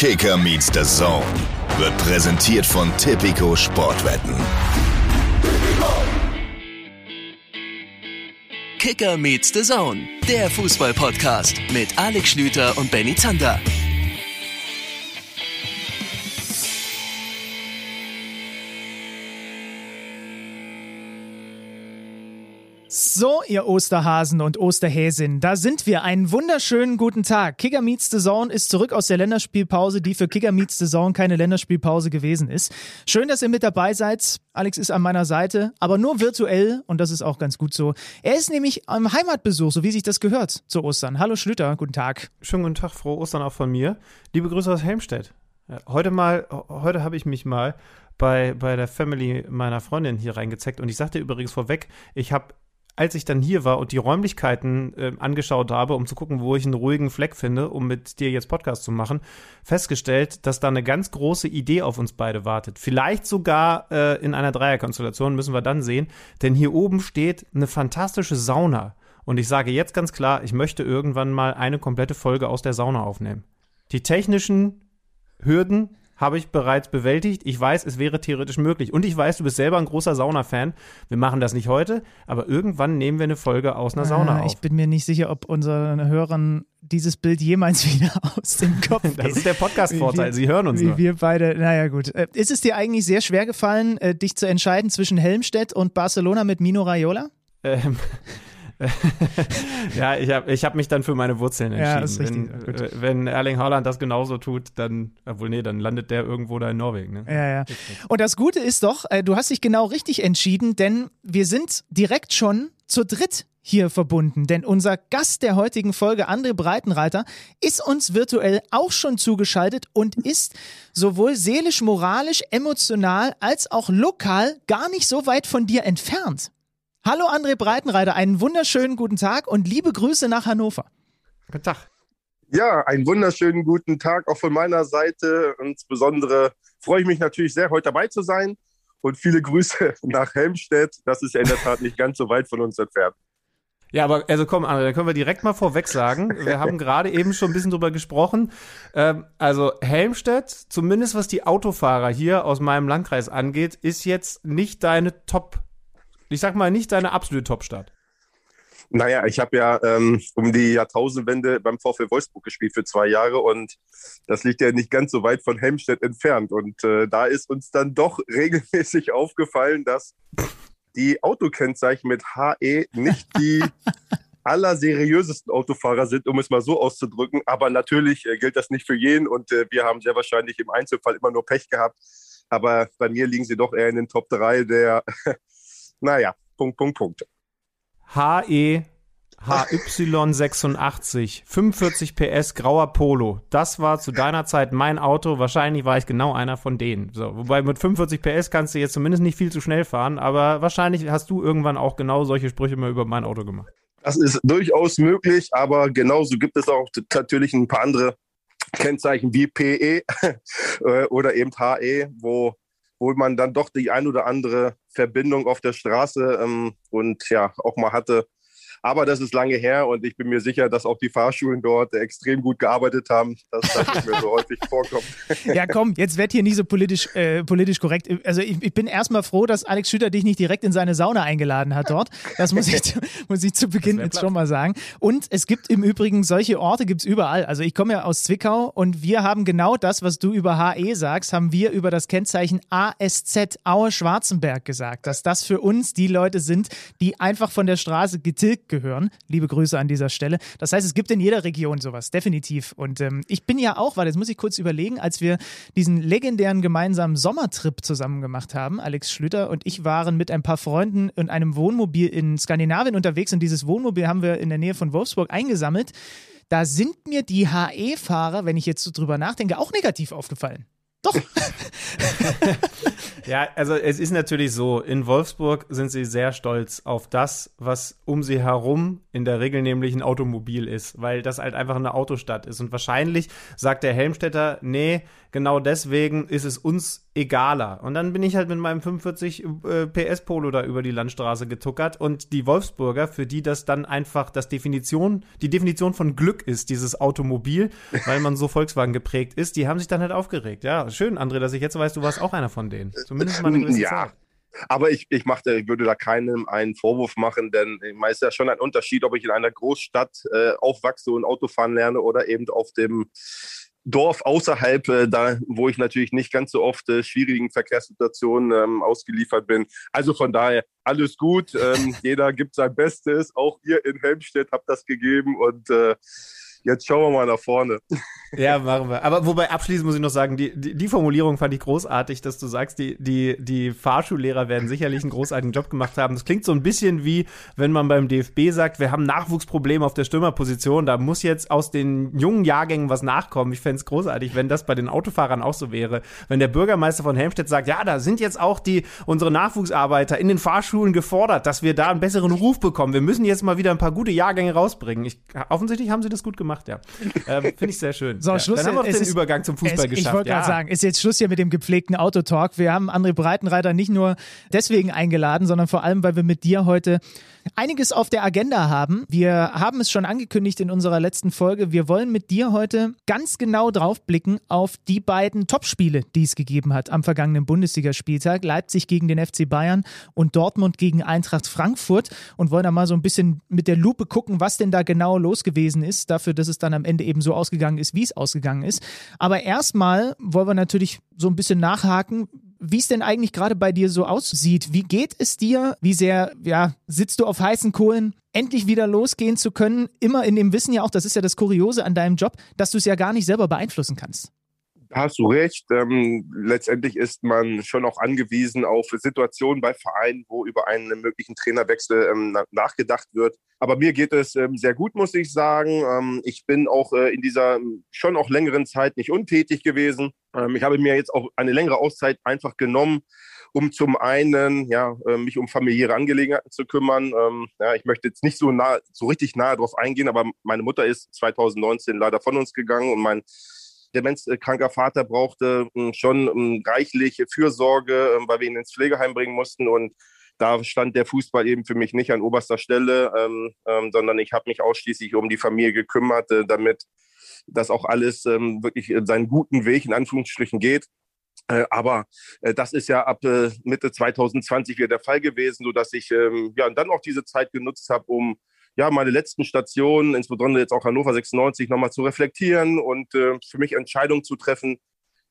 Kicker meets the Zone wird präsentiert von Tipico Sportwetten. Kicker meets the Zone, der Fußball-Podcast mit Alex Schlüter und Benny Zander. Ihr Osterhasen und Osterhäsin, da sind wir. Einen wunderschönen guten Tag. Kicker Meets the Zone ist zurück aus der Länderspielpause, die für Kicker Meets the Zone keine Länderspielpause gewesen ist. Schön, dass ihr mit dabei seid. Alex ist an meiner Seite, aber nur virtuell und das ist auch ganz gut so. Er ist nämlich am Heimatbesuch, so wie sich das gehört zu Ostern. Hallo Schlüter, guten Tag. Schönen guten Tag, frohe Ostern auch von mir. Liebe Grüße aus Helmstedt. Heute mal, heute habe ich mich mal bei, bei der Family meiner Freundin hier reingezeckt und ich sagte übrigens vorweg, ich habe als ich dann hier war und die Räumlichkeiten äh, angeschaut habe, um zu gucken, wo ich einen ruhigen Fleck finde, um mit dir jetzt Podcast zu machen, festgestellt, dass da eine ganz große Idee auf uns beide wartet. Vielleicht sogar äh, in einer Dreierkonstellation, müssen wir dann sehen. Denn hier oben steht eine fantastische Sauna. Und ich sage jetzt ganz klar, ich möchte irgendwann mal eine komplette Folge aus der Sauna aufnehmen. Die technischen Hürden habe ich bereits bewältigt. Ich weiß, es wäre theoretisch möglich. Und ich weiß, du bist selber ein großer Sauna-Fan. Wir machen das nicht heute, aber irgendwann nehmen wir eine Folge aus einer Sauna äh, auf. Ich bin mir nicht sicher, ob unseren Hörern dieses Bild jemals wieder aus dem Kopf geht. Das ist der Podcast-Vorteil. Sie hören uns Wie nur. wir beide, naja gut. Äh, Ist es dir eigentlich sehr schwer gefallen, äh, dich zu entscheiden zwischen Helmstedt und Barcelona mit Mino Raiola? Ähm, ja, ich habe ich hab mich dann für meine Wurzeln Ja, entschieden. ist richtig. wenn, äh, wenn Erling Haaland das genauso tut, dann, obwohl nee, dann landet der irgendwo da in Norwegen. Ne? Ja, ja. Und das Gute ist doch, äh, du hast dich genau richtig entschieden, denn wir sind direkt schon zu dritt hier verbunden. Denn unser Gast der heutigen Folge, André Breitenreiter, ist uns virtuell auch schon zugeschaltet und ist sowohl seelisch, moralisch, emotional als auch lokal gar nicht so weit von dir entfernt. Hallo André Breitenreiter, einen wunderschönen guten Tag und liebe Grüße nach Hannover. Guten Tag. Ja, einen wunderschönen guten Tag auch von meiner Seite. Insbesondere freue ich mich natürlich sehr, heute dabei zu sein. Und viele Grüße nach Helmstedt. Das ist ja in der Tat nicht ganz so weit von uns entfernt. Ja, aber also komm, André, dann können wir direkt mal vorweg sagen. Wir haben gerade eben schon ein bisschen drüber gesprochen. Ähm, also Helmstedt, zumindest was die Autofahrer hier aus meinem Landkreis angeht, ist jetzt nicht deine Top, ich sag mal nicht deine absolute Topstadt. Naja, ich habe ja ähm, um die Jahrtausendwende beim VfL Wolfsburg gespielt für zwei Jahre und das liegt ja nicht ganz so weit von Helmstedt entfernt. Und äh, da ist uns dann doch regelmäßig aufgefallen, dass die Autokennzeichen mit HE nicht die allerseriösesten Autofahrer sind, um es mal so auszudrücken. Aber natürlich äh, gilt das nicht für jeden und äh, wir haben sehr wahrscheinlich im Einzelfall immer nur Pech gehabt. Aber bei mir liegen sie doch eher in den Top 3 der, naja, Punkt, Punkt, Punkt. HE HY86, 45 PS, grauer Polo. Das war zu deiner Zeit mein Auto. Wahrscheinlich war ich genau einer von denen. So, wobei mit 45 PS kannst du jetzt zumindest nicht viel zu schnell fahren, aber wahrscheinlich hast du irgendwann auch genau solche Sprüche mal über mein Auto gemacht. Das ist durchaus möglich, aber genauso gibt es auch natürlich ein paar andere Kennzeichen wie PE äh, oder eben HE, wo, wo man dann doch die ein oder andere Verbindung auf der Straße ähm, und ja auch mal hatte. Aber das ist lange her und ich bin mir sicher, dass auch die Fahrschulen dort extrem gut gearbeitet haben, dass das nicht mehr so häufig vorkommt. Ja, komm, jetzt werd hier nie so politisch, äh, politisch korrekt. Also ich, ich bin erstmal froh, dass Alex Schütter dich nicht direkt in seine Sauna eingeladen hat dort. Das muss ich, muss ich zu Beginn jetzt platt. schon mal sagen. Und es gibt im Übrigen solche Orte gibt's überall. Also ich komme ja aus Zwickau und wir haben genau das, was du über HE sagst, haben wir über das Kennzeichen ASZ Aue Schwarzenberg gesagt, dass das für uns die Leute sind, die einfach von der Straße getilgt gehören. Liebe Grüße an dieser Stelle. Das heißt, es gibt in jeder Region sowas, definitiv. Und ähm, ich bin ja auch, weil jetzt muss ich kurz überlegen, als wir diesen legendären gemeinsamen Sommertrip zusammen gemacht haben, Alex Schlüter und ich waren mit ein paar Freunden in einem Wohnmobil in Skandinavien unterwegs und dieses Wohnmobil haben wir in der Nähe von Wolfsburg eingesammelt. Da sind mir die HE-Fahrer, wenn ich jetzt so drüber nachdenke, auch negativ aufgefallen. Doch. Ja, also es ist natürlich so, in Wolfsburg sind sie sehr stolz auf das, was um sie herum in der Regel nämlich ein Automobil ist, weil das halt einfach eine Autostadt ist. Und wahrscheinlich sagt der Helmstädter, nee, genau deswegen ist es uns egaler. Und dann bin ich halt mit meinem 45 äh, PS Polo da über die Landstraße getuckert und die Wolfsburger, für die das dann einfach das Definition, die Definition von Glück ist, dieses Automobil, weil man so Volkswagen geprägt ist, die haben sich dann halt aufgeregt. Ja, schön, André, dass ich jetzt weiß, du warst auch einer von denen. Zumindest mal eine gewisse Ja. Zeit. Aber ich, ich, machte, ich würde da keinem einen Vorwurf machen, denn es ist ja schon ein Unterschied, ob ich in einer Großstadt äh, aufwachse und Autofahren lerne oder eben auf dem Dorf außerhalb, äh, da wo ich natürlich nicht ganz so oft äh, schwierigen Verkehrssituationen ähm, ausgeliefert bin. Also von daher alles gut. Ähm, jeder gibt sein Bestes. Auch ihr in Helmstedt habt das gegeben und äh, jetzt schauen wir mal nach vorne. Ja, machen wir. Aber wobei abschließend muss ich noch sagen, die, die, die Formulierung fand ich großartig, dass du sagst, die, die, die Fahrschullehrer werden sicherlich einen großartigen Job gemacht haben. Das klingt so ein bisschen wie, wenn man beim DFB sagt, wir haben Nachwuchsprobleme auf der Stürmerposition, da muss jetzt aus den jungen Jahrgängen was nachkommen. Ich fände es großartig, wenn das bei den Autofahrern auch so wäre. Wenn der Bürgermeister von Helmstedt sagt, ja, da sind jetzt auch die, unsere Nachwuchsarbeiter in den Fahrschulen gefordert, dass wir da einen besseren Ruf bekommen. Wir müssen jetzt mal wieder ein paar gute Jahrgänge rausbringen. Ich, offensichtlich haben sie das gut gemacht, ja. Ähm, Finde ich sehr schön. So, ja. Schluss. Dann haben wir auch den ist- Übergang zum Fußball es, geschafft. Ich wollte ja. gerade sagen, ist jetzt Schluss hier mit dem gepflegten Autotalk. Wir haben André Breitenreiter nicht nur deswegen eingeladen, sondern vor allem, weil wir mit dir heute einiges auf der Agenda haben. Wir haben es schon angekündigt in unserer letzten Folge. Wir wollen mit dir heute ganz genau drauf blicken auf die beiden Topspiele, die es gegeben hat am vergangenen Bundesligaspieltag. Leipzig gegen den FC Bayern und Dortmund gegen Eintracht Frankfurt und wollen da mal so ein bisschen mit der Lupe gucken, was denn da genau los gewesen ist, dafür, dass es dann am Ende eben so ausgegangen ist, wie es ausgegangen ist. Aber erstmal wollen wir natürlich so ein bisschen nachhaken, wie es denn eigentlich gerade bei dir so aussieht. Wie geht es dir? Wie sehr, ja, sitzt du auf heißen Kohlen? Endlich wieder losgehen zu können, immer in dem Wissen ja auch, das ist ja das Kuriose an deinem Job, dass du es ja gar nicht selber beeinflussen kannst. Hast du recht. Ähm, letztendlich ist man schon auch angewiesen auf Situationen bei Vereinen, wo über einen möglichen Trainerwechsel ähm, na- nachgedacht wird. Aber mir geht es ähm, sehr gut, muss ich sagen. Ähm, ich bin auch äh, in dieser ähm, schon auch längeren Zeit nicht untätig gewesen. Ähm, ich habe mir jetzt auch eine längere Auszeit einfach genommen, um zum einen ja äh, mich um familiäre Angelegenheiten zu kümmern. Ja, ich möchte jetzt nicht so nah, so richtig nahe darauf eingehen, aber meine Mutter ist 2019 leider von uns gegangen und mein demenzkranker Vater brauchte ähm, schon ähm, reichlich Fürsorge, ähm, weil wir ihn ins Pflegeheim bringen mussten und da stand der Fußball eben für mich nicht an oberster Stelle, ähm, ähm, sondern ich habe mich ausschließlich um die Familie gekümmert, äh, damit das auch alles wirklich seinen guten Weg in Anführungsstrichen geht. Äh, aber äh, das ist ja ab äh, Mitte 2020 wieder der Fall gewesen, so dass ich ja dann auch diese Zeit genutzt habe, um ja meine letzten Stationen, insbesondere jetzt auch Hannover 96, nochmal zu reflektieren und äh, für mich Entscheidungen zu treffen,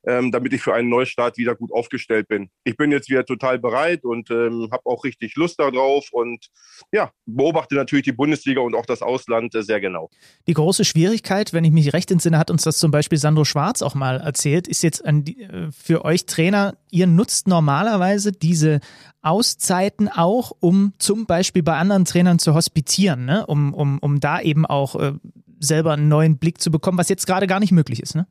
ähm, damit ich für einen Neustart wieder gut aufgestellt bin. Ich bin jetzt wieder total bereit und ähm, habe auch richtig Lust darauf und ja, beobachte natürlich die Bundesliga und auch das Ausland äh, sehr genau. Die große Schwierigkeit, wenn ich mich recht entsinne, hat uns das zum Beispiel Sandro Schwarz auch mal erzählt, ist jetzt die, äh, für euch Trainer, ihr nutzt normalerweise diese Auszeiten auch, um zum Beispiel bei anderen Trainern zu hospitieren, ne? um, um, um da eben auch äh, selber einen neuen Blick zu bekommen, was jetzt gerade gar nicht möglich ist. Ne?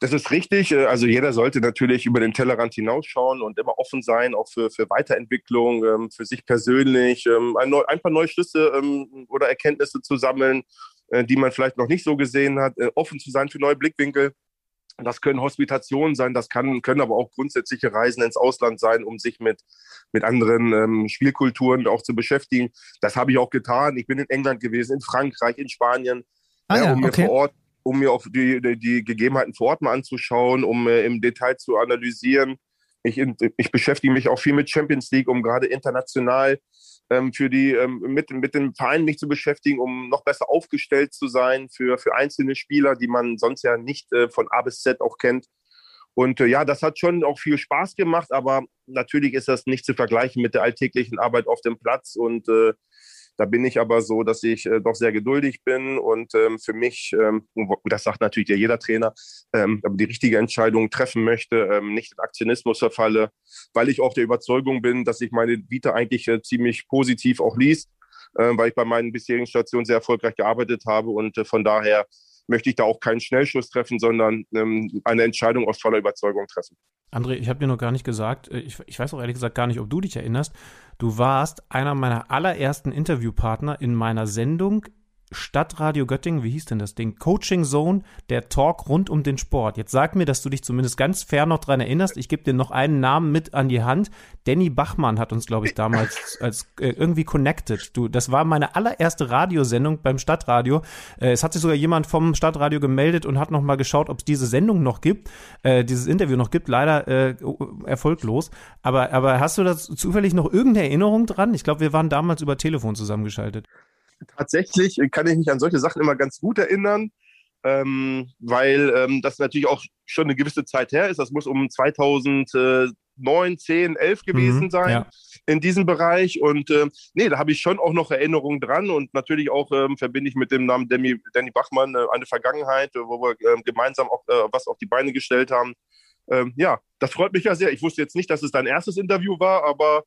Das ist richtig. Äh, Also jeder sollte natürlich über den Tellerrand hinausschauen und immer offen sein, auch für, für Weiterentwicklung, ähm, für sich persönlich, ähm, ein, paar neue Schlüsse ähm, oder Erkenntnisse zu sammeln, äh, die man vielleicht noch nicht so gesehen hat, äh, offen zu sein für neue Blickwinkel. Das können Hospitationen sein, das kann, können aber auch grundsätzliche Reisen ins Ausland sein, um sich mit, mit anderen ähm, Spielkulturen auch zu beschäftigen. Das habe ich auch getan. Ich bin in England gewesen, in Frankreich, in Spanien, Ah ja, um mir okay. vor Ort, um mir auch die, die, Gegebenheiten vor Ort mal anzuschauen, um äh, im Detail zu analysieren. Ich, ich beschäftige mich auch viel mit Champions League, um gerade international ähm, für die ähm, mit, mit den Vereinen mich zu beschäftigen, um noch besser aufgestellt zu sein für, für einzelne Spieler, die man sonst ja nicht äh, von A bis Z auch kennt. Und äh, ja, das hat schon auch viel Spaß gemacht, aber natürlich ist das nicht zu vergleichen mit der alltäglichen Arbeit auf dem Platz. Und äh, da bin ich aber so, dass ich äh, doch sehr geduldig bin und ähm, für mich, ähm, das sagt natürlich ja jeder Trainer, ähm, die richtige Entscheidung treffen möchte, ähm, nicht in Aktionismus verfalle, weil ich auch der Überzeugung bin, dass sich meine Vita eigentlich äh, ziemlich positiv auch liest, äh, weil ich bei meinen bisherigen Stationen sehr erfolgreich gearbeitet habe und äh, von daher möchte ich da auch keinen Schnellschuss treffen, sondern ähm, eine Entscheidung aus voller Überzeugung treffen. André, ich habe dir noch gar nicht gesagt, äh, ich, ich weiß auch ehrlich gesagt gar nicht, ob du dich erinnerst. Du warst einer meiner allerersten Interviewpartner in meiner Sendung Stadtradio Göttingen, wie hieß denn das Ding? Coaching Zone, der Talk rund um den Sport. Jetzt sag mir, dass du dich zumindest ganz fair noch dran erinnerst. Ich gebe dir noch einen Namen mit an die Hand. Danny Bachmann hat uns, glaube ich, damals als äh, irgendwie connected. Du, das war meine allererste Radiosendung beim Stadtradio. Äh, es hat sich sogar jemand vom Stadtradio gemeldet und hat noch mal geschaut, ob es diese Sendung noch gibt, äh, dieses Interview noch gibt. Leider äh, erfolglos. Aber, aber hast du da zufällig noch irgendeine Erinnerung dran? Ich glaube, wir waren damals über Telefon zusammengeschaltet tatsächlich kann ich mich an solche Sachen immer ganz gut erinnern, ähm, weil ähm, das natürlich auch schon eine gewisse Zeit her ist. Das muss um 2009, 10, 11 gewesen mhm, sein ja. in diesem Bereich. Und äh, nee, da habe ich schon auch noch Erinnerungen dran und natürlich auch ähm, verbinde ich mit dem Namen Danny, Danny Bachmann äh, eine Vergangenheit, wo wir äh, gemeinsam auch äh, was auf die Beine gestellt haben. Ähm, ja, das freut mich ja sehr. Ich wusste jetzt nicht, dass es dein erstes Interview war, aber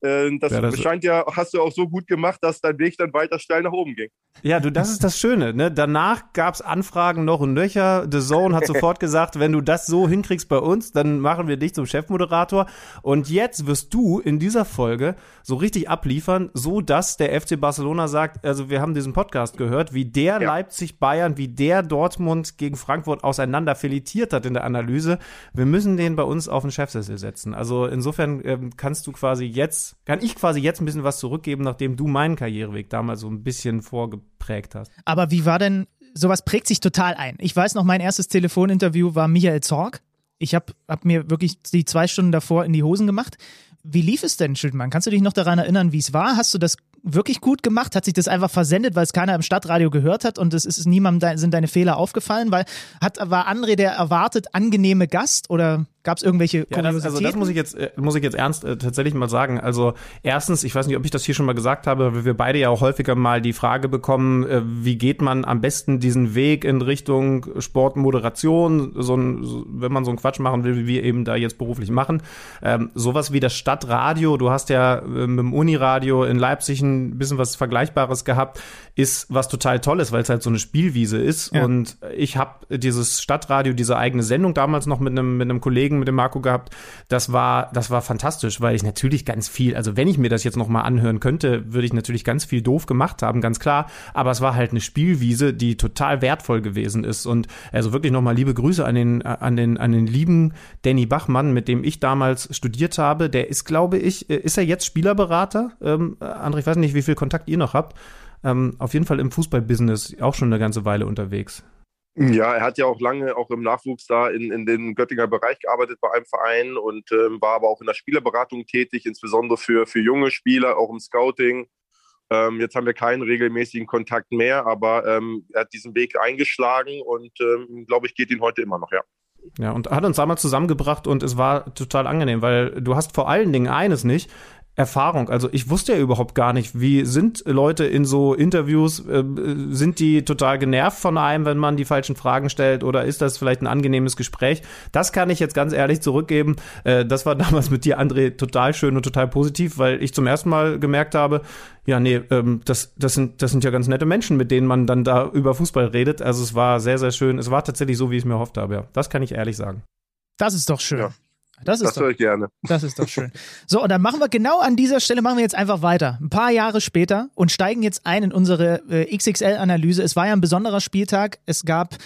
äh, das, ja, das, scheint ja, hast du auch so gut gemacht, dass dein Weg dann weiter steil nach oben ging. Ja, du, das ist das Schöne. Ne? Danach gab's Anfragen noch und nöcher. The Zone hat sofort gesagt, wenn du das so hinkriegst bei uns, dann machen wir dich zum Chefmoderator. Und jetzt wirst du in dieser Folge so richtig abliefern, so dass der FC Barcelona sagt, also wir haben diesen Podcast gehört, wie der ja. Leipzig Bayern, wie der Dortmund gegen Frankfurt auseinander filetiert hat in der Analyse. Wir müssen den bei uns auf den Chefsessel setzen. Also insofern ähm, kannst du quasi jetzt, kann ich quasi jetzt ein bisschen was zurückgeben, nachdem du meinen Karriereweg damals so ein bisschen vorge geprägt hast. Aber wie war denn, sowas prägt sich total ein. Ich weiß noch, mein erstes Telefoninterview war Michael Zorg. Ich habe hab mir wirklich die zwei Stunden davor in die Hosen gemacht. Wie lief es denn, Schildmann? Kannst du dich noch daran erinnern, wie es war? Hast du das wirklich gut gemacht? Hat sich das einfach versendet, weil es keiner im Stadtradio gehört hat und es ist niemandem sind deine Fehler aufgefallen? Weil hat war André der erwartet angenehme Gast oder Gab es irgendwelche ja, das, Also das muss ich jetzt äh, muss ich jetzt ernst äh, tatsächlich mal sagen. Also erstens, ich weiß nicht, ob ich das hier schon mal gesagt habe, aber wir beide ja auch häufiger mal die Frage bekommen, äh, wie geht man am besten diesen Weg in Richtung Sportmoderation, so ein, so, wenn man so einen Quatsch machen will, wie wir eben da jetzt beruflich machen. Ähm, sowas wie das Stadtradio, du hast ja äh, mit dem Uniradio in Leipzig ein bisschen was Vergleichbares gehabt, ist was total Tolles, weil es halt so eine Spielwiese ist. Ja. Und ich habe dieses Stadtradio, diese eigene Sendung damals noch mit einem mit einem Kollegen mit dem Marco gehabt. Das war, das war fantastisch, weil ich natürlich ganz viel, also wenn ich mir das jetzt nochmal anhören könnte, würde ich natürlich ganz viel doof gemacht haben, ganz klar. Aber es war halt eine Spielwiese, die total wertvoll gewesen ist. Und also wirklich nochmal liebe Grüße an den, an den, an den lieben Danny Bachmann, mit dem ich damals studiert habe. Der ist, glaube ich, ist er jetzt Spielerberater? Ähm, André, ich weiß nicht, wie viel Kontakt ihr noch habt. Ähm, auf jeden Fall im Fußballbusiness auch schon eine ganze Weile unterwegs. Ja, er hat ja auch lange auch im Nachwuchs da in, in den Göttinger Bereich gearbeitet bei einem Verein und ähm, war aber auch in der Spielerberatung tätig, insbesondere für, für junge Spieler, auch im Scouting. Ähm, jetzt haben wir keinen regelmäßigen Kontakt mehr, aber ähm, er hat diesen Weg eingeschlagen und ähm, glaube ich, geht ihn heute immer noch, ja. Ja, und hat uns damals zusammengebracht und es war total angenehm, weil du hast vor allen Dingen eines nicht, Erfahrung. Also ich wusste ja überhaupt gar nicht, wie sind Leute in so Interviews, äh, sind die total genervt von einem, wenn man die falschen Fragen stellt oder ist das vielleicht ein angenehmes Gespräch? Das kann ich jetzt ganz ehrlich zurückgeben. Äh, das war damals mit dir, André, total schön und total positiv, weil ich zum ersten Mal gemerkt habe, ja, nee, ähm, das, das, sind, das sind ja ganz nette Menschen, mit denen man dann da über Fußball redet. Also es war sehr, sehr schön. Es war tatsächlich so, wie ich es mir erhofft habe. Ja. Das kann ich ehrlich sagen. Das ist doch schön. Ja. Das, ist das höre ich gerne. Das ist doch schön. So, und dann machen wir genau an dieser Stelle, machen wir jetzt einfach weiter. Ein paar Jahre später und steigen jetzt ein in unsere äh, XXL-Analyse. Es war ja ein besonderer Spieltag. Es gab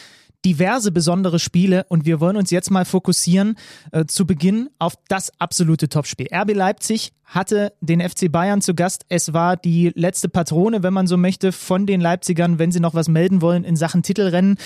diverse besondere Spiele und wir wollen uns jetzt mal fokussieren äh, zu Beginn auf das absolute Topspiel. RB Leipzig hatte den FC Bayern zu Gast. Es war die letzte Patrone, wenn man so möchte, von den Leipzigern, wenn sie noch was melden wollen in Sachen Titelrennen.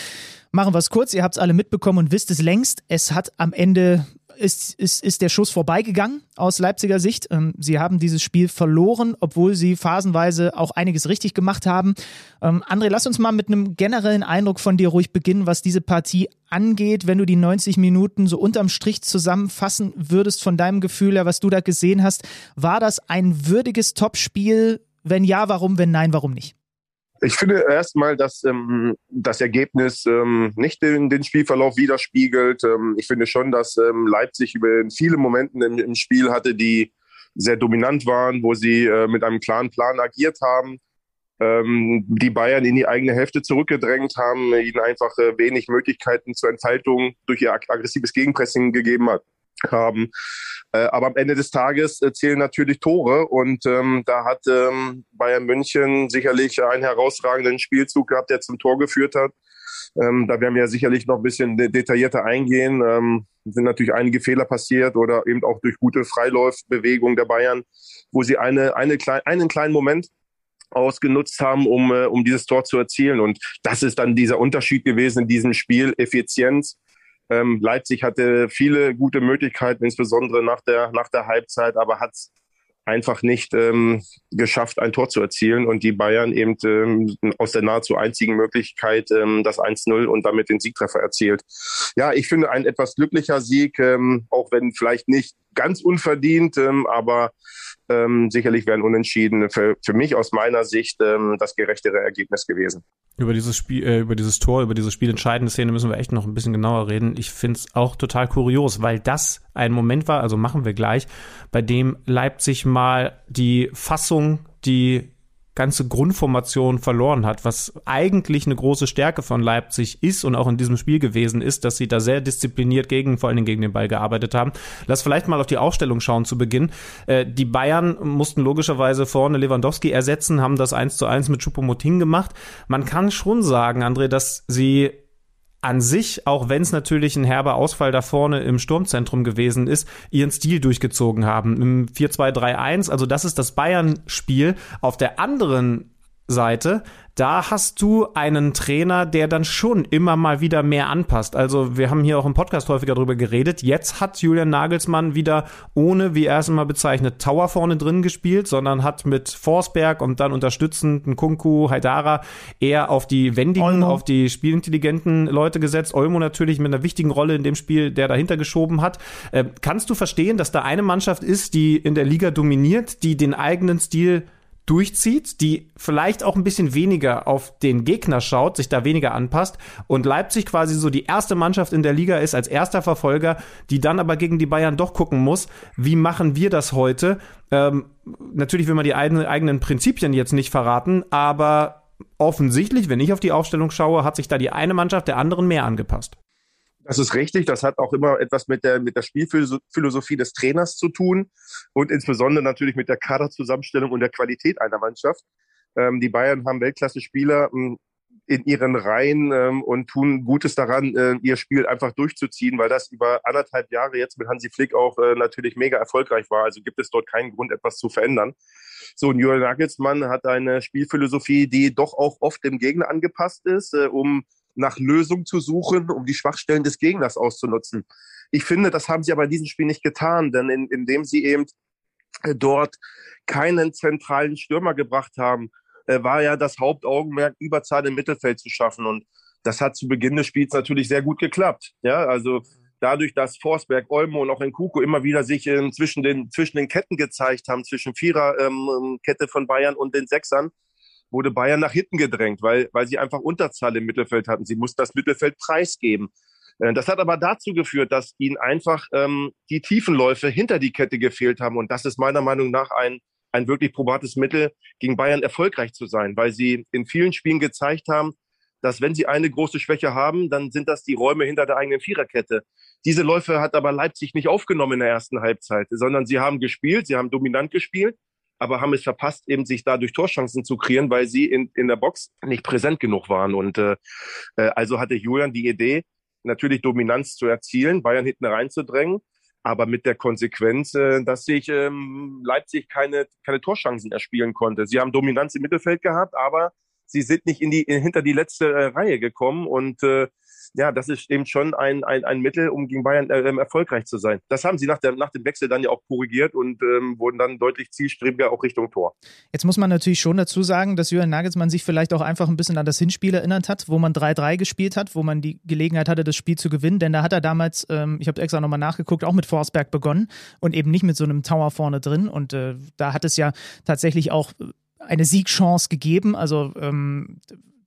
Machen wir es kurz, ihr habt es alle mitbekommen und wisst es längst. Es hat am Ende ist, ist, ist der Schuss vorbeigegangen aus Leipziger Sicht. Ähm, sie haben dieses Spiel verloren, obwohl sie phasenweise auch einiges richtig gemacht haben. Ähm, André, lass uns mal mit einem generellen Eindruck von dir ruhig beginnen, was diese Partie angeht, wenn du die 90 Minuten so unterm Strich zusammenfassen würdest von deinem Gefühl her, was du da gesehen hast. War das ein würdiges Topspiel? Wenn ja, warum? Wenn nein, warum nicht? Ich finde erstmal, dass ähm, das Ergebnis ähm, nicht den, den, Spielverlauf widerspiegelt. Ähm, ich finde schon, dass ähm, Leipzig über viele Momente im, im, Spiel hatte, die sehr dominant waren, wo sie äh, mit einem klaren Plan agiert haben, ähm, die Bayern in die eigene Hälfte zurückgedrängt haben, ihnen einfach äh, wenig Möglichkeiten zur Entfaltung durch ihr aggressives Gegenpressing gegeben hat. Haben. Äh, aber am Ende des Tages äh, zählen natürlich Tore und ähm, da hat ähm, Bayern München sicherlich einen herausragenden Spielzug gehabt, der zum Tor geführt hat. Ähm, da werden wir sicherlich noch ein bisschen detaillierter eingehen. Ähm, sind natürlich einige Fehler passiert oder eben auch durch gute Freilaufbewegung der Bayern, wo sie eine, eine klein, einen kleinen Moment ausgenutzt haben, um, äh, um dieses Tor zu erzielen. Und das ist dann dieser Unterschied gewesen in diesem Spiel. Effizienz. Ähm, Leipzig hatte viele gute Möglichkeiten, insbesondere nach der, nach der Halbzeit, aber hat es einfach nicht ähm, geschafft, ein Tor zu erzielen und die Bayern eben ähm, aus der nahezu einzigen Möglichkeit ähm, das 1-0 und damit den Siegtreffer erzielt. Ja, ich finde ein etwas glücklicher Sieg, ähm, auch wenn vielleicht nicht ganz unverdient, ähm, aber ähm, sicherlich wären Unentschieden für, für mich aus meiner Sicht ähm, das gerechtere Ergebnis gewesen. Über dieses Spiel, äh, über dieses Tor, über diese spielentscheidende Szene müssen wir echt noch ein bisschen genauer reden. Ich finde es auch total kurios, weil das ein Moment war, also machen wir gleich, bei dem Leipzig mal die Fassung, die ganze Grundformation verloren hat, was eigentlich eine große Stärke von Leipzig ist und auch in diesem Spiel gewesen ist, dass sie da sehr diszipliniert gegen, vor allen Dingen gegen den Ball gearbeitet haben. Lass vielleicht mal auf die Aufstellung schauen zu Beginn. Äh, die Bayern mussten logischerweise vorne Lewandowski ersetzen, haben das 1 zu 1 mit Choupo-Moting gemacht. Man kann schon sagen, André, dass sie an sich, auch wenn es natürlich ein herber Ausfall da vorne im Sturmzentrum gewesen ist, ihren Stil durchgezogen haben. Im 4-2-3-1, also das ist das Bayern-Spiel. Auf der anderen Seite da hast du einen Trainer, der dann schon immer mal wieder mehr anpasst. Also wir haben hier auch im Podcast häufiger drüber geredet. Jetzt hat Julian Nagelsmann wieder ohne, wie er es immer bezeichnet, Tower vorne drin gespielt, sondern hat mit Forsberg und dann unterstützend Kunku, Haidara eher auf die wendigen, Olmo. auf die spielintelligenten Leute gesetzt. Olmo natürlich mit einer wichtigen Rolle in dem Spiel, der dahinter geschoben hat. Äh, kannst du verstehen, dass da eine Mannschaft ist, die in der Liga dominiert, die den eigenen Stil durchzieht, die vielleicht auch ein bisschen weniger auf den Gegner schaut, sich da weniger anpasst und Leipzig quasi so die erste Mannschaft in der Liga ist als erster Verfolger, die dann aber gegen die Bayern doch gucken muss, wie machen wir das heute? Ähm, natürlich will man die eigenen Prinzipien jetzt nicht verraten, aber offensichtlich, wenn ich auf die Aufstellung schaue, hat sich da die eine Mannschaft der anderen mehr angepasst. Das ist richtig. Das hat auch immer etwas mit der, mit der Spielphilosophie des Trainers zu tun und insbesondere natürlich mit der Kaderzusammenstellung und der Qualität einer Mannschaft. Ähm, die Bayern haben Weltklasse-Spieler ähm, in ihren Reihen ähm, und tun Gutes daran, äh, ihr Spiel einfach durchzuziehen, weil das über anderthalb Jahre jetzt mit Hansi Flick auch äh, natürlich mega erfolgreich war. Also gibt es dort keinen Grund, etwas zu verändern. So, und Jürgen Nagelsmann hat eine Spielphilosophie, die doch auch oft dem Gegner angepasst ist, äh, um nach Lösungen zu suchen, um die Schwachstellen des Gegners auszunutzen. Ich finde, das haben sie aber in diesem Spiel nicht getan, denn in, indem sie eben äh, dort keinen zentralen Stürmer gebracht haben, äh, war ja das Hauptaugenmerk, Überzahl im Mittelfeld zu schaffen. Und das hat zu Beginn des Spiels natürlich sehr gut geklappt. Ja, also dadurch, dass Forsberg, Olmo und auch Nkuku immer wieder sich ähm, zwischen, den, zwischen den Ketten gezeigt haben, zwischen Viererkette ähm, von Bayern und den Sechsern, wurde Bayern nach hinten gedrängt, weil, weil sie einfach Unterzahl im Mittelfeld hatten. Sie mussten das Mittelfeld preisgeben. Äh, das hat aber dazu geführt, dass ihnen einfach ähm, die Tiefenläufe hinter die Kette gefehlt haben. Und das ist meiner Meinung nach ein, ein wirklich probates Mittel, gegen Bayern erfolgreich zu sein, weil sie in vielen Spielen gezeigt haben, dass wenn sie eine große Schwäche haben, dann sind das die Räume hinter der eigenen Viererkette. Diese Läufe hat aber Leipzig nicht aufgenommen in der ersten Halbzeit, sondern sie haben gespielt, sie haben dominant gespielt aber haben es verpasst, eben sich dadurch Torchancen zu kreieren, weil sie in, in der Box nicht präsent genug waren. Und äh, äh, also hatte Julian die Idee, natürlich Dominanz zu erzielen, Bayern hinten reinzudrängen, aber mit der Konsequenz, äh, dass sich ähm, Leipzig keine, keine Torchancen erspielen konnte. Sie haben Dominanz im Mittelfeld gehabt, aber sie sind nicht in die, in, hinter die letzte äh, Reihe gekommen und äh, ja, das ist eben schon ein, ein, ein Mittel, um gegen Bayern äh, ähm, erfolgreich zu sein. Das haben sie nach, der, nach dem Wechsel dann ja auch korrigiert und ähm, wurden dann deutlich zielstrebiger auch Richtung Tor. Jetzt muss man natürlich schon dazu sagen, dass Jürgen Nagelsmann sich vielleicht auch einfach ein bisschen an das Hinspiel erinnert hat, wo man 3-3 gespielt hat, wo man die Gelegenheit hatte, das Spiel zu gewinnen. Denn da hat er damals, ähm, ich habe extra nochmal nachgeguckt, auch mit Forsberg begonnen und eben nicht mit so einem Tower vorne drin. Und äh, da hat es ja tatsächlich auch eine Siegchance gegeben. Also ähm,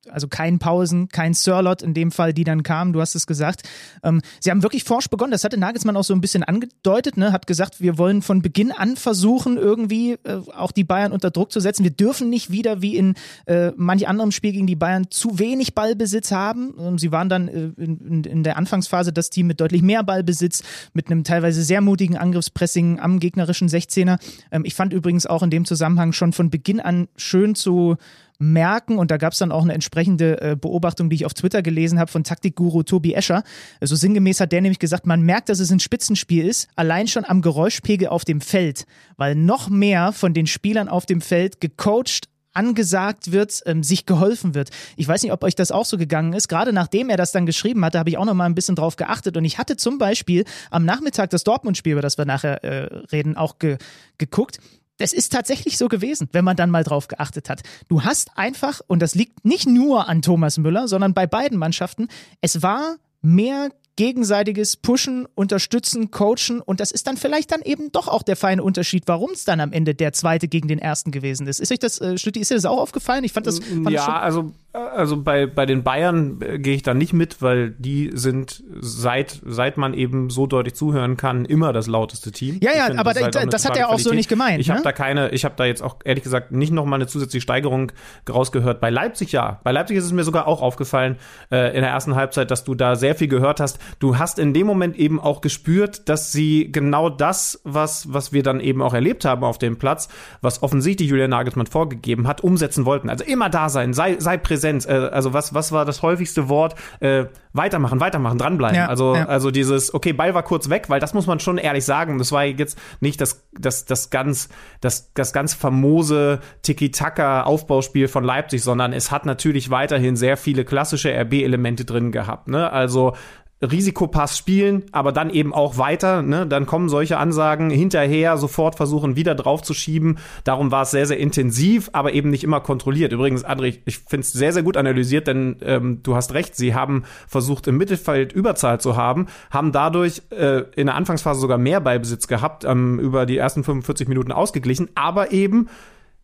also kein Pausen, kein Sirlot in dem Fall, die dann kamen, du hast es gesagt. Ähm, sie haben wirklich forsch begonnen, das hatte Nagelsmann auch so ein bisschen angedeutet, ne? hat gesagt, wir wollen von Beginn an versuchen, irgendwie äh, auch die Bayern unter Druck zu setzen. Wir dürfen nicht wieder wie in äh, manch anderem Spiel gegen die Bayern zu wenig Ballbesitz haben. Ähm, sie waren dann äh, in, in, der Anfangsphase das Team mit deutlich mehr Ballbesitz, mit einem teilweise sehr mutigen Angriffspressing am gegnerischen 16er. Ähm, ich fand übrigens auch in dem Zusammenhang schon von Beginn an schön zu merken. Und da gab es dann auch eine entsprechende äh, Beobachtung, die ich auf Twitter gelesen habe von Taktikguru Tobi Escher. Also sinngemäß hat der nämlich gesagt, man merkt, dass es ein Spitzenspiel ist, allein schon am Geräuschpegel auf dem Feld, weil noch mehr von den Spielern auf dem Feld gecoacht, angesagt wird, ähm, sich geholfen wird. Ich weiß nicht, ob euch das auch so gegangen ist. Gerade nachdem er das dann geschrieben hatte, habe ich auch noch mal ein bisschen drauf geachtet. Und ich hatte zum Beispiel am Nachmittag das Dortmund-Spiel, über das wir nachher äh, reden, auch ge geguckt. Das ist tatsächlich so gewesen, wenn man dann mal drauf geachtet hat. Du hast einfach, und das liegt nicht nur an Thomas Müller, sondern bei beiden Mannschaften, es war mehr gegenseitiges Pushen, Unterstützen, Coachen und das ist dann vielleicht dann eben doch auch der feine Unterschied, warum es dann am Ende der zweite gegen den ersten gewesen ist. Ist euch das, äh, Stütti, ist dir das auch aufgefallen? Ich fand das. Fand ja, das also also bei, bei den Bayern äh, gehe ich da nicht mit, weil die sind seit, seit man eben so deutlich zuhören kann, immer das lauteste Team. Ja, ja, aber das, halt das hat er auch so nicht gemeint. Ich ne? habe da keine, ich habe da jetzt auch ehrlich gesagt nicht nochmal eine zusätzliche Steigerung rausgehört. Bei Leipzig ja. Bei Leipzig ist es mir sogar auch aufgefallen äh, in der ersten Halbzeit, dass du da sehr viel gehört hast. Du hast in dem Moment eben auch gespürt, dass sie genau das, was, was wir dann eben auch erlebt haben auf dem Platz, was offensichtlich Julian Nagelsmann vorgegeben hat, umsetzen wollten. Also immer da sein, sei, sei Präsenz, äh, also was, was war das häufigste Wort? Äh, weitermachen, weitermachen, dranbleiben. Ja, also, ja. also dieses, okay, Ball war kurz weg, weil das muss man schon ehrlich sagen. Das war jetzt nicht das, das, das ganz, das, das ganz famose Tiki-Taka-Aufbauspiel von Leipzig, sondern es hat natürlich weiterhin sehr viele klassische RB-Elemente drin gehabt. Ne? Also Risikopass spielen, aber dann eben auch weiter. Ne? Dann kommen solche Ansagen hinterher, sofort versuchen wieder drauf zu schieben. Darum war es sehr, sehr intensiv, aber eben nicht immer kontrolliert. Übrigens, André, ich finde es sehr, sehr gut analysiert, denn ähm, du hast recht, sie haben versucht, im Mittelfeld Überzahl zu haben, haben dadurch äh, in der Anfangsphase sogar mehr Ballbesitz gehabt, ähm, über die ersten 45 Minuten ausgeglichen, aber eben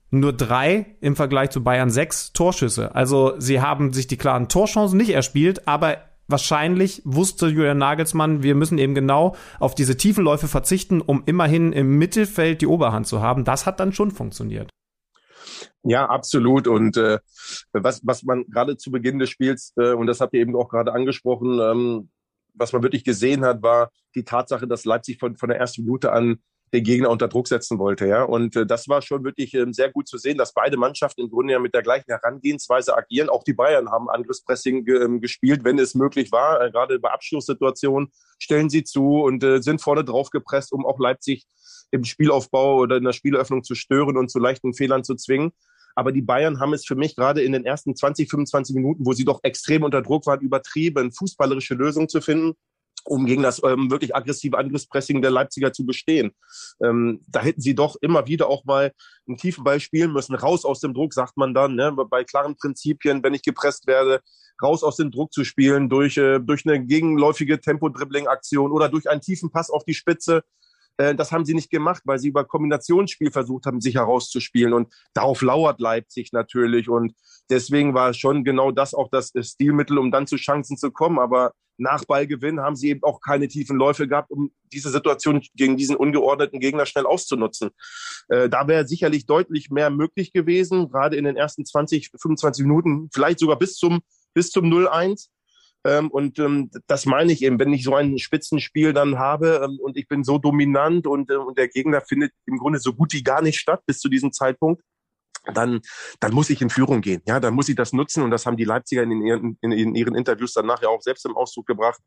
nur drei im Vergleich zu Bayern sechs Torschüsse. Also sie haben sich die klaren Torchancen nicht erspielt, aber wahrscheinlich wusste Julian Nagelsmann, wir müssen eben genau auf diese tiefen Läufe verzichten, um immerhin im Mittelfeld die Oberhand zu haben. Das hat dann schon funktioniert. Ja, absolut. Und äh, was, was man gerade zu Beginn des Spiels, äh, und das habt ihr eben auch gerade angesprochen, ähm, was man wirklich gesehen hat, war die Tatsache, dass Leipzig von, von der ersten Minute an den Gegner unter Druck setzen wollte. Ja? Und äh, das war schon wirklich ähm, sehr gut zu sehen, dass beide Mannschaften im Grunde ja mit der gleichen Herangehensweise agieren. Auch die Bayern haben Angriffspressing ähm, gespielt, wenn es möglich war. Äh, gerade bei Abschlusssituationen stellen sie zu und äh, sind vorne drauf gepresst, um auch Leipzig im Spielaufbau oder in der Spieleröffnung zu stören und zu leichten Fehlern zu zwingen. Aber die Bayern haben es für mich gerade in den ersten 20, 25 Minuten, wo sie doch extrem unter Druck waren, übertrieben, fußballerische Lösungen zu finden um gegen das ähm, wirklich aggressive Angriffspressing der Leipziger zu bestehen. Ähm, da hätten sie doch immer wieder auch mal einen tiefen Ball spielen müssen. Raus aus dem Druck, sagt man dann, ne? bei klaren Prinzipien, wenn ich gepresst werde, raus aus dem Druck zu spielen durch, äh, durch eine gegenläufige Tempo-Dribbling-Aktion oder durch einen tiefen Pass auf die Spitze. Äh, das haben sie nicht gemacht, weil sie über Kombinationsspiel versucht haben, sich herauszuspielen. Und darauf lauert Leipzig natürlich. Und deswegen war schon genau das auch das Stilmittel, um dann zu Chancen zu kommen. Aber nach Ballgewinn haben sie eben auch keine tiefen Läufe gehabt, um diese Situation gegen diesen ungeordneten Gegner schnell auszunutzen. Äh, da wäre sicherlich deutlich mehr möglich gewesen, gerade in den ersten 20, 25 Minuten, vielleicht sogar bis zum, bis zum 0-1. Ähm, und ähm, das meine ich eben, wenn ich so ein Spitzenspiel dann habe ähm, und ich bin so dominant und, äh, und der Gegner findet im Grunde so gut wie gar nicht statt bis zu diesem Zeitpunkt, dann, dann muss ich in Führung gehen. Ja, dann muss ich das nutzen und das haben die Leipziger in ihren, in, in ihren Interviews dann nachher auch selbst im Ausdruck gebracht.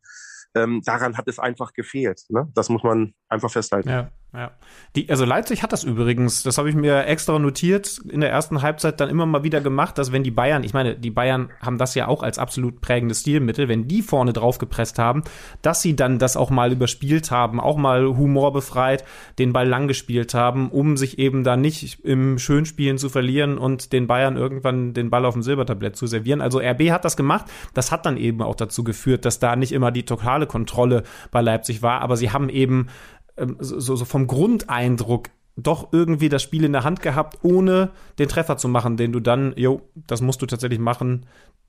Ähm, daran hat es einfach gefehlt. Ne? Das muss man einfach festhalten. Ja. Ja. Die, also Leipzig hat das übrigens, das habe ich mir extra notiert, in der ersten Halbzeit dann immer mal wieder gemacht, dass wenn die Bayern, ich meine, die Bayern haben das ja auch als absolut prägendes Stilmittel, wenn die vorne drauf gepresst haben, dass sie dann das auch mal überspielt haben, auch mal humorbefreit den Ball lang gespielt haben, um sich eben da nicht im Schönspielen zu verlieren und den Bayern irgendwann den Ball auf dem Silbertablett zu servieren. Also RB hat das gemacht, das hat dann eben auch dazu geführt, dass da nicht immer die totale Kontrolle bei Leipzig war, aber sie haben eben ähm, so, so vom Grundeindruck doch irgendwie das Spiel in der Hand gehabt, ohne den Treffer zu machen, den du dann, jo, das musst du tatsächlich machen,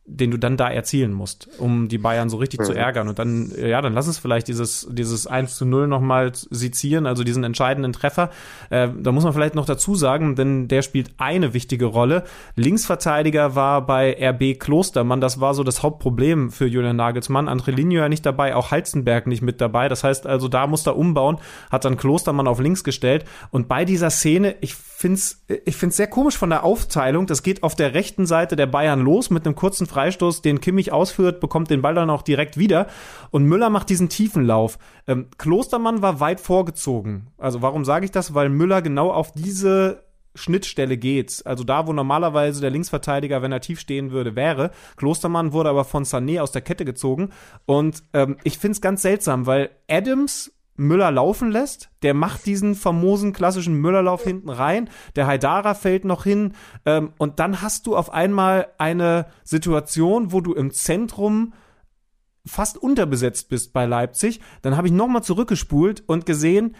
den du dann da erzielen musst, um die Bayern so richtig mhm. zu ärgern. Und dann, ja, dann lass es vielleicht dieses, dieses 1 zu 0 nochmal sezieren, also diesen entscheidenden Treffer. Äh, da muss man vielleicht noch dazu sagen, denn der spielt eine wichtige Rolle. Linksverteidiger war bei RB Klostermann, das war so das Hauptproblem für Julian Nagelsmann. Andre Linio nicht dabei, auch Halzenberg nicht mit dabei. Das heißt also, da muss er umbauen, hat dann Klostermann auf links gestellt. Und bei dieser Szene, ich find's, ich find's sehr komisch von der Aufteilung. Das geht auf der rechten Seite der Bayern los mit einem kurzen Freistoß, den Kimmich ausführt, bekommt den Ball dann auch direkt wieder. Und Müller macht diesen tiefen Lauf. Ähm, Klostermann war weit vorgezogen. Also warum sage ich das? Weil Müller genau auf diese Schnittstelle geht. Also da, wo normalerweise der Linksverteidiger, wenn er tief stehen würde, wäre. Klostermann wurde aber von Sané aus der Kette gezogen. Und ähm, ich find's ganz seltsam, weil Adams Müller laufen lässt. Der macht diesen famosen klassischen Müllerlauf hinten rein. Der Haidara fällt noch hin. Ähm, und dann hast du auf einmal eine Situation, wo du im Zentrum fast unterbesetzt bist bei Leipzig. Dann habe ich nochmal zurückgespult und gesehen,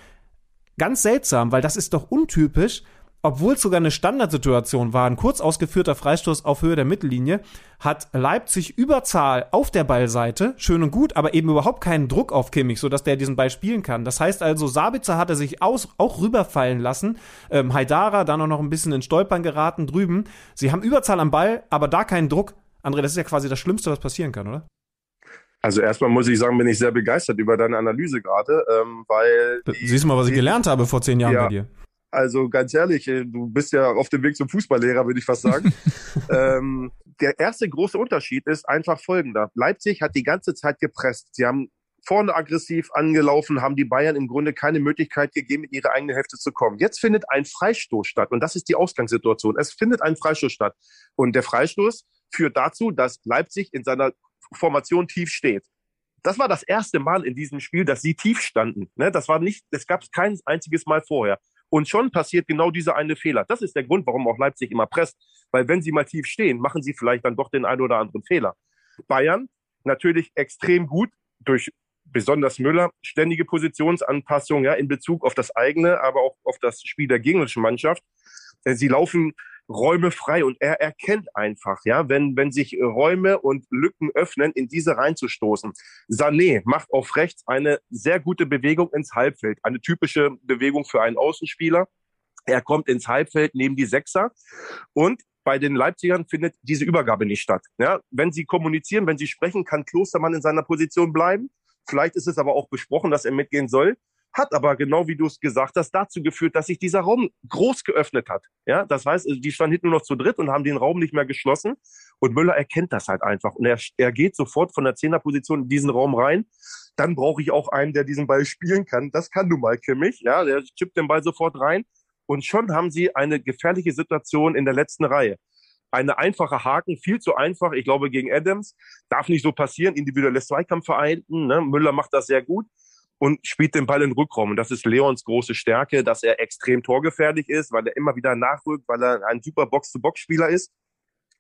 ganz seltsam, weil das ist doch untypisch obwohl es sogar eine Standardsituation war, ein kurz ausgeführter Freistoß auf Höhe der Mittellinie, hat Leipzig Überzahl auf der Ballseite, schön und gut, aber eben überhaupt keinen Druck auf Kimmich, sodass der diesen Ball spielen kann. Das heißt also, Sabitzer hatte sich aus, auch rüberfallen lassen, ähm, Haidara dann auch noch ein bisschen in Stolpern geraten drüben. Sie haben Überzahl am Ball, aber da keinen Druck. André, das ist ja quasi das Schlimmste, was passieren kann, oder? Also erstmal muss ich sagen, bin ich sehr begeistert über deine Analyse gerade, ähm, weil. Siehst du mal, was ich gelernt habe vor zehn Jahren ja, bei dir. Also ganz ehrlich, äh, du bist ja auf dem Weg zum Fußballlehrer, würde ich fast sagen. ähm, der erste große Unterschied ist einfach folgender. Leipzig hat die ganze Zeit gepresst. Sie haben vorne aggressiv angelaufen, haben die Bayern im Grunde keine Möglichkeit gegeben, in ihre eigene Hälfte zu kommen. Jetzt findet ein Freistoß statt und das ist die Ausgangssituation. Es findet ein Freistoß statt und der Freistoß führt dazu, dass Leipzig in seiner Formation tief steht. Das war das erste Mal in diesem Spiel, dass sie tief standen. Ne, das war nicht, das gab es kein einziges Mal vorher. Und schon passiert genau dieser eine Fehler. Das ist der Grund, warum auch Leipzig immer presst. Weil wenn sie mal tief stehen, machen sie vielleicht dann doch den einen oder anderen Fehler. Bayern natürlich extrem gut durch besonders Müller, ständige Positionsanpassung ja, in Bezug auf das eigene, aber auch auf das Spiel der gegnerischen Mannschaft. Sie laufen Räume frei und er erkennt einfach, ja, wenn, wenn sich Räume und Lücken öffnen, in diese reinzustoßen. Sané macht auf rechts eine sehr gute Bewegung ins Halbfeld, eine typische Bewegung für einen Außenspieler. Er kommt ins Halbfeld neben die Sechser und bei den Leipzigern findet diese Übergabe nicht statt. Ja, wenn sie kommunizieren, wenn sie sprechen, kann Klostermann in seiner Position bleiben. Vielleicht ist es aber auch besprochen, dass er mitgehen soll hat aber genau wie du es gesagt hast dazu geführt, dass sich dieser Raum groß geöffnet hat. Ja, das heißt, die standen hinten nur noch zu dritt und haben den Raum nicht mehr geschlossen. Und Müller erkennt das halt einfach und er, er geht sofort von der Zehnerposition in diesen Raum rein. Dann brauche ich auch einen, der diesen Ball spielen kann. Das kann du mal, Kimmich. Ja, der chippt den Ball sofort rein und schon haben sie eine gefährliche Situation in der letzten Reihe eine einfache Haken, viel zu einfach. Ich glaube, gegen Adams darf nicht so passieren. Individuelles Zweikampfverhalten. Ne? Müller macht das sehr gut und spielt den Ball in den Rückraum. Und das ist Leons große Stärke, dass er extrem torgefährlich ist, weil er immer wieder nachrückt, weil er ein super Box-to-Box-Spieler ist.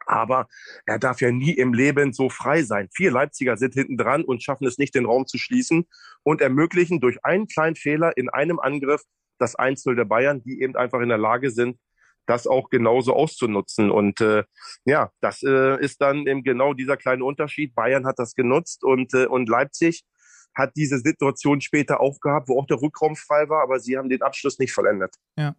Aber er darf ja nie im Leben so frei sein. Vier Leipziger sind hinten dran und schaffen es nicht, den Raum zu schließen und ermöglichen durch einen kleinen Fehler in einem Angriff das Einzel der Bayern, die eben einfach in der Lage sind, das auch genauso auszunutzen. Und äh, ja, das äh, ist dann eben genau dieser kleine Unterschied. Bayern hat das genutzt und, äh, und Leipzig hat diese Situation später aufgehabt, wo auch der Rückraum frei war, aber sie haben den Abschluss nicht vollendet. Ja.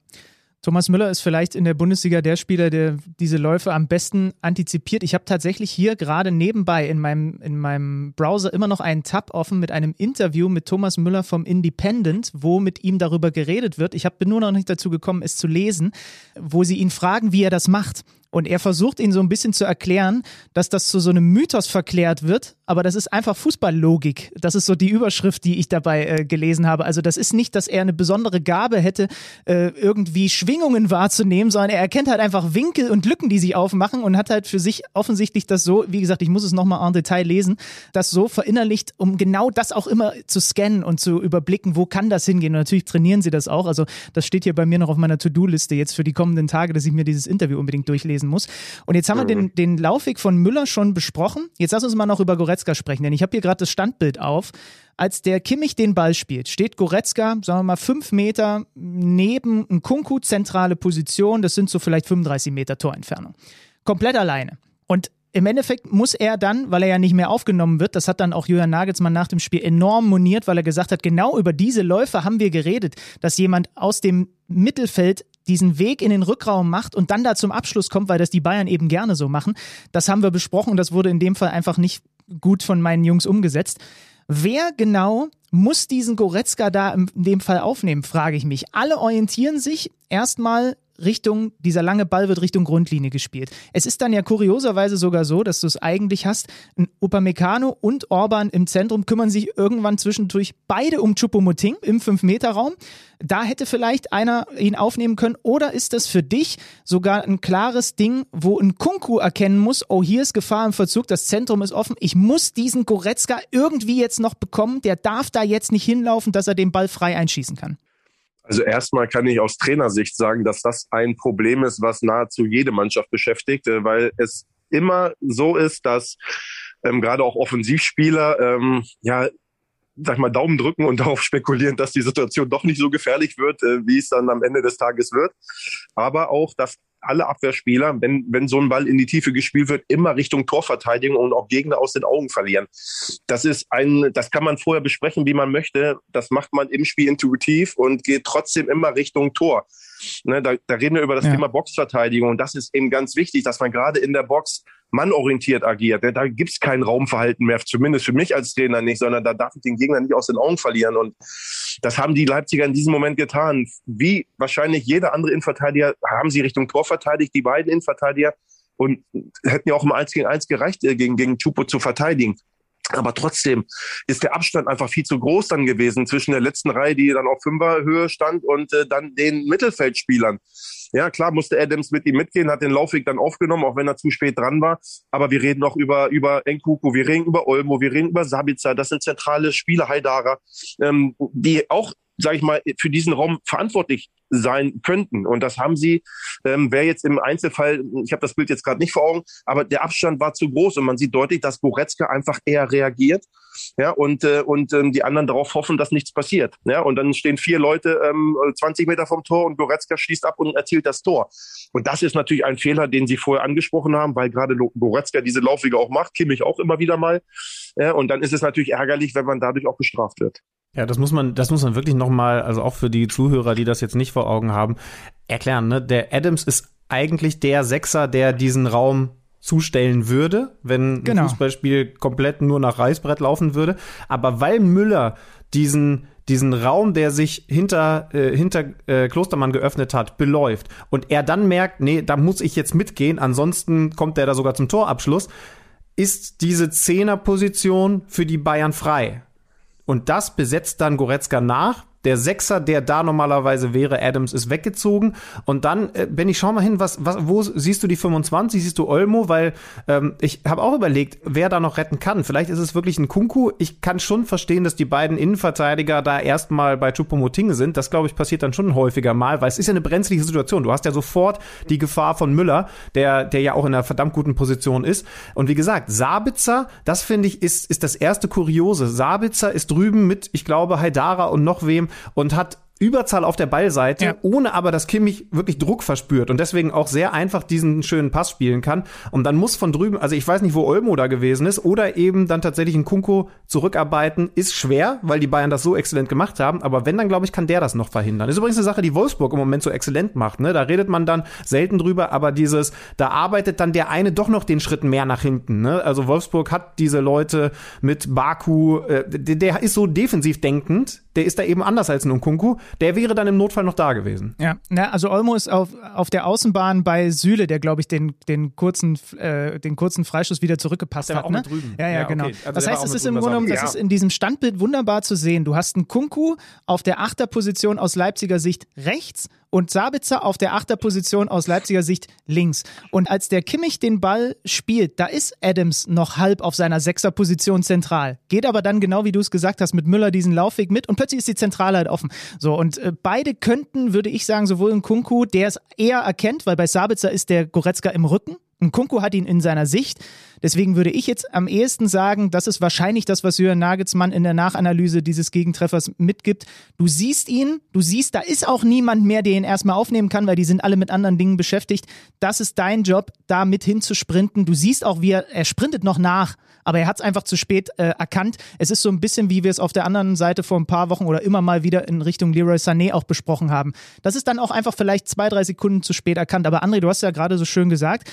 Thomas Müller ist vielleicht in der Bundesliga der Spieler, der diese Läufe am besten antizipiert. Ich habe tatsächlich hier gerade nebenbei in meinem, in meinem Browser immer noch einen Tab offen mit einem Interview mit Thomas Müller vom Independent, wo mit ihm darüber geredet wird. Ich bin nur noch nicht dazu gekommen, es zu lesen, wo sie ihn fragen, wie er das macht. Und er versucht ihn so ein bisschen zu erklären, dass das zu so einem Mythos verklärt wird, aber das ist einfach Fußballlogik. Das ist so die Überschrift, die ich dabei äh, gelesen habe. Also das ist nicht, dass er eine besondere Gabe hätte, äh, irgendwie Schwingungen wahrzunehmen, sondern er erkennt halt einfach Winkel und Lücken, die sich aufmachen und hat halt für sich offensichtlich das so, wie gesagt, ich muss es nochmal en Detail lesen, das so verinnerlicht, um genau das auch immer zu scannen und zu überblicken, wo kann das hingehen. Und natürlich trainieren sie das auch. Also das steht hier bei mir noch auf meiner To-Do-Liste jetzt für die kommenden Tage, dass ich mir dieses Interview unbedingt durchlese lesen muss. Und jetzt haben wir den, den Laufweg von Müller schon besprochen. Jetzt lass uns mal noch über Goretzka sprechen, denn ich habe hier gerade das Standbild auf. Als der Kimmich den Ball spielt, steht Goretzka, sagen wir mal, fünf Meter neben Kunku, zentrale Position. Das sind so vielleicht 35 Meter Torentfernung. Komplett alleine. Und im Endeffekt muss er dann, weil er ja nicht mehr aufgenommen wird, das hat dann auch Julian Nagelsmann nach dem Spiel enorm moniert, weil er gesagt hat, genau über diese Läufe haben wir geredet, dass jemand aus dem Mittelfeld diesen Weg in den Rückraum macht und dann da zum Abschluss kommt, weil das die Bayern eben gerne so machen. Das haben wir besprochen und das wurde in dem Fall einfach nicht gut von meinen Jungs umgesetzt. Wer genau muss diesen Goretzka da in dem Fall aufnehmen, frage ich mich. Alle orientieren sich erstmal Richtung, dieser lange Ball wird Richtung Grundlinie gespielt. Es ist dann ja kurioserweise sogar so, dass du es eigentlich hast, ein Upamecano und Orban im Zentrum kümmern sich irgendwann zwischendurch beide um Chupomoting im 5-Meter-Raum. Da hätte vielleicht einer ihn aufnehmen können. Oder ist das für dich sogar ein klares Ding, wo ein Kunku erkennen muss, oh, hier ist Gefahr im Verzug, das Zentrum ist offen, ich muss diesen Goretzka irgendwie jetzt noch bekommen, der darf da jetzt nicht hinlaufen, dass er den Ball frei einschießen kann. Also erstmal kann ich aus Trainersicht sagen, dass das ein Problem ist, was nahezu jede Mannschaft beschäftigt, äh, weil es immer so ist, dass ähm, gerade auch Offensivspieler ähm, ja sag mal, Daumen drücken und darauf spekulieren, dass die Situation doch nicht so gefährlich wird, äh, wie es dann am Ende des Tages wird. Aber auch, dass alle Abwehrspieler, wenn, wenn so ein Ball in die Tiefe gespielt wird, immer Richtung Torverteidigung und auch Gegner aus den Augen verlieren. Das ist ein, das kann man vorher besprechen, wie man möchte. Das macht man im Spiel intuitiv und geht trotzdem immer Richtung Tor. Ne, da, da reden wir über das ja. Thema Boxverteidigung und das ist eben ganz wichtig, dass man gerade in der Box mannorientiert agiert. Da gibt's kein Raumverhalten mehr, zumindest für mich als Trainer nicht, sondern da darf ich den Gegner nicht aus den Augen verlieren. Und das haben die Leipziger in diesem Moment getan. Wie wahrscheinlich jeder andere Innenverteidiger haben sie Richtung Tor verteidigt, die beiden Innenverteidiger, und hätten ja auch im 1 gegen 1 gereicht, äh, gegen, gegen Chupo zu verteidigen. Aber trotzdem ist der Abstand einfach viel zu groß dann gewesen zwischen der letzten Reihe, die dann auf Fünferhöhe stand, und äh, dann den Mittelfeldspielern. Ja, klar musste Adams mit ihm mitgehen, hat den Laufweg dann aufgenommen, auch wenn er zu spät dran war. Aber wir reden auch über, über Enkuku, wir reden über Olmo, wir reden über Sabitzer. Das sind zentrale Spieler, Haidara, ähm, die auch sage ich mal, für diesen Raum verantwortlich sein könnten. Und das haben sie, ähm, wer jetzt im Einzelfall, ich habe das Bild jetzt gerade nicht vor Augen, aber der Abstand war zu groß und man sieht deutlich, dass Goretzka einfach eher reagiert ja, und, äh, und ähm, die anderen darauf hoffen, dass nichts passiert. Ja, und dann stehen vier Leute ähm, 20 Meter vom Tor und Goretzka schießt ab und erzielt das Tor. Und das ist natürlich ein Fehler, den Sie vorher angesprochen haben, weil gerade Goretzka diese Laufwege auch macht, Kimmich auch immer wieder mal. Ja, und dann ist es natürlich ärgerlich, wenn man dadurch auch bestraft wird. Ja, das muss man, das muss man wirklich nochmal, also auch für die Zuhörer, die das jetzt nicht vor Augen haben, erklären. Ne? Der Adams ist eigentlich der Sechser, der diesen Raum zustellen würde, wenn genau. ein Fußballspiel komplett nur nach Reißbrett laufen würde. Aber weil Müller diesen diesen Raum, der sich hinter, äh, hinter äh, Klostermann geöffnet hat, beläuft und er dann merkt, nee, da muss ich jetzt mitgehen, ansonsten kommt der da sogar zum Torabschluss, ist diese Zehnerposition für die Bayern frei. Und das besetzt dann Goretzka nach. Der Sechser, der da normalerweise wäre, Adams, ist weggezogen. Und dann, äh, Benny, schau mal hin, was, was, wo siehst du die 25? Siehst du Olmo? Weil ähm, ich habe auch überlegt, wer da noch retten kann. Vielleicht ist es wirklich ein Kunku. Ich kann schon verstehen, dass die beiden Innenverteidiger da erstmal bei Chupomoting sind. Das, glaube ich, passiert dann schon häufiger mal, weil es ist ja eine brenzliche Situation. Du hast ja sofort die Gefahr von Müller, der, der ja auch in einer verdammt guten Position ist. Und wie gesagt, Sabitzer, das finde ich, ist, ist das erste Kuriose. Sabitzer ist drüben mit, ich glaube, Haidara und noch wem und hat Überzahl auf der Ballseite, ja. ohne aber, dass Kimmich wirklich Druck verspürt und deswegen auch sehr einfach diesen schönen Pass spielen kann. Und dann muss von drüben, also ich weiß nicht, wo Olmo da gewesen ist, oder eben dann tatsächlich ein Kunko zurückarbeiten, ist schwer, weil die Bayern das so exzellent gemacht haben. Aber wenn, dann glaube ich, kann der das noch verhindern. ist übrigens eine Sache, die Wolfsburg im Moment so exzellent macht. Ne? Da redet man dann selten drüber, aber dieses, da arbeitet dann der eine doch noch den Schritt mehr nach hinten. Ne? Also Wolfsburg hat diese Leute mit Baku, äh, der, der ist so defensiv denkend, der ist da eben anders als ein Nkunku. Der wäre dann im Notfall noch da gewesen. Ja, na, also Olmo ist auf, auf der Außenbahn bei Süle, der, glaube ich, den, den, kurzen, äh, den kurzen Freischuss wieder zurückgepasst hat. Ne? Ja, ja, ja, genau. Okay. Also das heißt, es ist im Grunde genommen, das ist in diesem Standbild wunderbar zu sehen. Du hast einen Kunku auf der Achterposition aus Leipziger Sicht rechts und Sabitzer auf der Achterposition aus Leipziger Sicht links. Und als der Kimmich den Ball spielt, da ist Adams noch halb auf seiner Sechserposition zentral. Geht aber dann genau wie du es gesagt hast, mit Müller diesen Laufweg mit und plötzlich ist die Zentrale halt offen. So, und äh, beide könnten, würde ich sagen, sowohl ein Kunku, der es eher erkennt, weil bei Sabitzer ist der Goretzka im Rücken. Ein Kunku hat ihn in seiner Sicht. Deswegen würde ich jetzt am ehesten sagen, das ist wahrscheinlich das, was Jürgen Nagelsmann in der Nachanalyse dieses Gegentreffers mitgibt. Du siehst ihn, du siehst, da ist auch niemand mehr, der ihn erstmal aufnehmen kann, weil die sind alle mit anderen Dingen beschäftigt. Das ist dein Job, da mit hinzusprinten. Du siehst auch, wie er, er sprintet noch nach aber er hat es einfach zu spät äh, erkannt. Es ist so ein bisschen, wie wir es auf der anderen Seite vor ein paar Wochen oder immer mal wieder in Richtung Leroy Sané auch besprochen haben. Das ist dann auch einfach vielleicht zwei, drei Sekunden zu spät erkannt. Aber André, du hast ja gerade so schön gesagt,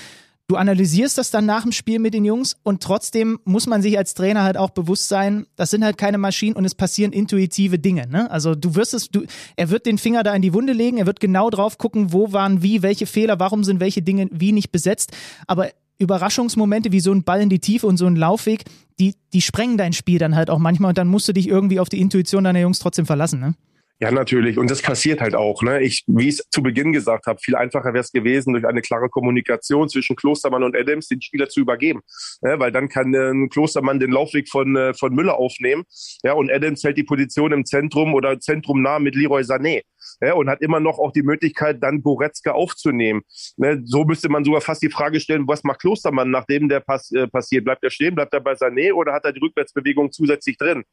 Du analysierst das dann nach dem Spiel mit den Jungs und trotzdem muss man sich als Trainer halt auch bewusst sein, das sind halt keine Maschinen und es passieren intuitive Dinge. Ne? Also du wirst es, du, er wird den Finger da in die Wunde legen, er wird genau drauf gucken, wo waren wie, welche Fehler, warum sind welche Dinge wie nicht besetzt. Aber Überraschungsmomente wie so ein Ball in die Tiefe und so ein Laufweg, die, die sprengen dein Spiel dann halt auch manchmal und dann musst du dich irgendwie auf die Intuition deiner Jungs trotzdem verlassen, ne? Ja, natürlich. Und das passiert halt auch. Ne? Ich, wie ich es zu Beginn gesagt habe, viel einfacher wäre es gewesen, durch eine klare Kommunikation zwischen Klostermann und Adams den Spieler zu übergeben. Ne? Weil dann kann äh, Klostermann den Laufweg von, äh, von Müller aufnehmen. Ja, und Adams hält die Position im Zentrum oder Zentrum nah mit Leroy Sané ja, und hat immer noch auch die Möglichkeit, dann Goretzka aufzunehmen. Ne, so müsste man sogar fast die Frage stellen, was macht Klostermann, nachdem der Pass äh, passiert? Bleibt er stehen, bleibt er bei Sané oder hat er die Rückwärtsbewegung zusätzlich drin?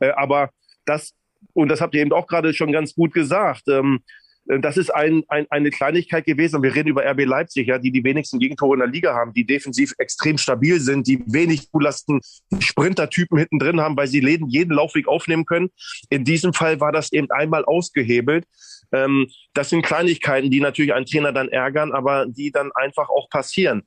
Äh, aber das, und das habt ihr eben auch gerade schon ganz gut gesagt, ähm, äh, das ist ein, ein, eine Kleinigkeit gewesen. Wir reden über RB Leipzig, ja, die die wenigsten Gegentore in der Liga haben, die defensiv extrem stabil sind, die wenig zulasten Sprintertypen hinten drin haben, weil sie jeden, jeden Laufweg aufnehmen können. In diesem Fall war das eben einmal ausgehebelt. Ähm, das sind Kleinigkeiten, die natürlich einen Trainer dann ärgern, aber die dann einfach auch passieren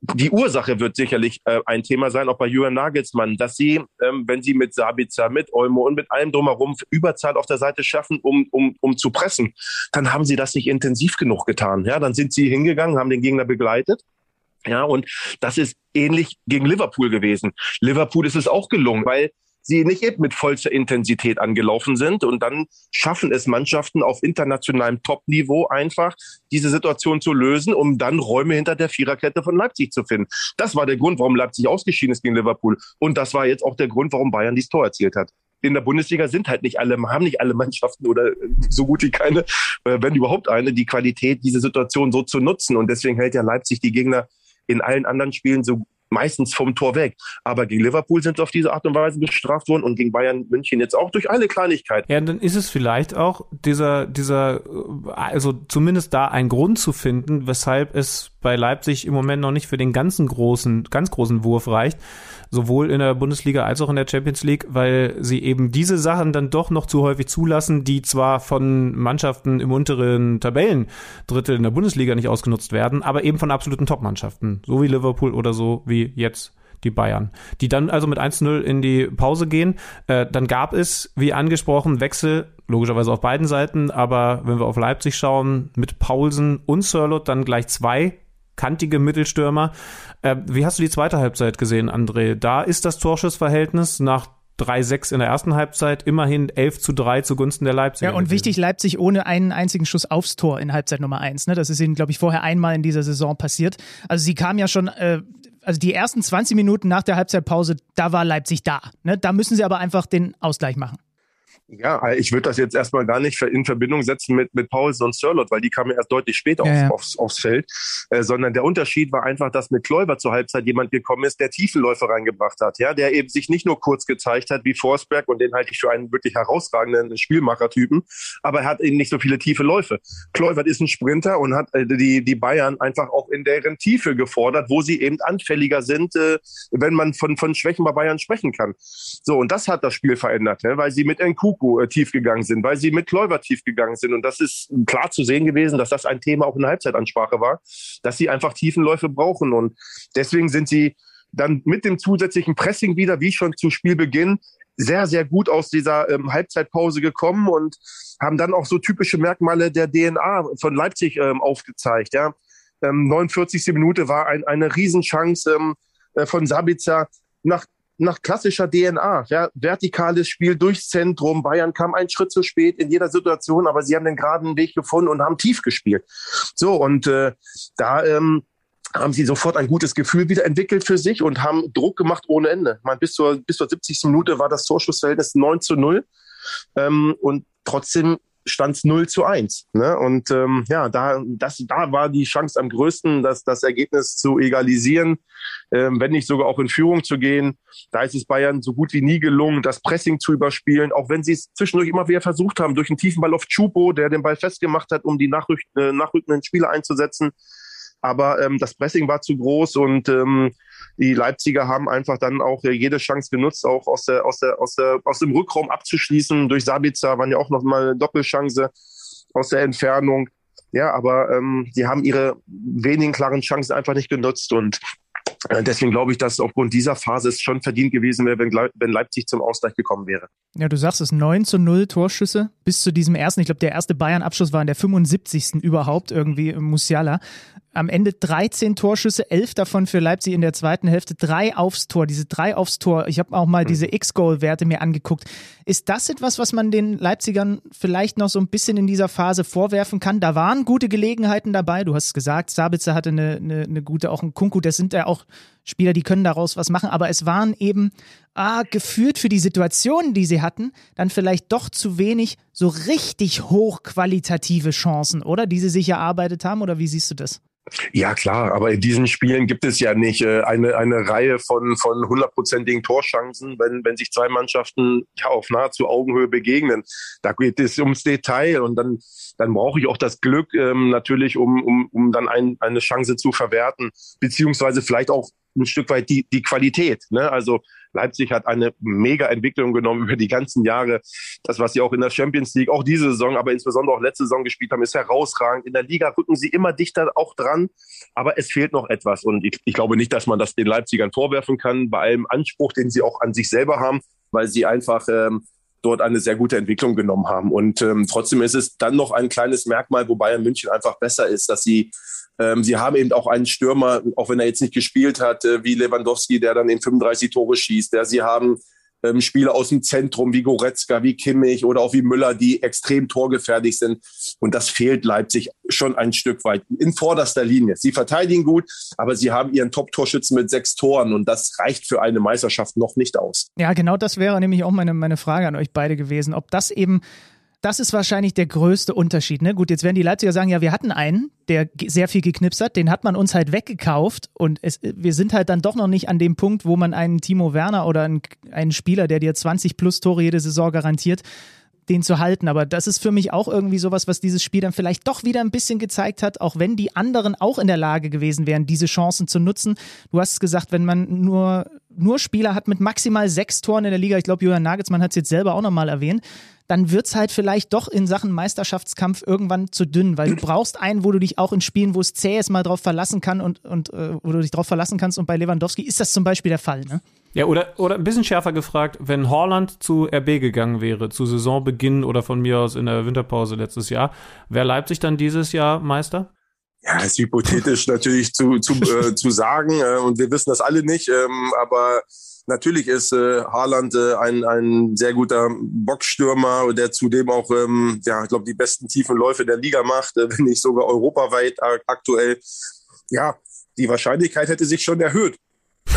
die Ursache wird sicherlich äh, ein Thema sein, auch bei Jürgen Nagelsmann, dass sie, ähm, wenn sie mit Sabitzer, mit Olmo und mit allem drumherum Überzahl auf der Seite schaffen, um, um, um zu pressen, dann haben sie das nicht intensiv genug getan. Ja, dann sind sie hingegangen, haben den Gegner begleitet. Ja, und das ist ähnlich gegen Liverpool gewesen. Liverpool ist es auch gelungen, weil sie nicht eben mit vollster Intensität angelaufen sind. Und dann schaffen es Mannschaften auf internationalem Top-Niveau einfach, diese Situation zu lösen, um dann Räume hinter der Viererkette von Leipzig zu finden. Das war der Grund, warum Leipzig ausgeschieden ist gegen Liverpool. Und das war jetzt auch der Grund, warum Bayern dieses Tor erzielt hat in der Bundesliga sind halt nicht alle, haben nicht alle Mannschaften oder so gut wie keine, äh, wenn überhaupt eine, die Qualität, diese Situation so zu nutzen. Und deswegen hält ja Leipzig die Gegner in allen anderen Spielen so meistens vom Tor weg. Aber gegen Liverpool sind sie auf diese Art und Weise bestraft worden und gegen Bayern München jetzt auch durch eine Kleinigkeit. Ja, dann ist es vielleicht auch dieser, dieser, also zumindest da ein Grund zu finden, weshalb es bei Leipzig im Moment noch nicht für den ganzen großen, ganz großen Wurf reicht, sowohl in der Bundesliga als auch in der Champions League, weil sie eben diese Sachen dann doch noch zu häufig zulassen, die zwar von Mannschaften im unteren Tabellendrittel in der Bundesliga nicht ausgenutzt werden, aber eben von absoluten Top-Mannschaften, so wie Liverpool oder so wie jetzt die Bayern, die dann also mit 1-0 in die Pause gehen. Äh, dann gab es, wie angesprochen, Wechsel, logischerweise auf beiden Seiten, aber wenn wir auf Leipzig schauen, mit Paulsen und Sörlot dann gleich zwei kantige Mittelstürmer. Äh, wie hast du die zweite Halbzeit gesehen, André? Da ist das Torschussverhältnis nach 3-6 in der ersten Halbzeit, immerhin 11 zu 3 zugunsten der Leipziger. Ja, und wichtig, Leipzig ohne einen einzigen Schuss aufs Tor in Halbzeit Nummer 1. Ne? Das ist ihnen, glaube ich, vorher einmal in dieser Saison passiert. Also sie kam ja schon, äh, also die ersten 20 Minuten nach der Halbzeitpause, da war Leipzig da. Ne? Da müssen sie aber einfach den Ausgleich machen. Ja, ich würde das jetzt erstmal gar nicht in Verbindung setzen mit, mit Paulsen und Sirlot, weil die kamen erst deutlich später ja, aufs, ja. Aufs, aufs, Feld, äh, sondern der Unterschied war einfach, dass mit Kläuber zur Halbzeit jemand gekommen ist, der Tiefenläufe reingebracht hat, ja, der eben sich nicht nur kurz gezeigt hat wie Forsberg und den halte ich für einen wirklich herausragenden Spielmachertypen, aber er hat eben nicht so viele tiefe Läufe. Kläubert ist ein Sprinter und hat äh, die, die Bayern einfach auch in deren Tiefe gefordert, wo sie eben anfälliger sind, äh, wenn man von, von Schwächen bei Bayern sprechen kann. So, und das hat das Spiel verändert, ne, weil sie mit Nku Doku äh, tief gegangen sind, weil sie mit Kläuber tief gegangen sind. Und das ist klar zu sehen gewesen, dass das ein Thema auch in der Halbzeitansprache war, dass sie einfach Tiefenläufe brauchen. Und deswegen sind sie dann mit dem zusätzlichen Pressing wieder, wie schon zu Spielbeginn, sehr, sehr gut aus dieser ähm, Halbzeitpause gekommen und haben dann auch so typische Merkmale der DNA von Leipzig ähm, aufgezeigt. Ja. Ähm, 49. Minute war ein, eine Riesenchance ähm, äh, von Sabitzer nach nach klassischer DNA. Ja, vertikales Spiel durchs Zentrum. Bayern kam einen Schritt zu spät in jeder Situation, aber sie haben den geraden Weg gefunden und haben tief gespielt. So, und äh, da ähm, haben sie sofort ein gutes Gefühl wieder entwickelt für sich und haben Druck gemacht ohne Ende. Ich bis zur, bis zur 70. Minute war das Torschussverhältnis 9 zu 0. Ähm, und trotzdem stand es 0 zu 1. Ne? Und ähm, ja, da, das, da war die Chance am größten, das, das Ergebnis zu egalisieren, ähm, wenn nicht sogar auch in Führung zu gehen. Da ist es Bayern so gut wie nie gelungen, das Pressing zu überspielen, auch wenn sie es zwischendurch immer wieder versucht haben, durch einen tiefen Ball auf Chupo, der den Ball festgemacht hat, um die nachrück äh, nachrückenden Spieler einzusetzen. Aber ähm, das Pressing war zu groß und ähm, die Leipziger haben einfach dann auch äh, jede Chance genutzt, auch aus der, aus der, aus der, aus dem Rückraum abzuschließen. Durch Sabitzer waren ja auch noch mal eine Doppelchance aus der Entfernung. Ja, aber ähm, die haben ihre wenigen klaren Chancen einfach nicht genutzt und äh, Deswegen glaube ich, dass aufgrund dieser Phase es schon verdient gewesen wäre, wenn Leipzig zum Ausgleich gekommen wäre. Ja, du sagst es, 9 zu 0 Torschüsse bis zu diesem ersten. Ich glaube, der erste Bayern-Abschluss war in der 75. überhaupt irgendwie Musiala am Ende 13 Torschüsse, 11 davon für Leipzig in der zweiten Hälfte, drei aufs Tor, diese drei aufs Tor. Ich habe auch mal hm. diese X-Goal-Werte mir angeguckt. Ist das etwas, was man den Leipzigern vielleicht noch so ein bisschen in dieser Phase vorwerfen kann? Da waren gute Gelegenheiten dabei. Du hast es gesagt, Sabitzer hatte eine, eine, eine gute, auch ein Kunku, das sind ja auch Spieler, die können daraus was machen, aber es waren eben ah, geführt für die Situationen, die sie hatten, dann vielleicht doch zu wenig so richtig hochqualitative Chancen, oder? Die sie sich erarbeitet haben, oder wie siehst du das? Ja, klar, aber in diesen Spielen gibt es ja nicht äh, eine, eine Reihe von, von hundertprozentigen Torchancen, wenn, wenn sich zwei Mannschaften ja auf nahezu Augenhöhe begegnen. Da geht es ums Detail und dann, dann brauche ich auch das Glück ähm, natürlich, um, um, um dann ein, eine Chance zu verwerten, beziehungsweise vielleicht auch ein Stück weit die, die Qualität. Ne? Also Leipzig hat eine mega Entwicklung genommen über die ganzen Jahre. Das, was sie auch in der Champions League, auch diese Saison, aber insbesondere auch letzte Saison gespielt haben, ist herausragend. In der Liga rücken sie immer dichter auch dran, aber es fehlt noch etwas. Und ich, ich glaube nicht, dass man das den Leipzigern vorwerfen kann, bei allem Anspruch, den sie auch an sich selber haben, weil sie einfach ähm, dort eine sehr gute Entwicklung genommen haben. Und ähm, trotzdem ist es dann noch ein kleines Merkmal, wo Bayern München einfach besser ist, dass sie ähm, sie haben eben auch einen Stürmer, auch wenn er jetzt nicht gespielt hat, äh, wie Lewandowski, der dann in 35 Tore schießt. Der, sie haben ähm, Spieler aus dem Zentrum wie Goretzka, wie Kimmich oder auch wie Müller, die extrem torgefährlich sind. Und das fehlt Leipzig schon ein Stück weit in vorderster Linie. Sie verteidigen gut, aber sie haben ihren Top-Torschützen mit sechs Toren und das reicht für eine Meisterschaft noch nicht aus. Ja, genau das wäre nämlich auch meine, meine Frage an euch beide gewesen, ob das eben das ist wahrscheinlich der größte Unterschied. Ne? Gut, jetzt werden die Leipziger sagen, ja, wir hatten einen, der sehr viel geknipst hat, den hat man uns halt weggekauft und es, wir sind halt dann doch noch nicht an dem Punkt, wo man einen Timo Werner oder einen, einen Spieler, der dir 20 plus Tore jede Saison garantiert, den zu halten. Aber das ist für mich auch irgendwie sowas, was dieses Spiel dann vielleicht doch wieder ein bisschen gezeigt hat, auch wenn die anderen auch in der Lage gewesen wären, diese Chancen zu nutzen. Du hast gesagt, wenn man nur, nur Spieler hat mit maximal sechs Toren in der Liga, ich glaube, Julian Nagelsmann hat es jetzt selber auch nochmal erwähnt, dann wird es halt vielleicht doch in Sachen Meisterschaftskampf irgendwann zu dünn, weil du brauchst einen, wo du dich auch in Spielen, wo es zäh ist, mal drauf verlassen kann und, und äh, wo du dich drauf verlassen kannst. Und bei Lewandowski ist das zum Beispiel der Fall, ne? Ja, oder, oder ein bisschen schärfer gefragt, wenn Horland zu RB gegangen wäre, zu Saisonbeginn oder von mir aus in der Winterpause letztes Jahr, wäre Leipzig dann dieses Jahr Meister? Ja, ist hypothetisch natürlich zu, zu, äh, zu sagen äh, und wir wissen das alle nicht, ähm, aber Natürlich ist äh, Haaland äh, ein, ein sehr guter Boxstürmer, der zudem auch, ähm, ja, ich glaube, die besten tiefen Läufe der Liga macht, äh, wenn nicht sogar europaweit aktuell. Ja, die Wahrscheinlichkeit hätte sich schon erhöht.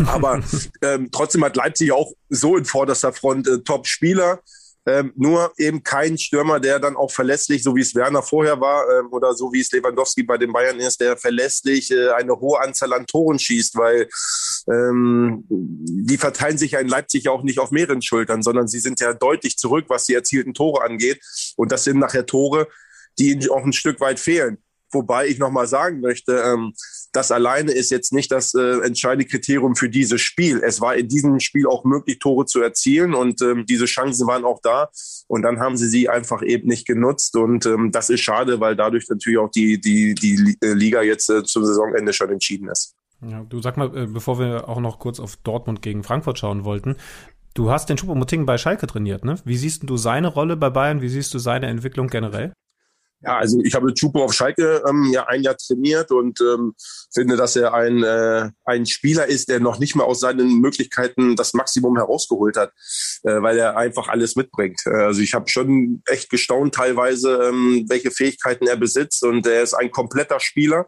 Aber ähm, trotzdem hat Leipzig auch so in vorderster Front äh, Top-Spieler. Ähm, nur eben kein Stürmer, der dann auch verlässlich, so wie es Werner vorher war, ähm, oder so wie es Lewandowski bei den Bayern ist, der verlässlich äh, eine hohe Anzahl an Toren schießt, weil ähm, die verteilen sich ja in Leipzig auch nicht auf mehreren Schultern, sondern sie sind ja deutlich zurück, was die erzielten Tore angeht. Und das sind nachher Tore, die ihnen auch ein Stück weit fehlen. Wobei ich nochmal sagen möchte, ähm, das alleine ist jetzt nicht das äh, entscheidende Kriterium für dieses Spiel. Es war in diesem Spiel auch möglich, Tore zu erzielen und ähm, diese Chancen waren auch da. Und dann haben sie sie einfach eben nicht genutzt. Und ähm, das ist schade, weil dadurch natürlich auch die, die, die äh, Liga jetzt äh, zum Saisonende schon entschieden ist. Ja, du sag mal, äh, bevor wir auch noch kurz auf Dortmund gegen Frankfurt schauen wollten, Du hast den Choupo-Moting bei Schalke trainiert, ne? Wie siehst du seine Rolle bei Bayern? Wie siehst du seine Entwicklung generell? Ja, also ich habe Chupo auf Schalke ähm, ja ein Jahr trainiert und ähm, finde, dass er ein, äh, ein Spieler ist, der noch nicht mal aus seinen Möglichkeiten das Maximum herausgeholt hat, äh, weil er einfach alles mitbringt. Äh, also ich habe schon echt gestaunt teilweise, ähm, welche Fähigkeiten er besitzt und er ist ein kompletter Spieler.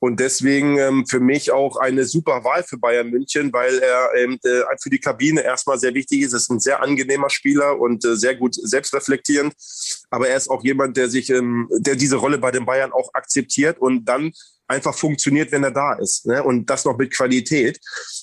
Und deswegen ähm, für mich auch eine super Wahl für Bayern München, weil er ähm, äh, für die Kabine erstmal sehr wichtig ist. Er ist ein sehr angenehmer Spieler und äh, sehr gut selbstreflektierend. Aber er ist auch jemand, der sich, ähm, der diese Rolle bei den Bayern auch akzeptiert und dann einfach funktioniert, wenn er da ist. Ne? Und das noch mit Qualität.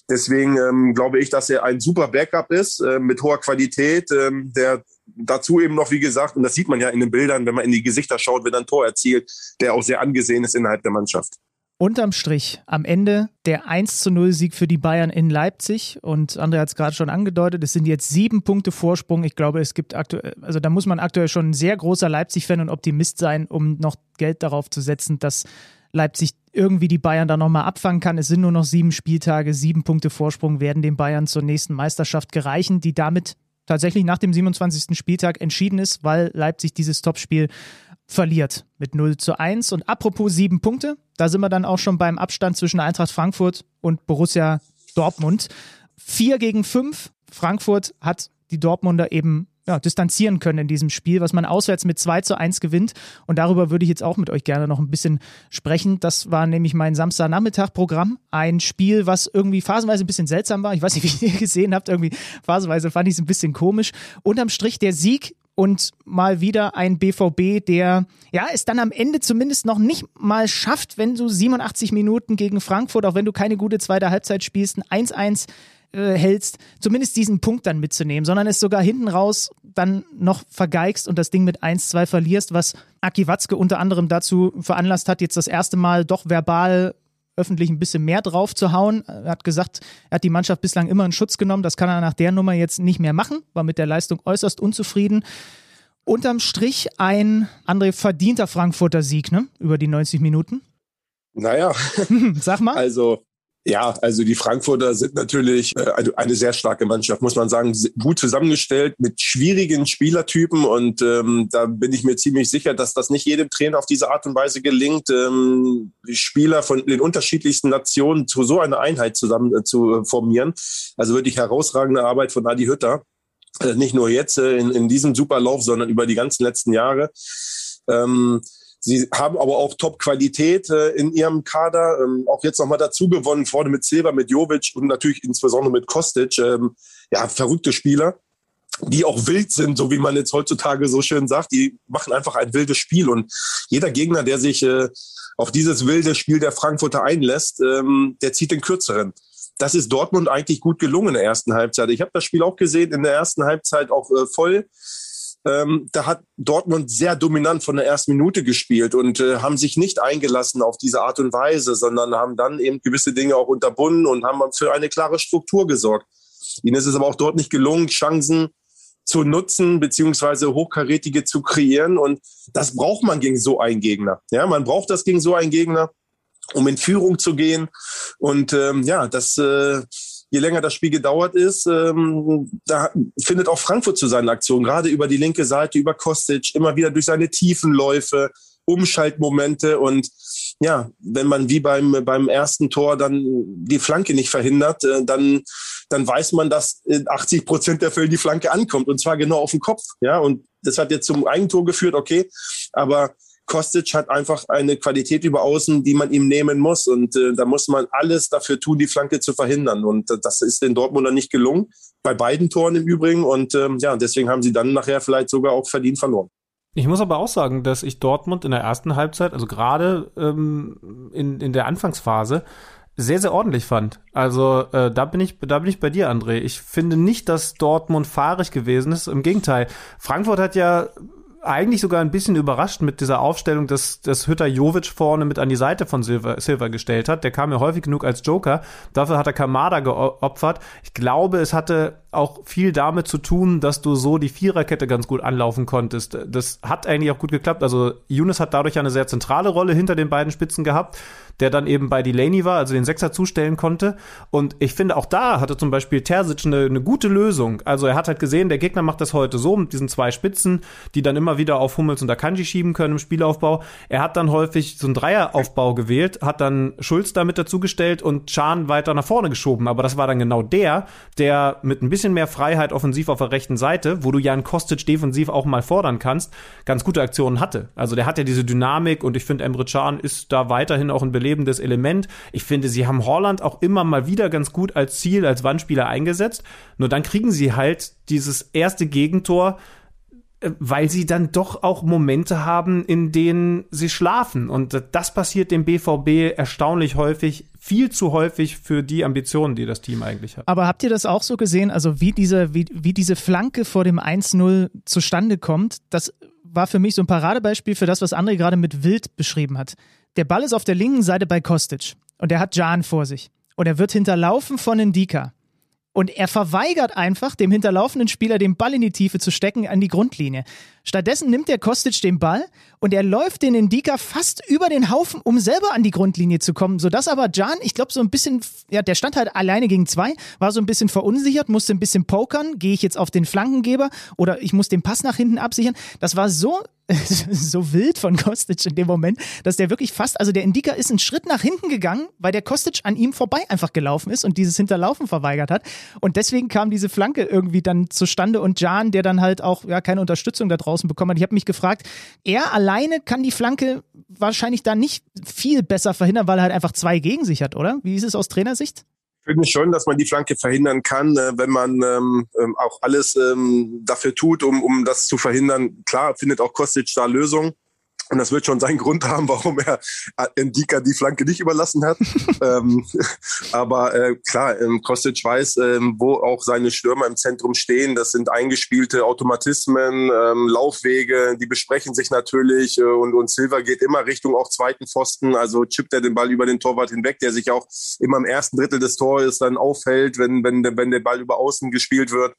Deswegen ähm, glaube ich, dass er ein super Backup ist, äh, mit hoher Qualität, ähm, der dazu eben noch, wie gesagt, und das sieht man ja in den Bildern, wenn man in die Gesichter schaut, wenn er ein Tor erzielt, der auch sehr angesehen ist innerhalb der Mannschaft. Unterm Strich am Ende der 1 zu 0 Sieg für die Bayern in Leipzig. Und André hat es gerade schon angedeutet, es sind jetzt sieben Punkte Vorsprung. Ich glaube, es gibt aktuell, also da muss man aktuell schon ein sehr großer Leipzig-Fan und Optimist sein, um noch Geld darauf zu setzen, dass Leipzig irgendwie die Bayern da nochmal abfangen kann. Es sind nur noch sieben Spieltage, sieben Punkte Vorsprung werden den Bayern zur nächsten Meisterschaft gereichen, die damit tatsächlich nach dem 27. Spieltag entschieden ist, weil Leipzig dieses Topspiel verliert mit 0 zu 1. Und apropos sieben Punkte, da sind wir dann auch schon beim Abstand zwischen Eintracht Frankfurt und Borussia Dortmund. Vier gegen fünf. Frankfurt hat die Dortmunder eben ja, distanzieren können in diesem Spiel, was man auswärts mit 2 zu 1 gewinnt. Und darüber würde ich jetzt auch mit euch gerne noch ein bisschen sprechen. Das war nämlich mein Samstagnachmittag-Programm. Ein Spiel, was irgendwie phasenweise ein bisschen seltsam war. Ich weiß nicht, wie ihr gesehen habt. Irgendwie phasenweise fand ich es ein bisschen komisch. Unterm Strich der Sieg und mal wieder ein BVB, der ja es dann am Ende zumindest noch nicht mal schafft, wenn du 87 Minuten gegen Frankfurt, auch wenn du keine gute zweite Halbzeit spielst, ein 1-1 äh, hältst, zumindest diesen Punkt dann mitzunehmen, sondern es sogar hinten raus dann noch vergeigst und das Ding mit 1-2 verlierst, was Aki Watzke unter anderem dazu veranlasst hat, jetzt das erste Mal doch verbal öffentlich ein bisschen mehr drauf zu hauen. Er hat gesagt, er hat die Mannschaft bislang immer in Schutz genommen. Das kann er nach der Nummer jetzt nicht mehr machen, war mit der Leistung äußerst unzufrieden. Unterm Strich ein André verdienter Frankfurter Sieg, ne? Über die 90 Minuten. Naja. Sag mal. Also, ja, also die Frankfurter sind natürlich äh, eine sehr starke Mannschaft, muss man sagen, gut zusammengestellt mit schwierigen Spielertypen und ähm, da bin ich mir ziemlich sicher, dass das nicht jedem Trainer auf diese Art und Weise gelingt, ähm, Spieler von den unterschiedlichsten Nationen zu so einer Einheit zusammen äh, zu formieren. Also wirklich herausragende Arbeit von Adi Hütter. Äh, nicht nur jetzt äh, in, in diesem Superlauf, sondern über die ganzen letzten Jahre. Ähm, Sie haben aber auch Top-Qualität äh, in ihrem Kader. Ähm, auch jetzt nochmal dazu gewonnen, vorne mit Silva, mit Jovic und natürlich insbesondere mit Kostic. Ähm, ja, verrückte Spieler, die auch wild sind, so wie man jetzt heutzutage so schön sagt. Die machen einfach ein wildes Spiel. Und jeder Gegner, der sich äh, auf dieses wilde Spiel der Frankfurter einlässt, ähm, der zieht den kürzeren. Das ist Dortmund eigentlich gut gelungen in der ersten Halbzeit. Ich habe das Spiel auch gesehen, in der ersten Halbzeit auch äh, voll ähm, da hat Dortmund sehr dominant von der ersten Minute gespielt und äh, haben sich nicht eingelassen auf diese Art und Weise, sondern haben dann eben gewisse Dinge auch unterbunden und haben für eine klare Struktur gesorgt. Ihnen ist es aber auch dort nicht gelungen, Chancen zu nutzen, beziehungsweise hochkarätige zu kreieren. Und das braucht man gegen so einen Gegner. Ja, man braucht das gegen so einen Gegner, um in Führung zu gehen. Und ähm, ja, das äh, je länger das Spiel gedauert ist, ähm, da findet auch Frankfurt zu seinen Aktionen, gerade über die linke Seite, über Kostic, immer wieder durch seine Tiefenläufe, Umschaltmomente und ja, wenn man wie beim, beim ersten Tor dann die Flanke nicht verhindert, äh, dann, dann weiß man, dass in 80 Prozent der Fälle die Flanke ankommt und zwar genau auf den Kopf. Ja, und das hat jetzt zum Eigentor geführt, okay, aber Kostic hat einfach eine Qualität über außen, die man ihm nehmen muss. Und äh, da muss man alles dafür tun, die Flanke zu verhindern. Und äh, das ist den Dortmunder nicht gelungen. Bei beiden Toren im Übrigen. Und ähm, ja, deswegen haben sie dann nachher vielleicht sogar auch verdient verloren. Ich muss aber auch sagen, dass ich Dortmund in der ersten Halbzeit, also gerade ähm, in, in der Anfangsphase, sehr, sehr ordentlich fand. Also äh, da bin ich, da bin ich bei dir, André. Ich finde nicht, dass Dortmund fahrig gewesen ist. Im Gegenteil, Frankfurt hat ja eigentlich sogar ein bisschen überrascht mit dieser Aufstellung, dass, dass Hütter Jovic vorne mit an die Seite von Silver, Silver gestellt hat. Der kam ja häufig genug als Joker. Dafür hat er Kamada geopfert. Ich glaube, es hatte auch viel damit zu tun, dass du so die Viererkette ganz gut anlaufen konntest. Das hat eigentlich auch gut geklappt. Also Younes hat dadurch eine sehr zentrale Rolle hinter den beiden Spitzen gehabt der dann eben bei Delaney war, also den Sechser zustellen konnte. Und ich finde, auch da hatte zum Beispiel Terzic eine, eine gute Lösung. Also er hat halt gesehen, der Gegner macht das heute so mit diesen zwei Spitzen, die dann immer wieder auf Hummels und Akanji schieben können im Spielaufbau. Er hat dann häufig so einen Dreieraufbau gewählt, hat dann Schulz damit dazugestellt und Chan weiter nach vorne geschoben. Aber das war dann genau der, der mit ein bisschen mehr Freiheit offensiv auf der rechten Seite, wo du Jan Kostic defensiv auch mal fordern kannst, ganz gute Aktionen hatte. Also der hat ja diese Dynamik und ich finde, Emre Can ist da weiterhin auch ein belebendes Element. Ich finde, sie haben Holland auch immer mal wieder ganz gut als Ziel, als Wandspieler eingesetzt. Nur dann kriegen sie halt dieses erste Gegentor, äh, weil sie dann doch auch Momente haben, in denen sie schlafen. Und das passiert dem BVB erstaunlich häufig, viel zu häufig für die Ambitionen, die das Team eigentlich hat. Aber habt ihr das auch so gesehen? Also wie diese, wie, wie diese Flanke vor dem 1-0 zustande kommt, das war für mich so ein Paradebeispiel für das, was André gerade mit Wild beschrieben hat. Der Ball ist auf der linken Seite bei Kostic und er hat Jan vor sich. Und er wird hinterlaufen von Ndika. Und er verweigert einfach, dem hinterlaufenden Spieler den Ball in die Tiefe zu stecken an die Grundlinie. Stattdessen nimmt der Kostic den Ball und er läuft den Indika fast über den Haufen, um selber an die Grundlinie zu kommen, sodass aber Jan, ich glaube, so ein bisschen, ja, der stand halt alleine gegen zwei, war so ein bisschen verunsichert, musste ein bisschen pokern, gehe ich jetzt auf den Flankengeber oder ich muss den Pass nach hinten absichern. Das war so so wild von Kostic in dem Moment, dass der wirklich fast, also der Indika ist einen Schritt nach hinten gegangen, weil der Kostic an ihm vorbei einfach gelaufen ist und dieses Hinterlaufen verweigert hat. Und deswegen kam diese Flanke irgendwie dann zustande und Jan, der dann halt auch ja keine Unterstützung da draußen bekommen hat. Ich habe mich gefragt, er alleine kann die Flanke wahrscheinlich da nicht viel besser verhindern, weil er halt einfach zwei gegen sich hat, oder? Wie ist es aus Trainersicht? Ich finde schon, dass man die Flanke verhindern kann, äh, wenn man ähm, ähm, auch alles ähm, dafür tut, um, um das zu verhindern. Klar findet auch Kostic da Lösungen. Und das wird schon seinen Grund haben, warum er Ndika die Flanke nicht überlassen hat. ähm, aber äh, klar, ähm, Kostic weiß, ähm, wo auch seine Stürmer im Zentrum stehen. Das sind eingespielte Automatismen, ähm, Laufwege, die besprechen sich natürlich. Äh, und, und Silva geht immer Richtung auch zweiten Pfosten. Also chippt er den Ball über den Torwart hinweg, der sich auch immer im ersten Drittel des Tores dann auffällt, wenn, wenn, wenn der Ball über außen gespielt wird.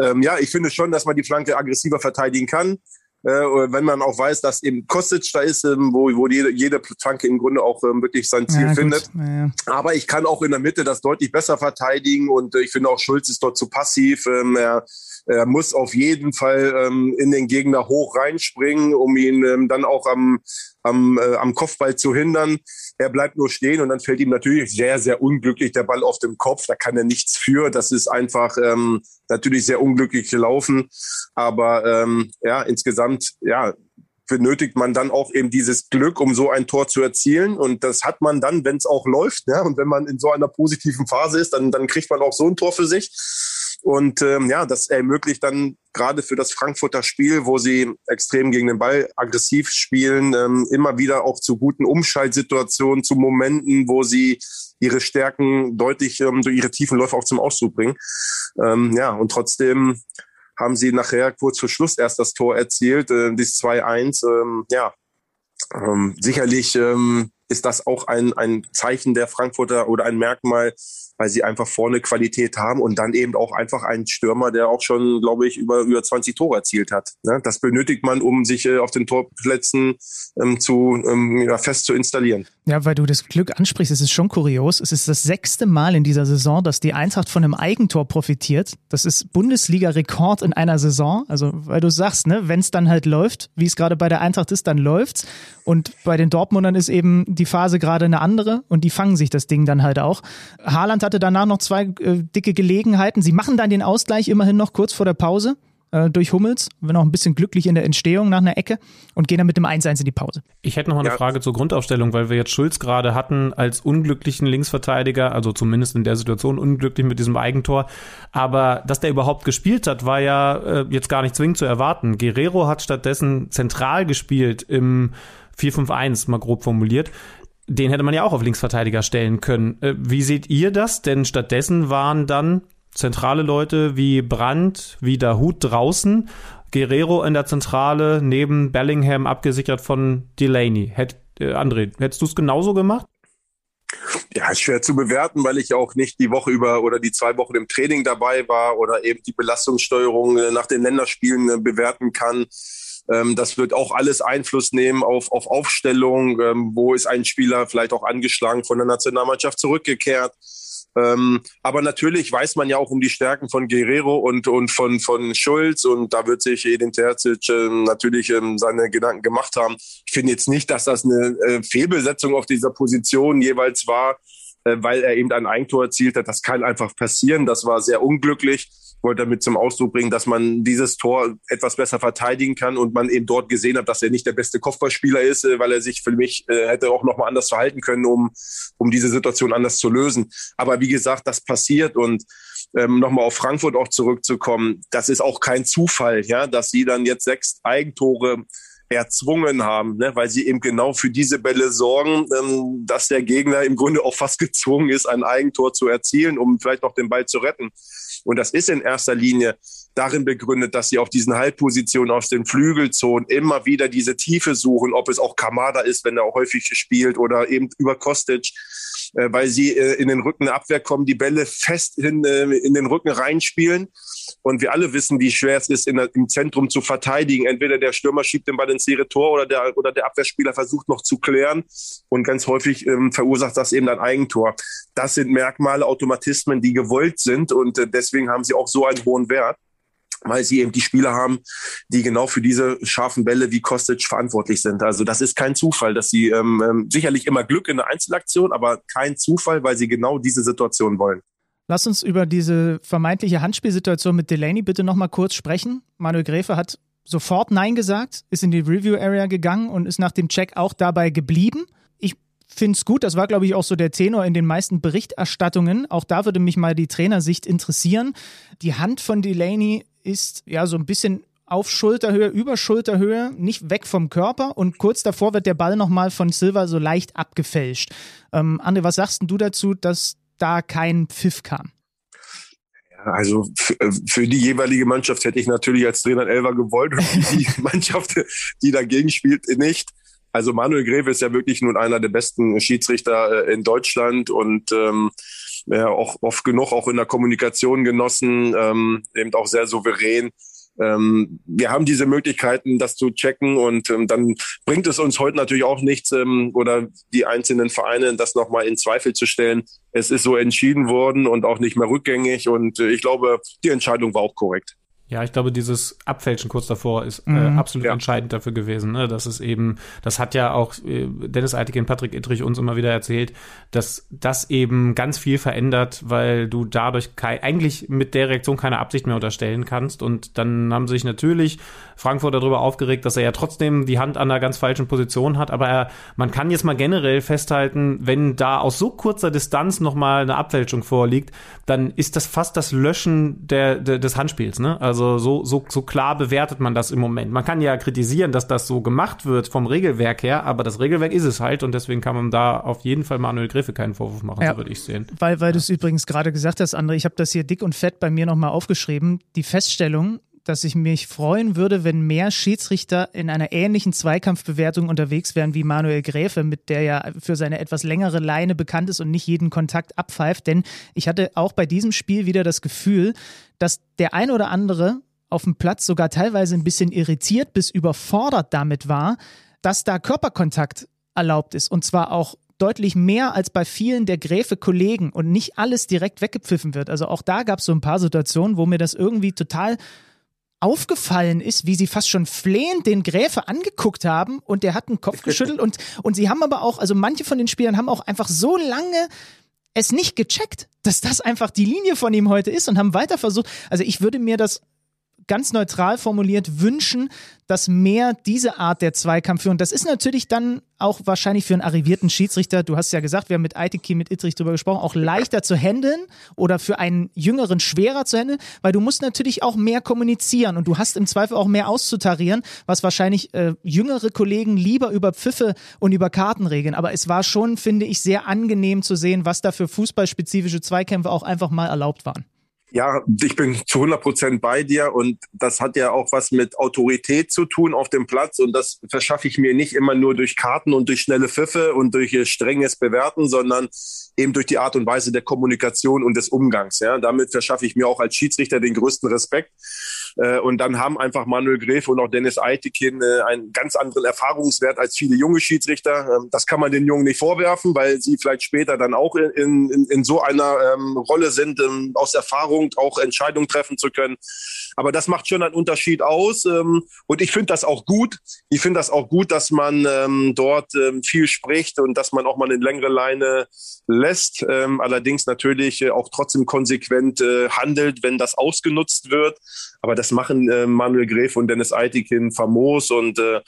Ähm, ja, ich finde schon, dass man die Flanke aggressiver verteidigen kann äh, wenn man auch weiß, dass eben Kostic da ist, ähm, wo, wo jede, jede Flanke im Grunde auch ähm, wirklich sein Ziel ja, findet. Ja. Aber ich kann auch in der Mitte das deutlich besser verteidigen und äh, ich finde auch Schulz ist dort zu passiv. Ähm, er, er muss auf jeden Fall in den Gegner hoch reinspringen, um ihn dann auch am, am, äh, am Kopfball zu hindern. Er bleibt nur stehen und dann fällt ihm natürlich sehr, sehr unglücklich der Ball auf dem Kopf. Da kann er nichts für. Das ist einfach ähm, natürlich sehr unglücklich gelaufen. Aber ähm, ja, insgesamt, ja, benötigt man dann auch eben dieses Glück, um so ein Tor zu erzielen. Und das hat man dann, wenn es auch läuft. Ja? Und wenn man in so einer positiven Phase ist, dann, dann kriegt man auch so ein Tor für sich. Und ähm, ja, das ermöglicht dann gerade für das Frankfurter Spiel, wo sie extrem gegen den Ball aggressiv spielen, ähm, immer wieder auch zu guten Umschaltsituationen, zu Momenten, wo sie ihre Stärken deutlich ähm, durch ihre tiefen Läufe auch zum Ausdruck bringen. Ähm, ja, und trotzdem haben sie nachher kurz vor Schluss erst das Tor erzielt, äh, das 2-1. Ähm, ja, ähm, sicherlich ähm, ist das auch ein, ein Zeichen der Frankfurter oder ein Merkmal, weil sie einfach vorne Qualität haben und dann eben auch einfach einen Stürmer, der auch schon, glaube ich, über, über 20 Tore erzielt hat. Ne? Das benötigt man, um sich äh, auf den Torplätzen ähm, zu, ähm, ja, fest zu installieren. Ja, weil du das Glück ansprichst, es ist schon kurios. Es ist das sechste Mal in dieser Saison, dass die Eintracht von einem Eigentor profitiert. Das ist Bundesliga-Rekord in einer Saison. Also, weil du sagst, ne, wenn es dann halt läuft, wie es gerade bei der Eintracht ist, dann läuft's. Und bei den Dortmundern ist eben die Phase gerade eine andere und die fangen sich das Ding dann halt auch. Haaland hatte danach noch zwei äh, dicke Gelegenheiten. Sie machen dann den Ausgleich immerhin noch kurz vor der Pause äh, durch Hummels, wenn auch ein bisschen glücklich in der Entstehung nach einer Ecke und gehen dann mit dem 1-1 in die Pause. Ich hätte noch mal eine ja. Frage zur Grundaufstellung, weil wir jetzt Schulz gerade hatten als unglücklichen Linksverteidiger, also zumindest in der Situation unglücklich mit diesem Eigentor. Aber dass der überhaupt gespielt hat, war ja äh, jetzt gar nicht zwingend zu erwarten. Guerrero hat stattdessen zentral gespielt im 4-5-1, mal grob formuliert den hätte man ja auch auf Linksverteidiger stellen können. Äh, wie seht ihr das? Denn stattdessen waren dann zentrale Leute wie Brandt, wie Dahut draußen, Guerrero in der Zentrale, neben Bellingham abgesichert von Delaney. Hätt, äh, André, hättest du es genauso gemacht? Ja, ist schwer zu bewerten, weil ich auch nicht die Woche über oder die zwei Wochen im Training dabei war oder eben die Belastungssteuerung äh, nach den Länderspielen äh, bewerten kann. Ähm, das wird auch alles Einfluss nehmen auf, auf Aufstellung. Ähm, wo ist ein Spieler vielleicht auch angeschlagen von der Nationalmannschaft zurückgekehrt? Ähm, aber natürlich weiß man ja auch um die Stärken von Guerrero und, und von, von Schulz und da wird sich Edin Terzic äh, natürlich ähm, seine Gedanken gemacht haben. Ich finde jetzt nicht, dass das eine äh, Fehlbesetzung auf dieser Position jeweils war, äh, weil er eben ein Eigentor erzielt hat. Das kann einfach passieren. Das war sehr unglücklich. Ich wollte damit zum Ausdruck bringen, dass man dieses Tor etwas besser verteidigen kann und man eben dort gesehen hat, dass er nicht der beste Kopfballspieler ist, äh, weil er sich für mich äh, hätte auch nochmal anders verhalten können, um, um diese Situation anders zu lösen. Aber wie gesagt, das passiert und ähm, nochmal auf Frankfurt auch zurückzukommen, das ist auch kein Zufall, ja, dass sie dann jetzt sechs Eigentore erzwungen haben, ne? weil sie eben genau für diese Bälle sorgen, ähm, dass der Gegner im Grunde auch fast gezwungen ist, ein Eigentor zu erzielen, um vielleicht noch den Ball zu retten. Und das ist in erster Linie darin begründet, dass sie auf diesen Halbpositionen aus den Flügelzonen immer wieder diese Tiefe suchen, ob es auch Kamada ist, wenn er häufig spielt oder eben über Kostic, äh, weil sie äh, in den Rücken der Abwehr kommen, die Bälle fest in, äh, in den Rücken reinspielen. Und wir alle wissen, wie schwer es ist, in, im Zentrum zu verteidigen. Entweder der Stürmer schiebt den Ball ins leere Tor oder der, oder der Abwehrspieler versucht noch zu klären. Und ganz häufig ähm, verursacht das eben ein Eigentor. Das sind Merkmale, Automatismen, die gewollt sind. Und äh, deswegen haben sie auch so einen hohen Wert weil sie eben die Spieler haben, die genau für diese scharfen Bälle wie Kostic verantwortlich sind. Also das ist kein Zufall, dass sie ähm, ähm, sicherlich immer Glück in der Einzelaktion, aber kein Zufall, weil sie genau diese Situation wollen. Lass uns über diese vermeintliche Handspielsituation mit Delaney bitte nochmal kurz sprechen. Manuel Gräfe hat sofort Nein gesagt, ist in die Review-Area gegangen und ist nach dem Check auch dabei geblieben. Ich finde es gut, das war, glaube ich, auch so der Tenor in den meisten Berichterstattungen. Auch da würde mich mal die Trainersicht interessieren. Die Hand von Delaney ist ja so ein bisschen auf Schulterhöhe, über Schulterhöhe, nicht weg vom Körper und kurz davor wird der Ball nochmal von Silva so leicht abgefälscht. Ähm, André, was sagst du dazu, dass da kein Pfiff kam? Also äh, für die jeweilige Mannschaft hätte ich natürlich als Trainer Elva gewollt und die Mannschaft, die dagegen spielt, nicht. Also Manuel Greve ist ja wirklich nun einer der besten Schiedsrichter äh, in Deutschland und ähm, ja, auch oft genug auch in der Kommunikation genossen, ähm, eben auch sehr souverän. Ähm, wir haben diese Möglichkeiten, das zu checken und ähm, dann bringt es uns heute natürlich auch nichts ähm, oder die einzelnen Vereine das nochmal in Zweifel zu stellen. Es ist so entschieden worden und auch nicht mehr rückgängig und äh, ich glaube, die Entscheidung war auch korrekt. Ja, ich glaube, dieses Abfälschen kurz davor ist äh, mhm, absolut ja. entscheidend dafür gewesen. Ne? Das ist eben, das hat ja auch äh, Dennis Eitigen, Patrick Ittrich uns immer wieder erzählt, dass das eben ganz viel verändert, weil du dadurch kein, eigentlich mit der Reaktion keine Absicht mehr unterstellen kannst. Und dann haben sich natürlich Frankfurt darüber aufgeregt, dass er ja trotzdem die Hand an einer ganz falschen Position hat. Aber er, man kann jetzt mal generell festhalten, wenn da aus so kurzer Distanz nochmal eine Abfälschung vorliegt, dann ist das fast das Löschen der, der des Handspiels. Ne? Also also so, so, so klar bewertet man das im Moment. Man kann ja kritisieren, dass das so gemacht wird vom Regelwerk her, aber das Regelwerk ist es halt und deswegen kann man da auf jeden Fall Manuel Griffe keinen Vorwurf machen, ja, so würde ich sehen. Weil, weil ja. du es übrigens gerade gesagt hast, André, ich habe das hier dick und fett bei mir nochmal aufgeschrieben. Die Feststellung, dass ich mich freuen würde, wenn mehr Schiedsrichter in einer ähnlichen Zweikampfbewertung unterwegs wären wie Manuel Gräfe, mit der ja für seine etwas längere Leine bekannt ist und nicht jeden Kontakt abpfeift. Denn ich hatte auch bei diesem Spiel wieder das Gefühl, dass der ein oder andere auf dem Platz sogar teilweise ein bisschen irritiert bis überfordert damit war, dass da Körperkontakt erlaubt ist. Und zwar auch deutlich mehr als bei vielen der Gräfe-Kollegen und nicht alles direkt weggepfiffen wird. Also auch da gab es so ein paar Situationen, wo mir das irgendwie total aufgefallen ist, wie sie fast schon flehend den Gräfe angeguckt haben und der hat den Kopf geschüttelt und, und sie haben aber auch, also manche von den Spielern haben auch einfach so lange es nicht gecheckt, dass das einfach die Linie von ihm heute ist und haben weiter versucht. Also ich würde mir das ganz neutral formuliert wünschen, dass mehr diese Art der Zweikampfführung, das ist natürlich dann auch wahrscheinlich für einen arrivierten Schiedsrichter, du hast ja gesagt, wir haben mit Eitiki, mit Ittrich drüber gesprochen, auch leichter zu handeln oder für einen Jüngeren schwerer zu handeln, weil du musst natürlich auch mehr kommunizieren und du hast im Zweifel auch mehr auszutarieren, was wahrscheinlich äh, jüngere Kollegen lieber über Pfiffe und über Karten regeln. Aber es war schon, finde ich, sehr angenehm zu sehen, was da für fußballspezifische Zweikämpfe auch einfach mal erlaubt waren. Ja, ich bin zu 100 Prozent bei dir und das hat ja auch was mit Autorität zu tun auf dem Platz und das verschaffe ich mir nicht immer nur durch Karten und durch schnelle Pfiffe und durch strenges Bewerten, sondern eben durch die Art und Weise der Kommunikation und des Umgangs. Ja, damit verschaffe ich mir auch als Schiedsrichter den größten Respekt. Äh, und dann haben einfach Manuel Gräfe und auch Dennis Eitekin äh, einen ganz anderen Erfahrungswert als viele junge Schiedsrichter. Ähm, das kann man den Jungen nicht vorwerfen, weil sie vielleicht später dann auch in, in, in so einer ähm, Rolle sind, ähm, aus Erfahrung auch Entscheidungen treffen zu können. Aber das macht schon einen Unterschied aus. Ähm, und ich finde das auch gut. Ich finde das auch gut, dass man ähm, dort ähm, viel spricht und dass man auch mal eine längere Leine lässt. Ähm, allerdings natürlich äh, auch trotzdem konsequent äh, handelt, wenn das ausgenutzt wird. Aber das machen äh, Manuel Gräf und Dennis Eitikin famos und äh,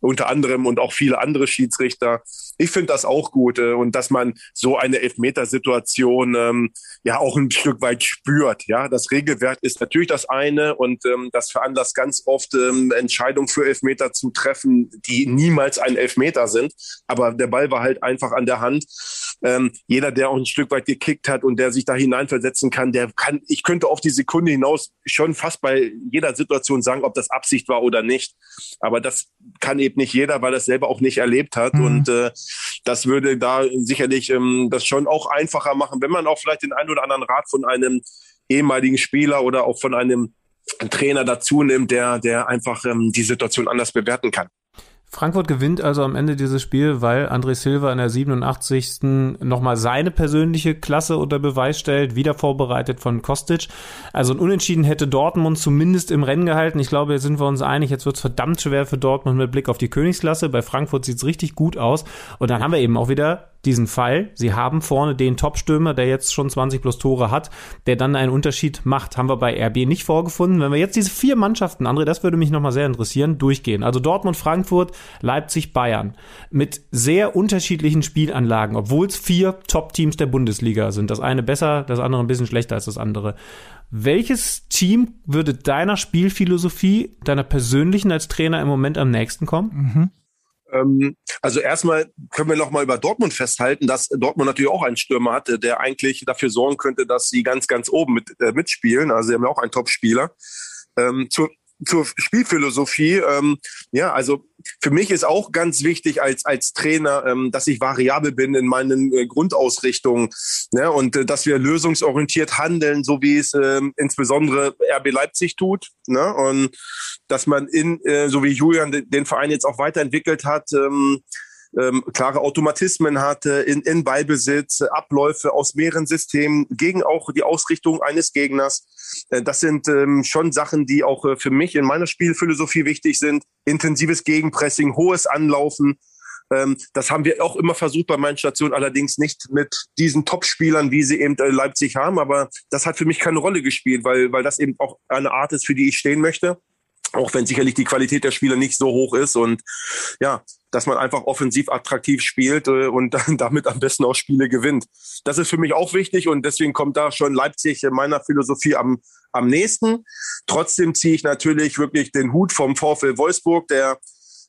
unter anderem und auch viele andere Schiedsrichter. Ich finde das auch gut äh, und dass man so eine Elfmetersituation ähm, ja auch ein Stück weit spürt. Ja, das Regelwert ist natürlich das eine und ähm, das veranlasst ganz oft ähm, Entscheidungen für Elfmeter zu treffen, die niemals ein Elfmeter sind. Aber der Ball war halt einfach an der Hand. Ähm, jeder, der auch ein Stück weit gekickt hat und der sich da hineinversetzen kann, der kann, ich könnte auf die Sekunde hinaus schon fast bei jeder Situation sagen, ob das Absicht war oder nicht. Aber das kann eben nicht jeder, weil er es selber auch nicht erlebt hat. Mhm. Und äh, das würde da sicherlich ähm, das schon auch einfacher machen, wenn man auch vielleicht den einen oder anderen Rat von einem ehemaligen Spieler oder auch von einem Trainer dazu nimmt, der, der einfach ähm, die Situation anders bewerten kann. Frankfurt gewinnt also am Ende dieses Spiel, weil André Silva in der 87. nochmal seine persönliche Klasse unter Beweis stellt, wieder vorbereitet von Kostic. Also ein Unentschieden hätte Dortmund zumindest im Rennen gehalten. Ich glaube, jetzt sind wir uns einig, jetzt wird es verdammt schwer für Dortmund mit Blick auf die Königsklasse. Bei Frankfurt sieht es richtig gut aus. Und dann haben wir eben auch wieder diesen Fall. Sie haben vorne den Top-Stürmer, der jetzt schon 20 plus Tore hat, der dann einen Unterschied macht. Haben wir bei RB nicht vorgefunden. Wenn wir jetzt diese vier Mannschaften, André, das würde mich nochmal sehr interessieren, durchgehen. Also Dortmund, Frankfurt, Leipzig, Bayern. Mit sehr unterschiedlichen Spielanlagen, obwohl es vier Top-Teams der Bundesliga sind. Das eine besser, das andere ein bisschen schlechter als das andere. Welches Team würde deiner Spielphilosophie, deiner persönlichen als Trainer im Moment am nächsten kommen? Mhm. Ähm, also erstmal können wir noch mal über Dortmund festhalten, dass Dortmund natürlich auch einen Stürmer hatte, der eigentlich dafür sorgen könnte, dass sie ganz, ganz oben mit, äh, mitspielen. Also sie haben ja auch einen Top-Spieler. Ähm, zur, zur Spielphilosophie, ähm, ja, also für mich ist auch ganz wichtig als, als Trainer, ähm, dass ich variabel bin in meinen äh, Grundausrichtungen ne? und äh, dass wir lösungsorientiert handeln, so wie es ähm, insbesondere RB Leipzig tut. Ne? Und dass man in, äh, so wie Julian den, Verein jetzt auch weiterentwickelt hat, ähm, ähm, klare Automatismen hatte, in, in Ballbesitz, Abläufe aus mehreren Systemen gegen auch die Ausrichtung eines Gegners. Äh, das sind ähm, schon Sachen, die auch äh, für mich in meiner Spielphilosophie wichtig sind. Intensives Gegenpressing, hohes Anlaufen. Ähm, das haben wir auch immer versucht bei meinen Stationen, allerdings nicht mit diesen Top-Spielern, wie sie eben äh, Leipzig haben. Aber das hat für mich keine Rolle gespielt, weil, weil das eben auch eine Art ist, für die ich stehen möchte auch wenn sicherlich die Qualität der Spieler nicht so hoch ist und ja, dass man einfach offensiv attraktiv spielt äh, und dann damit am besten auch Spiele gewinnt. Das ist für mich auch wichtig und deswegen kommt da schon Leipzig in meiner Philosophie am, am nächsten. Trotzdem ziehe ich natürlich wirklich den Hut vom VfL Wolfsburg, der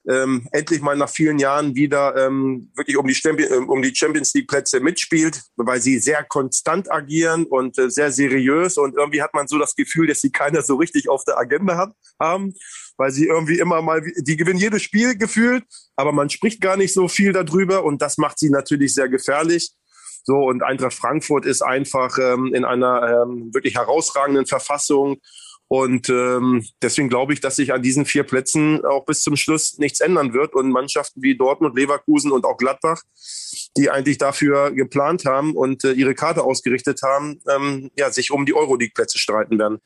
ähm, endlich mal nach vielen Jahren wieder ähm, wirklich um die, Champion, äh, um die Champions League Plätze mitspielt, weil sie sehr konstant agieren und äh, sehr seriös und irgendwie hat man so das Gefühl, dass sie keiner so richtig auf der Agenda hat, haben, weil sie irgendwie immer mal, die gewinnen jedes Spiel gefühlt, aber man spricht gar nicht so viel darüber und das macht sie natürlich sehr gefährlich. So, und Eintracht Frankfurt ist einfach ähm, in einer ähm, wirklich herausragenden Verfassung und ähm, deswegen glaube ich, dass sich an diesen vier Plätzen auch bis zum Schluss nichts ändern wird. Und Mannschaften wie Dortmund, Leverkusen und auch Gladbach, die eigentlich dafür geplant haben und äh, ihre Karte ausgerichtet haben, ähm, ja, sich um die Euroleague-Plätze streiten werden.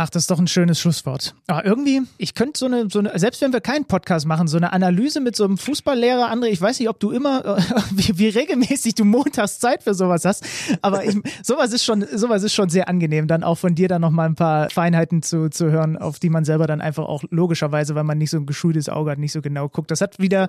Ach, das ist doch ein schönes Schlusswort. Aber irgendwie, ich könnte so eine, so eine, selbst wenn wir keinen Podcast machen, so eine Analyse mit so einem Fußballlehrer, André, ich weiß nicht, ob du immer, wie, wie regelmäßig du montags Zeit für sowas hast, aber ich, sowas ist schon, sowas ist schon sehr angenehm, dann auch von dir dann nochmal ein paar Feinheiten zu, zu hören, auf die man selber dann einfach auch logischerweise, weil man nicht so ein geschultes Auge hat, nicht so genau guckt. Das hat wieder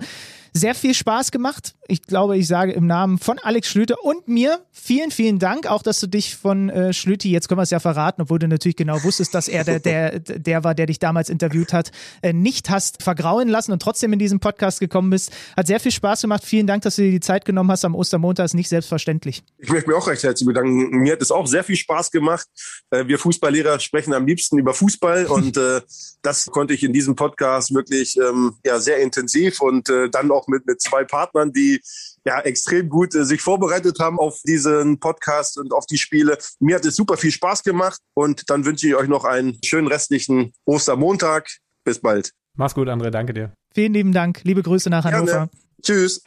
sehr viel Spaß gemacht. Ich glaube, ich sage im Namen von Alex Schlüter und mir vielen, vielen Dank, auch dass du dich von äh, Schlüti, jetzt können wir es ja verraten, obwohl du natürlich genau wusstest, dass dass er der, der, der war, der dich damals interviewt hat, äh, nicht hast vergrauen lassen und trotzdem in diesen Podcast gekommen bist. Hat sehr viel Spaß gemacht. Vielen Dank, dass du dir die Zeit genommen hast am Ostermontag. Ist nicht selbstverständlich. Ich möchte mir auch recht herzlich bedanken. Mir hat es auch sehr viel Spaß gemacht. Äh, wir Fußballlehrer sprechen am liebsten über Fußball und äh, das konnte ich in diesem Podcast wirklich ähm, ja, sehr intensiv und dann auch mit, mit zwei Partnern, die ja extrem gut äh, sich vorbereitet haben auf diesen Podcast und auf die Spiele. Mir hat es super viel Spaß gemacht und dann wünsche ich euch noch einen schönen restlichen Ostermontag. Bis bald. Mach's gut, André. Danke dir. Vielen lieben Dank. Liebe Grüße nach Hannover. Gerne. Tschüss.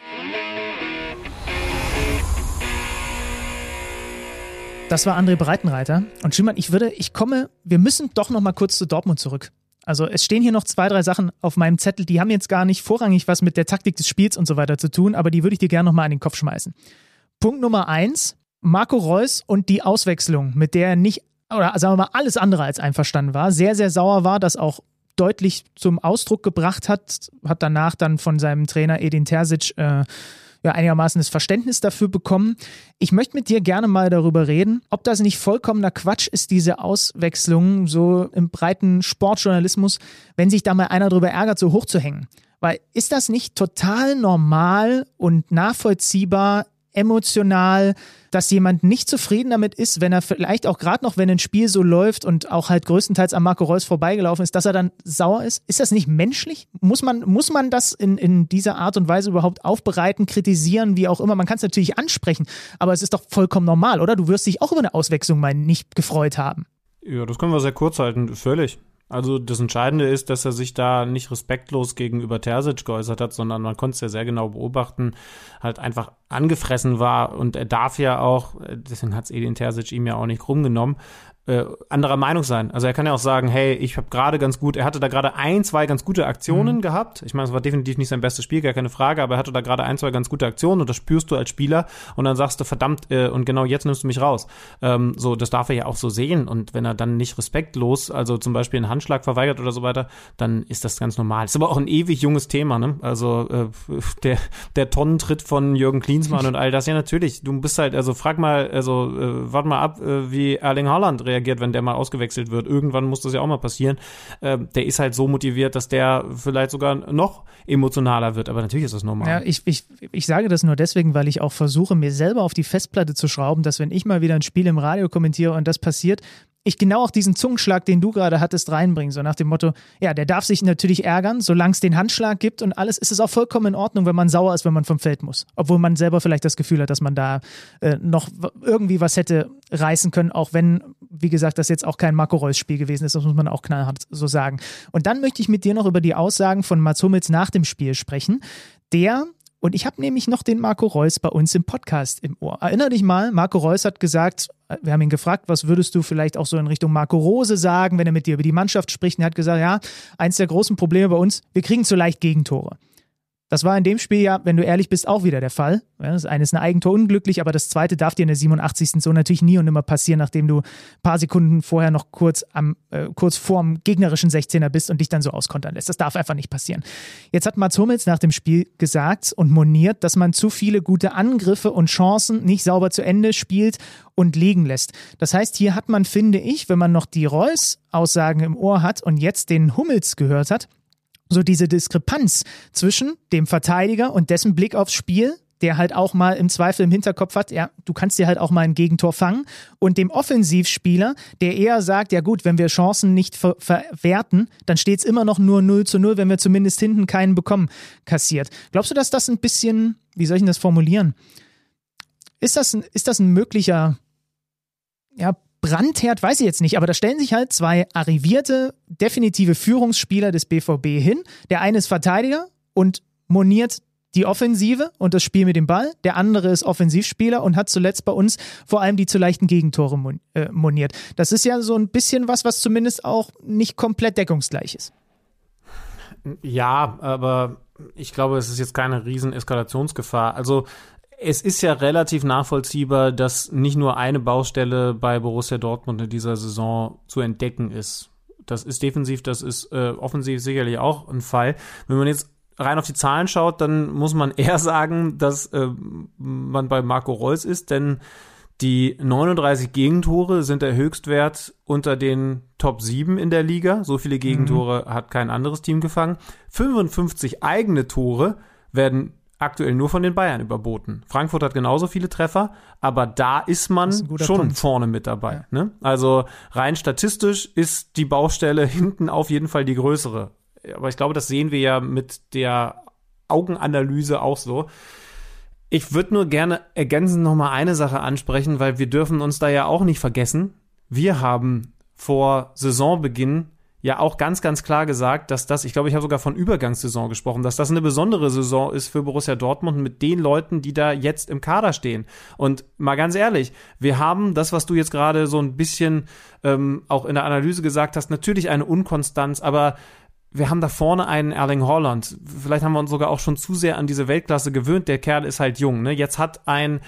Das war André Breitenreiter. Und Schimmern, ich würde, ich komme, wir müssen doch noch mal kurz zu Dortmund zurück. Also es stehen hier noch zwei, drei Sachen auf meinem Zettel, die haben jetzt gar nicht vorrangig was mit der Taktik des Spiels und so weiter zu tun, aber die würde ich dir gerne noch mal an den Kopf schmeißen. Punkt Nummer eins, Marco Reus und die Auswechslung, mit der er nicht, oder sagen wir mal, alles andere als einverstanden war, sehr, sehr sauer war, das auch deutlich zum Ausdruck gebracht hat, hat danach dann von seinem Trainer Edin Terzic äh, ja, einigermaßen das Verständnis dafür bekommen. Ich möchte mit dir gerne mal darüber reden, ob das nicht vollkommener Quatsch ist, diese Auswechslung so im breiten Sportjournalismus, wenn sich da mal einer darüber ärgert, so hoch zu hängen. Weil ist das nicht total normal und nachvollziehbar emotional, dass jemand nicht zufrieden damit ist, wenn er vielleicht auch gerade noch, wenn ein Spiel so läuft und auch halt größtenteils an Marco Reus vorbeigelaufen ist, dass er dann sauer ist? Ist das nicht menschlich? Muss man, muss man das in, in dieser Art und Weise überhaupt aufbereiten, kritisieren, wie auch immer? Man kann es natürlich ansprechen, aber es ist doch vollkommen normal, oder? Du wirst dich auch über eine Auswechslung mal nicht gefreut haben. Ja, das können wir sehr kurz halten, völlig. Also das Entscheidende ist, dass er sich da nicht respektlos gegenüber Terzic geäußert hat, sondern man konnte es ja sehr genau beobachten, halt einfach angefressen war. Und er darf ja auch, deswegen hat es Edin Terzic ihm ja auch nicht rumgenommen, äh, anderer Meinung sein. Also er kann ja auch sagen, hey, ich habe gerade ganz gut, er hatte da gerade ein, zwei ganz gute Aktionen mhm. gehabt. Ich meine, es war definitiv nicht sein bestes Spiel, gar keine Frage, aber er hatte da gerade ein, zwei ganz gute Aktionen und das spürst du als Spieler und dann sagst du, verdammt, äh, und genau jetzt nimmst du mich raus. Ähm, so, das darf er ja auch so sehen und wenn er dann nicht respektlos, also zum Beispiel einen Handschlag verweigert oder so weiter, dann ist das ganz normal. Ist aber auch ein ewig junges Thema, ne? Also äh, der, der Tonnentritt von Jürgen Klinsmann und all das, ja natürlich, du bist halt, also frag mal, also äh, warte mal ab, äh, wie Erling Haaland reagiert reagiert, wenn der mal ausgewechselt wird. Irgendwann muss das ja auch mal passieren. Ähm, der ist halt so motiviert, dass der vielleicht sogar noch emotionaler wird. Aber natürlich ist das normal. Ja, ich, ich, ich sage das nur deswegen, weil ich auch versuche, mir selber auf die Festplatte zu schrauben, dass wenn ich mal wieder ein Spiel im Radio kommentiere und das passiert, ich genau auch diesen Zungenschlag, den du gerade hattest, reinbringen. So nach dem Motto, ja, der darf sich natürlich ärgern, solange es den Handschlag gibt und alles, ist es auch vollkommen in Ordnung, wenn man sauer ist, wenn man vom Feld muss. Obwohl man selber vielleicht das Gefühl hat, dass man da äh, noch irgendwie was hätte reißen können, auch wenn, wie gesagt, das jetzt auch kein Marco Reus-Spiel gewesen ist, das muss man auch knallhart so sagen. Und dann möchte ich mit dir noch über die Aussagen von Mats Hummels nach dem Spiel sprechen. Der und ich habe nämlich noch den Marco Reus bei uns im Podcast im Ohr. Erinner dich mal, Marco Reus hat gesagt, wir haben ihn gefragt, was würdest du vielleicht auch so in Richtung Marco Rose sagen, wenn er mit dir über die Mannschaft spricht? Und er hat gesagt, ja, eins der großen Probleme bei uns, wir kriegen zu leicht Gegentore. Das war in dem Spiel ja, wenn du ehrlich bist, auch wieder der Fall. das eine ist ein Eigentor unglücklich, aber das zweite darf dir in der 87. so natürlich nie und nimmer passieren, nachdem du ein paar Sekunden vorher noch kurz am äh, kurz vorm gegnerischen 16er bist und dich dann so auskontern lässt. Das darf einfach nicht passieren. Jetzt hat Mats Hummels nach dem Spiel gesagt und moniert, dass man zu viele gute Angriffe und Chancen nicht sauber zu Ende spielt und liegen lässt. Das heißt, hier hat man, finde ich, wenn man noch die Reus-Aussagen im Ohr hat und jetzt den Hummels gehört hat, so diese Diskrepanz zwischen dem Verteidiger und dessen Blick aufs Spiel, der halt auch mal im Zweifel im Hinterkopf hat, ja, du kannst dir halt auch mal ein Gegentor fangen, und dem Offensivspieler, der eher sagt, ja gut, wenn wir Chancen nicht ver verwerten, dann steht es immer noch nur 0 zu 0, wenn wir zumindest hinten keinen bekommen, kassiert. Glaubst du, dass das ein bisschen, wie soll ich das formulieren? Ist das ein, ist das ein möglicher ja, Brandherd weiß ich jetzt nicht, aber da stellen sich halt zwei arrivierte, definitive Führungsspieler des BVB hin. Der eine ist Verteidiger und moniert die Offensive und das Spiel mit dem Ball. Der andere ist Offensivspieler und hat zuletzt bei uns vor allem die zu leichten Gegentore äh, moniert. Das ist ja so ein bisschen was, was zumindest auch nicht komplett deckungsgleich ist. Ja, aber ich glaube, es ist jetzt keine riesen Eskalationsgefahr. Also es ist ja relativ nachvollziehbar, dass nicht nur eine Baustelle bei Borussia Dortmund in dieser Saison zu entdecken ist. Das ist defensiv, das ist äh, offensiv sicherlich auch ein Fall. Wenn man jetzt rein auf die Zahlen schaut, dann muss man eher sagen, dass äh, man bei Marco Reus ist, denn die 39 Gegentore sind der Höchstwert unter den Top 7 in der Liga. So viele Gegentore mhm. hat kein anderes Team gefangen. 55 eigene Tore werden aktuell nur von den Bayern überboten. Frankfurt hat genauso viele Treffer, aber da ist man ist schon Punkt. vorne mit dabei. Ja. Ne? Also rein statistisch ist die Baustelle hinten auf jeden Fall die größere. Aber ich glaube, das sehen wir ja mit der Augenanalyse auch so. Ich würde nur gerne ergänzend noch mal eine Sache ansprechen, weil wir dürfen uns da ja auch nicht vergessen. Wir haben vor Saisonbeginn ja auch ganz, ganz klar gesagt, dass das, ich glaube, ich habe sogar von Übergangssaison gesprochen, dass das eine besondere Saison ist für Borussia Dortmund mit den Leuten, die da jetzt im Kader stehen. Und mal ganz ehrlich, wir haben das, was du jetzt gerade so ein bisschen ähm, auch in der Analyse gesagt hast, natürlich eine Unkonstanz, aber wir haben da vorne einen Erling Holland. Vielleicht haben wir uns sogar auch schon zu sehr an diese Weltklasse gewöhnt. Der Kerl ist halt jung. Ne? Jetzt hat ein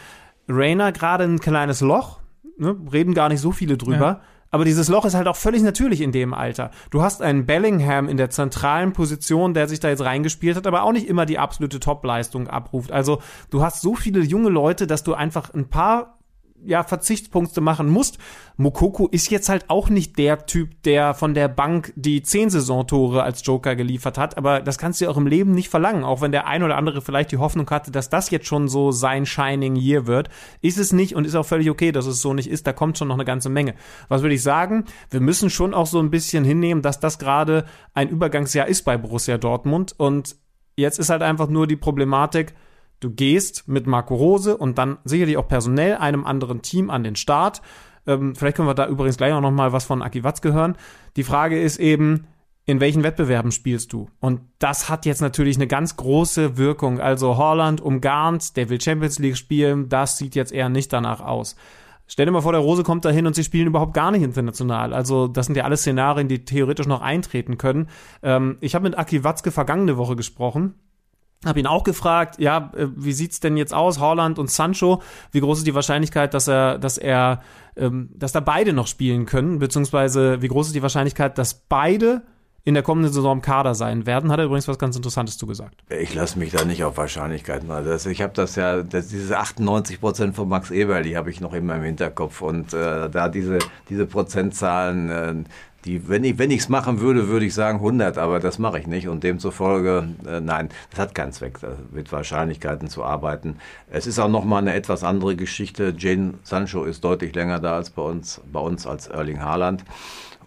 Rainer gerade ein kleines Loch. Ne? Reden gar nicht so viele drüber. Ja. Aber dieses Loch ist halt auch völlig natürlich in dem Alter. Du hast einen Bellingham in der zentralen Position, der sich da jetzt reingespielt hat, aber auch nicht immer die absolute Topleistung abruft. Also du hast so viele junge Leute, dass du einfach ein paar ja, Verzichtspunkte machen musst. Mokoko ist jetzt halt auch nicht der Typ, der von der Bank die zehn Saisontore als Joker geliefert hat, aber das kannst du ja auch im Leben nicht verlangen, auch wenn der ein oder andere vielleicht die Hoffnung hatte, dass das jetzt schon so sein Shining Year wird. Ist es nicht und ist auch völlig okay, dass es so nicht ist, da kommt schon noch eine ganze Menge. Was würde ich sagen? Wir müssen schon auch so ein bisschen hinnehmen, dass das gerade ein Übergangsjahr ist bei Borussia Dortmund und jetzt ist halt einfach nur die Problematik, Du gehst mit Marco Rose und dann sicherlich auch personell einem anderen Team an den Start. Ähm, vielleicht können wir da übrigens gleich auch noch mal was von Aki Watzke hören. Die Frage ist eben, in welchen Wettbewerben spielst du? Und das hat jetzt natürlich eine ganz große Wirkung. Also Holland umgarnt, der will Champions League spielen, das sieht jetzt eher nicht danach aus. Stell dir mal vor, der Rose kommt dahin und sie spielen überhaupt gar nicht international. Also das sind ja alles Szenarien, die theoretisch noch eintreten können. Ähm, ich habe mit Aki Watzke vergangene Woche gesprochen habe ihn auch gefragt, ja, äh, wie sieht's denn jetzt aus, Holland und Sancho? Wie groß ist die Wahrscheinlichkeit, dass er, dass er, ähm, dass da beide noch spielen können? Beziehungsweise wie groß ist die Wahrscheinlichkeit, dass beide in der kommenden Saison im Kader sein werden? Hat er übrigens was ganz Interessantes zugesagt. Ich lasse mich da nicht auf Wahrscheinlichkeiten. Also ich habe das ja, das, diese 98 Prozent von Max Eberl, die habe ich noch immer im Hinterkopf und äh, da diese diese Prozentzahlen. Äh, die, wenn ich ich's machen würde, würde ich sagen 100, aber das mache ich nicht und demzufolge äh, nein, das hat keinen Zweck, mit Wahrscheinlichkeiten zu arbeiten. Es ist auch noch mal eine etwas andere Geschichte. Jane Sancho ist deutlich länger da als bei uns, bei uns als Erling Haaland.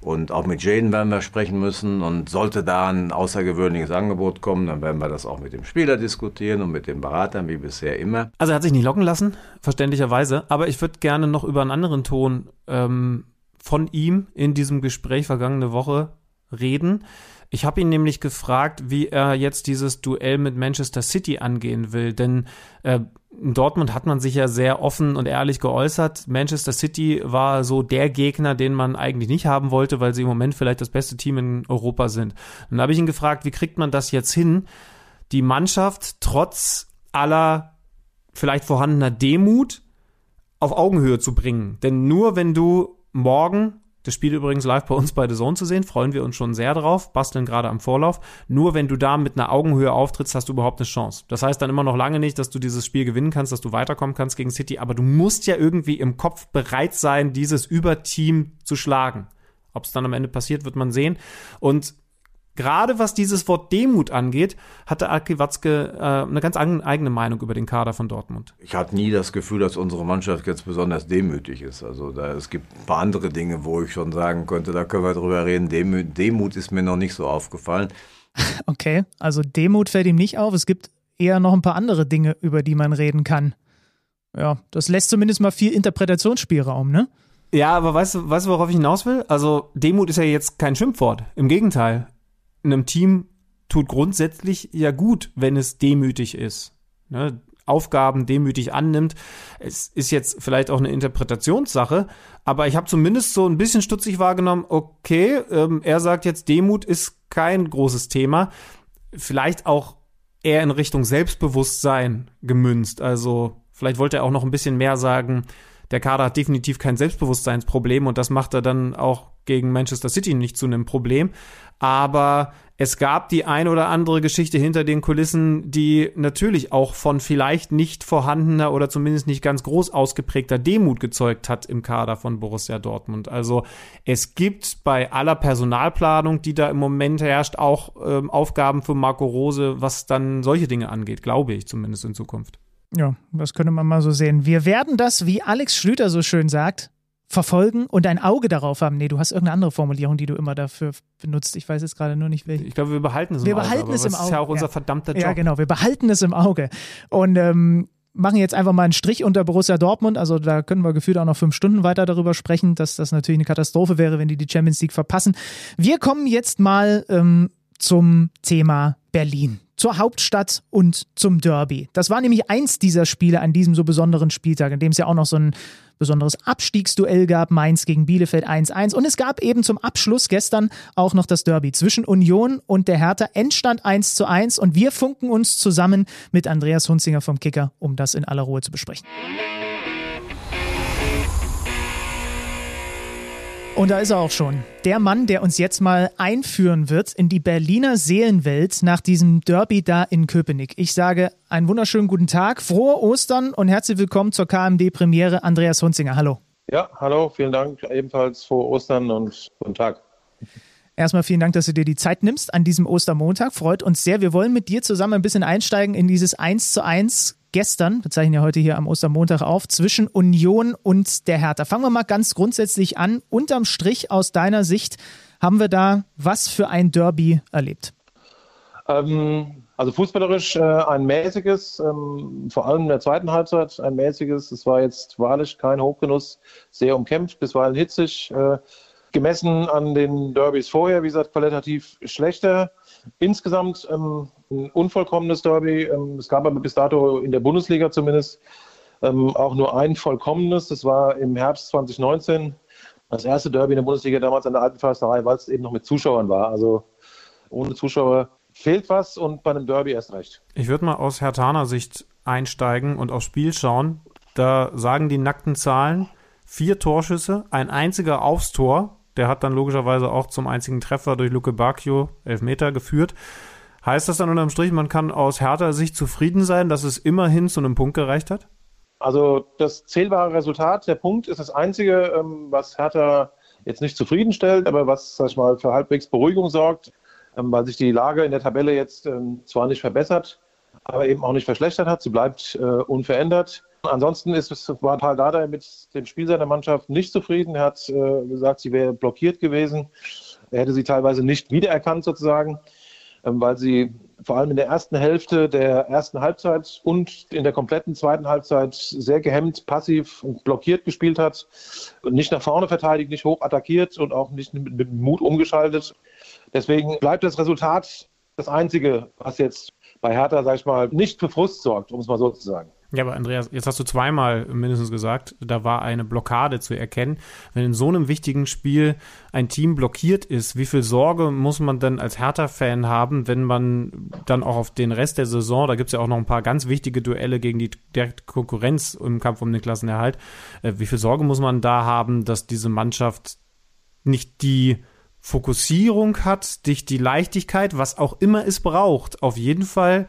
Und auch mit Jane werden wir sprechen müssen. Und sollte da ein außergewöhnliches Angebot kommen, dann werden wir das auch mit dem Spieler diskutieren und mit den Beratern, wie bisher immer. Also er hat sich nicht locken lassen, verständlicherweise. Aber ich würde gerne noch über einen anderen Ton ähm, von ihm in diesem Gespräch vergangene Woche reden. Ich habe ihn nämlich gefragt, wie er jetzt dieses Duell mit Manchester City angehen will, denn äh, in Dortmund hat man sich ja sehr offen und ehrlich geäußert. Manchester City war so der Gegner, den man eigentlich nicht haben wollte, weil sie im Moment vielleicht das beste Team in Europa sind. Und da habe ich ihn gefragt, wie kriegt man das jetzt hin, die Mannschaft trotz aller vielleicht vorhandener Demut auf Augenhöhe zu bringen. Denn nur wenn du morgen das Spiel übrigens live bei uns bei The Zone zu sehen, freuen wir uns schon sehr drauf, basteln gerade am Vorlauf. Nur wenn du da mit einer Augenhöhe auftrittst, hast du überhaupt eine Chance. Das heißt dann immer noch lange nicht, dass du dieses Spiel gewinnen kannst, dass du weiterkommen kannst gegen City, aber du musst ja irgendwie im Kopf bereit sein, dieses Überteam zu schlagen. Ob es dann am Ende passiert, wird man sehen. Und Gerade was dieses Wort Demut angeht, hatte Aki Watzke äh, eine ganz eigene Meinung über den Kader von Dortmund. Ich hatte nie das Gefühl, dass unsere Mannschaft jetzt besonders demütig ist. Also da, es gibt ein paar andere Dinge, wo ich schon sagen könnte, da können wir drüber reden. Demut, Demut ist mir noch nicht so aufgefallen. Okay, also Demut fällt ihm nicht auf. Es gibt eher noch ein paar andere Dinge, über die man reden kann. Ja, das lässt zumindest mal viel Interpretationsspielraum, ne? Ja, aber weißt du, weißt du, worauf ich hinaus will? Also Demut ist ja jetzt kein Schimpfwort. Im Gegenteil einem Team tut grundsätzlich ja gut, wenn es demütig ist. Ne? Aufgaben demütig annimmt. Es ist jetzt vielleicht auch eine Interpretationssache, aber ich habe zumindest so ein bisschen stutzig wahrgenommen, okay, ähm, er sagt jetzt, Demut ist kein großes Thema. Vielleicht auch eher in Richtung Selbstbewusstsein gemünzt. Also vielleicht wollte er auch noch ein bisschen mehr sagen, der Kader hat definitiv kein Selbstbewusstseinsproblem und das macht er dann auch gegen Manchester City nicht zu einem Problem. Aber es gab die ein oder andere Geschichte hinter den Kulissen, die natürlich auch von vielleicht nicht vorhandener oder zumindest nicht ganz groß ausgeprägter Demut gezeugt hat im Kader von Borussia Dortmund. Also es gibt bei aller Personalplanung, die da im Moment herrscht, auch ähm, Aufgaben für Marco Rose, was dann solche Dinge angeht, glaube ich zumindest in Zukunft. Ja, das könnte man mal so sehen. Wir werden das, wie Alex Schlüter so schön sagt, verfolgen und ein Auge darauf haben. Nee, du hast irgendeine andere Formulierung, die du immer dafür benutzt. Ich weiß jetzt gerade nur nicht, welche. Ich glaube, wir behalten es wir im Auge. Wir behalten es im Auge. Das ist ja auch unser verdammter Job. Ja, genau. Wir behalten es im Auge. Und ähm, machen jetzt einfach mal einen Strich unter Borussia Dortmund. Also da können wir gefühlt auch noch fünf Stunden weiter darüber sprechen, dass das natürlich eine Katastrophe wäre, wenn die die Champions League verpassen. Wir kommen jetzt mal ähm, zum Thema Berlin zur Hauptstadt und zum Derby. Das war nämlich eins dieser Spiele an diesem so besonderen Spieltag, in dem es ja auch noch so ein besonderes Abstiegsduell gab, Mainz gegen Bielefeld 1-1. Und es gab eben zum Abschluss gestern auch noch das Derby zwischen Union und der Hertha. Endstand 1-1 und wir funken uns zusammen mit Andreas Hunzinger vom Kicker, um das in aller Ruhe zu besprechen. Und da ist er auch schon. Der Mann, der uns jetzt mal einführen wird in die Berliner Seelenwelt nach diesem Derby da in Köpenick. Ich sage einen wunderschönen guten Tag, frohe Ostern und herzlich willkommen zur KMD-Premiere. Andreas Hunzinger, hallo. Ja, hallo, vielen Dank. Ebenfalls frohe Ostern und guten Tag. Erstmal vielen Dank, dass du dir die Zeit nimmst an diesem Ostermontag. Freut uns sehr. Wir wollen mit dir zusammen ein bisschen einsteigen in dieses 1 zu 1 gestern, wir zeichnen ja heute hier am Ostermontag auf, zwischen Union und der Hertha. Fangen wir mal ganz grundsätzlich an. Unterm Strich aus deiner Sicht haben wir da was für ein Derby erlebt? Ähm, also fußballerisch äh, ein mäßiges, ähm, vor allem in der zweiten Halbzeit ein mäßiges. Es war jetzt wahrlich kein Hochgenuss, sehr umkämpft, bisweilen hitzig. Äh, gemessen an den Derbys vorher, wie gesagt, qualitativ schlechter. Insgesamt ähm, ein unvollkommenes Derby. Ähm, es gab aber bis dato in der Bundesliga zumindest ähm, auch nur ein vollkommenes. Das war im Herbst 2019. Das erste Derby in der Bundesliga damals an der alten Försterei, weil es eben noch mit Zuschauern war. Also ohne Zuschauer fehlt was und bei einem Derby erst recht. Ich würde mal aus Hertaner Sicht einsteigen und aufs Spiel schauen. Da sagen die nackten Zahlen vier Torschüsse, ein einziger aufs Tor. Der hat dann logischerweise auch zum einzigen Treffer durch Luke Bacchio, Elfmeter, geführt. Heißt das dann unterm Strich, man kann aus härter Sicht zufrieden sein, dass es immerhin zu einem Punkt gereicht hat? Also das zählbare Resultat, der Punkt ist das Einzige, ähm, was Hertha jetzt nicht zufriedenstellt, aber was, sag ich mal, für halbwegs Beruhigung sorgt, ähm, weil sich die Lage in der Tabelle jetzt ähm, zwar nicht verbessert, aber eben auch nicht verschlechtert hat. Sie bleibt äh, unverändert. Ansonsten ist war Paul Dardai mit dem Spiel seiner Mannschaft nicht zufrieden. Er hat äh, gesagt, sie wäre blockiert gewesen. Er hätte sie teilweise nicht wiedererkannt sozusagen. Ähm, weil sie vor allem in der ersten Hälfte der ersten Halbzeit und in der kompletten zweiten Halbzeit sehr gehemmt, passiv und blockiert gespielt hat. Nicht nach vorne verteidigt, nicht hoch attackiert und auch nicht mit, Mut umgeschaltet. Deswegen bleibt das Resultat das Einzige, was jetzt bei Hertha, sag ich mal, nicht für Frust sorgt, um es mal so zu sagen. Ja, aber Andreas, jetzt hast du zweimal mindestens gesagt, da war eine Blockade zu erkennen. Wenn in so einem wichtigen Spiel ein Team blockiert ist, wie viel Sorge muss man denn als Hertha-Fan haben, wenn man dann auch auf den Rest der Saison, da gibt es ja auch noch ein paar ganz wichtige Duelle gegen die direkte Konkurrenz im Kampf um den Klassenerhalt, äh, wie viel Sorge muss man da haben, dass diese Mannschaft nicht die Fokussierung hat, nicht die Leichtigkeit, was auch immer es braucht, auf jeden Fall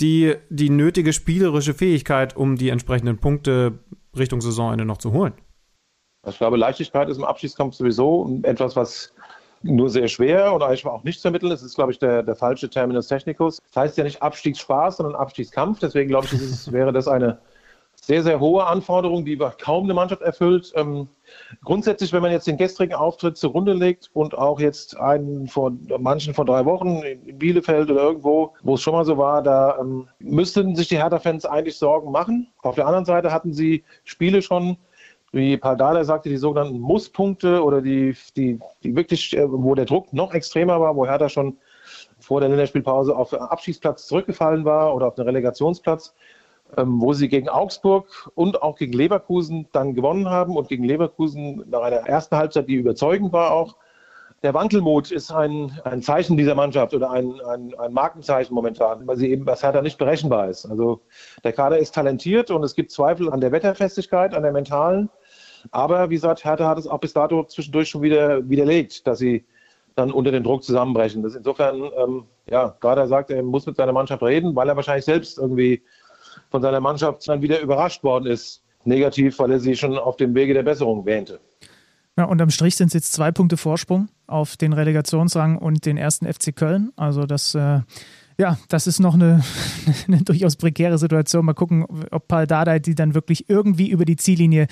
die, die nötige spielerische Fähigkeit, um die entsprechenden Punkte Richtung Saisonende noch zu holen. Ich glaube, Leichtigkeit ist im Abschiedskampf sowieso etwas, was nur sehr schwer oder eigentlich auch nicht zu ermitteln ist. Das ist, glaube ich, der, der falsche Terminus technicus. Das heißt ja nicht Abstiegsspaß, sondern Abstiegskampf. Deswegen glaube ich, ist, wäre das eine sehr, sehr hohe Anforderung, die kaum eine Mannschaft erfüllt. Ähm, grundsätzlich, wenn man jetzt den gestrigen Auftritt zugrunde legt und auch jetzt einen von manchen vor drei Wochen in Bielefeld oder irgendwo, wo es schon mal so war, da ähm, müssten sich die Hertha-Fans eigentlich Sorgen machen. Auf der anderen Seite hatten sie Spiele schon, wie Paldada sagte, die sogenannten Musspunkte oder die, die, die wirklich, äh, wo der Druck noch extremer war, wo Hertha schon vor der Länderspielpause auf Abschiedsplatz zurückgefallen war oder auf den Relegationsplatz wo sie gegen Augsburg und auch gegen Leverkusen dann gewonnen haben und gegen Leverkusen nach einer ersten Halbzeit, die überzeugend war auch. Der Wankelmut ist ein, ein Zeichen dieser Mannschaft oder ein, ein, ein Markenzeichen momentan, weil sie eben, was Hertha nicht berechenbar ist. Also der Kader ist talentiert und es gibt Zweifel an der Wetterfestigkeit, an der mentalen. Aber wie gesagt, Hertha hat es auch bis dato zwischendurch schon wieder widerlegt, dass sie dann unter den Druck zusammenbrechen. Das ist insofern, ähm, ja, Gardner sagt, er muss mit seiner Mannschaft reden, weil er wahrscheinlich selbst irgendwie von seiner Mannschaft dann wieder überrascht worden ist. Negativ, weil er sie schon auf dem Wege der Besserung wähnte. Ja, unterm Strich sind es jetzt zwei Punkte Vorsprung auf den Relegationsrang und den ersten FC Köln. Also das äh, ja, das ist noch eine, eine, durchaus prekäre Situation. Mal gucken, ob Paul Dardai die dann wirklich irgendwie über die Ziellinie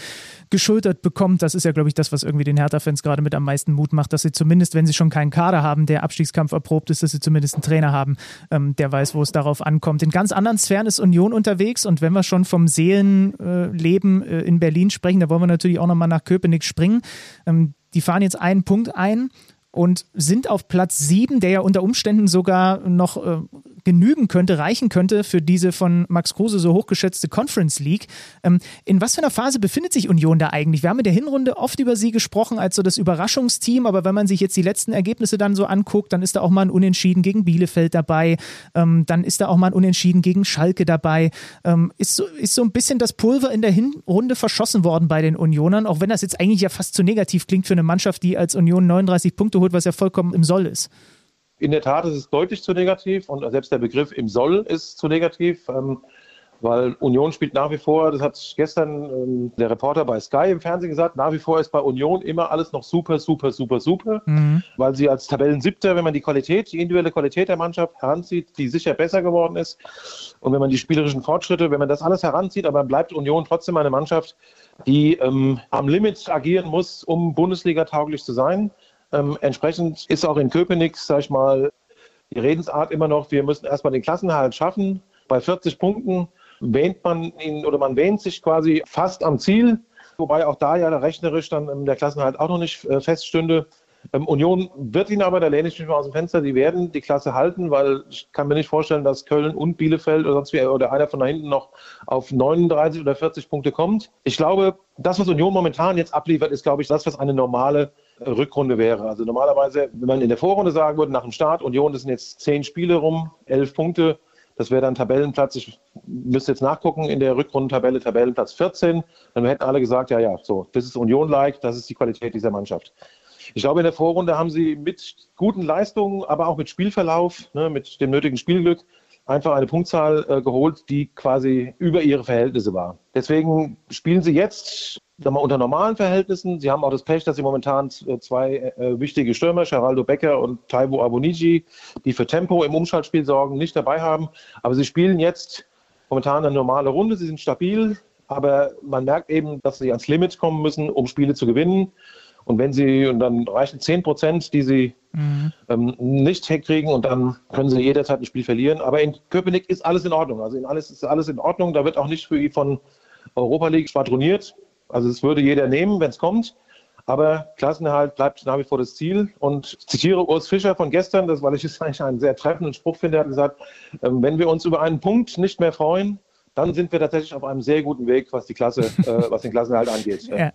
geschultert bekommt. Das ist ja, glaube ich, das, was irgendwie den Hertha-Fans gerade mit am meisten Mut macht, dass sie zumindest, wenn sie schon keinen Kader haben, der Abstiegskampf erprobt ist, dass sie zumindest einen Trainer haben, ähm, der weiß, wo es darauf ankommt. In ganz anderen Sphären ist Union unterwegs und wenn wir schon vom Seelenleben äh, in Berlin sprechen, da wollen wir natürlich auch nochmal nach Köpenick springen. Ähm, die fahren jetzt einen Punkt ein und sind auf Platz 7, der ja unter Umständen sogar noch äh, genügen könnte, reichen könnte für diese von Max Kruse so hochgeschätzte Conference League. Ähm, in was für einer Phase befindet sich Union da eigentlich? Wir haben in der Hinrunde oft über sie gesprochen als so das Überraschungsteam, aber wenn man sich jetzt die letzten Ergebnisse dann so anguckt, dann ist da auch mal ein Unentschieden gegen Bielefeld dabei, ähm, dann ist da auch mal ein Unentschieden gegen Schalke dabei. Ähm, ist, so, ist so ein bisschen das Pulver in der Hinrunde verschossen worden bei den Unionern, auch wenn das jetzt eigentlich ja fast zu negativ klingt für eine Mannschaft, die als Union 39 Punkte holt, was ja vollkommen im Soll ist. In der Tat ist es deutlich zu negativ und selbst der Begriff im Soll ist zu negativ, ähm, weil Union spielt nach wie vor, das hat gestern ähm, der Reporter bei Sky im Fernsehen gesagt, nach wie vor ist bei Union immer alles noch super, super, super, super, mhm. weil sie als Tabellensiebter, wenn man die Qualität, die individuelle Qualität der Mannschaft heranzieht, die sicher besser geworden ist und wenn man die spielerischen Fortschritte, wenn man das alles heranzieht, aber bleibt Union trotzdem eine Mannschaft, die ähm, am Limit agieren muss, um Bundesliga tauglich zu sein. Ähm, entsprechend ist auch in Köpenick, sag ich mal, die Redensart immer noch, wir müssen erstmal den Klassenhalt schaffen. Bei 40 Punkten wähnt man ihn oder man wähnt sich quasi fast am Ziel, wobei auch da ja rechnerisch dann der Klassenhalt auch noch nicht äh, feststünde. Ähm, Union wird ihn aber, da lehne ich mich mal aus dem Fenster, die werden die Klasse halten, weil ich kann mir nicht vorstellen, dass Köln und Bielefeld oder sonst wie, oder einer von da hinten noch auf 39 oder 40 Punkte kommt. Ich glaube, das, was Union momentan jetzt abliefert, ist, glaube ich, das, was eine normale Rückrunde wäre. Also normalerweise, wenn man in der Vorrunde sagen würde, nach dem Start, Union, das sind jetzt zehn Spiele rum, elf Punkte, das wäre dann Tabellenplatz, ich müsste jetzt nachgucken, in der Rückrundentabelle Tabellenplatz 14. Dann hätten alle gesagt, ja, ja, so, das ist Union-like, das ist die Qualität dieser Mannschaft. Ich glaube, in der Vorrunde haben sie mit guten Leistungen, aber auch mit Spielverlauf, ne, mit dem nötigen Spielglück, einfach eine Punktzahl äh, geholt, die quasi über ihre Verhältnisse war. Deswegen spielen sie jetzt mal, unter normalen Verhältnissen. Sie haben auch das Pech, dass sie momentan äh, zwei äh, wichtige Stürmer, Geraldo Becker und Taiwo Aboniji, die für Tempo im Umschaltspiel sorgen, nicht dabei haben. Aber sie spielen jetzt momentan eine normale Runde. Sie sind stabil, aber man merkt eben, dass sie ans Limit kommen müssen, um Spiele zu gewinnen. Und wenn sie, und dann reichen 10 Prozent, die sie mhm. ähm, nicht kriegen und dann können sie jederzeit ein Spiel verlieren. Aber in Köpenick ist alles in Ordnung. Also in alles ist alles in Ordnung. Da wird auch nicht für von Europa League schwadroniert. Also es würde jeder nehmen, wenn es kommt. Aber Klassenerhalt bleibt nach wie vor das Ziel. Und ich zitiere Urs Fischer von gestern, das, weil ich es eigentlich einen sehr treffenden Spruch finde, er hat gesagt, ähm, wenn wir uns über einen Punkt nicht mehr freuen, dann sind wir tatsächlich auf einem sehr guten Weg, was die Klasse, äh, was den Klassenhalt angeht. Ja.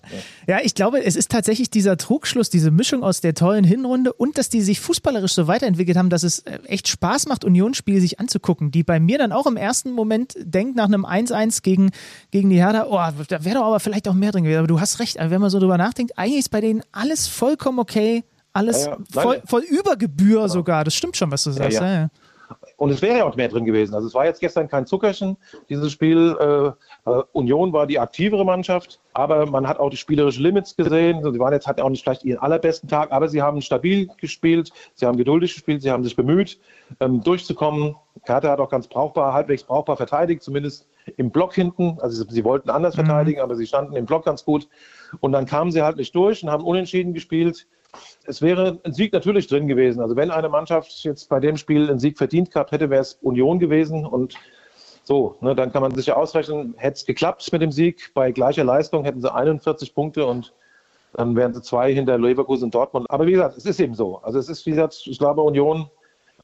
ja. ich glaube, es ist tatsächlich dieser Trugschluss, diese Mischung aus der tollen Hinrunde und dass die sich fußballerisch so weiterentwickelt haben, dass es äh, echt Spaß macht, Unionsspiele sich anzugucken, die bei mir dann auch im ersten Moment denkt, nach einem 1-1 gegen, gegen die Hertha, oh, da wäre doch aber vielleicht auch mehr drin gewesen. Aber du hast recht, wenn man so drüber nachdenkt, eigentlich ist bei denen alles vollkommen okay, alles ja, ja. Voll, voll über Gebühr genau. sogar. Das stimmt schon, was du sagst. Ja, und es wäre ja auch mehr drin gewesen. Also es war jetzt gestern kein Zuckerchen, dieses Spiel. Äh, äh, Union war die aktivere Mannschaft, aber man hat auch die spielerischen Limits gesehen. Sie waren jetzt hatten auch nicht vielleicht ihren allerbesten Tag, aber sie haben stabil gespielt, sie haben geduldig gespielt, sie haben sich bemüht, ähm, durchzukommen. Karte hat auch ganz brauchbar, halbwegs brauchbar verteidigt, zumindest im Block hinten. Also sie, sie wollten anders mhm. verteidigen, aber sie standen im Block ganz gut. Und dann kamen sie halt nicht durch und haben unentschieden gespielt es wäre ein Sieg natürlich drin gewesen. Also wenn eine Mannschaft jetzt bei dem Spiel einen Sieg verdient gehabt hätte, wäre es Union gewesen. Und so, ne, dann kann man sich ja ausrechnen, hätte es geklappt mit dem Sieg. Bei gleicher Leistung hätten sie 41 Punkte und dann wären sie zwei hinter Leverkusen und Dortmund. Aber wie gesagt, es ist eben so. Also es ist, wie gesagt, ich glaube, Union,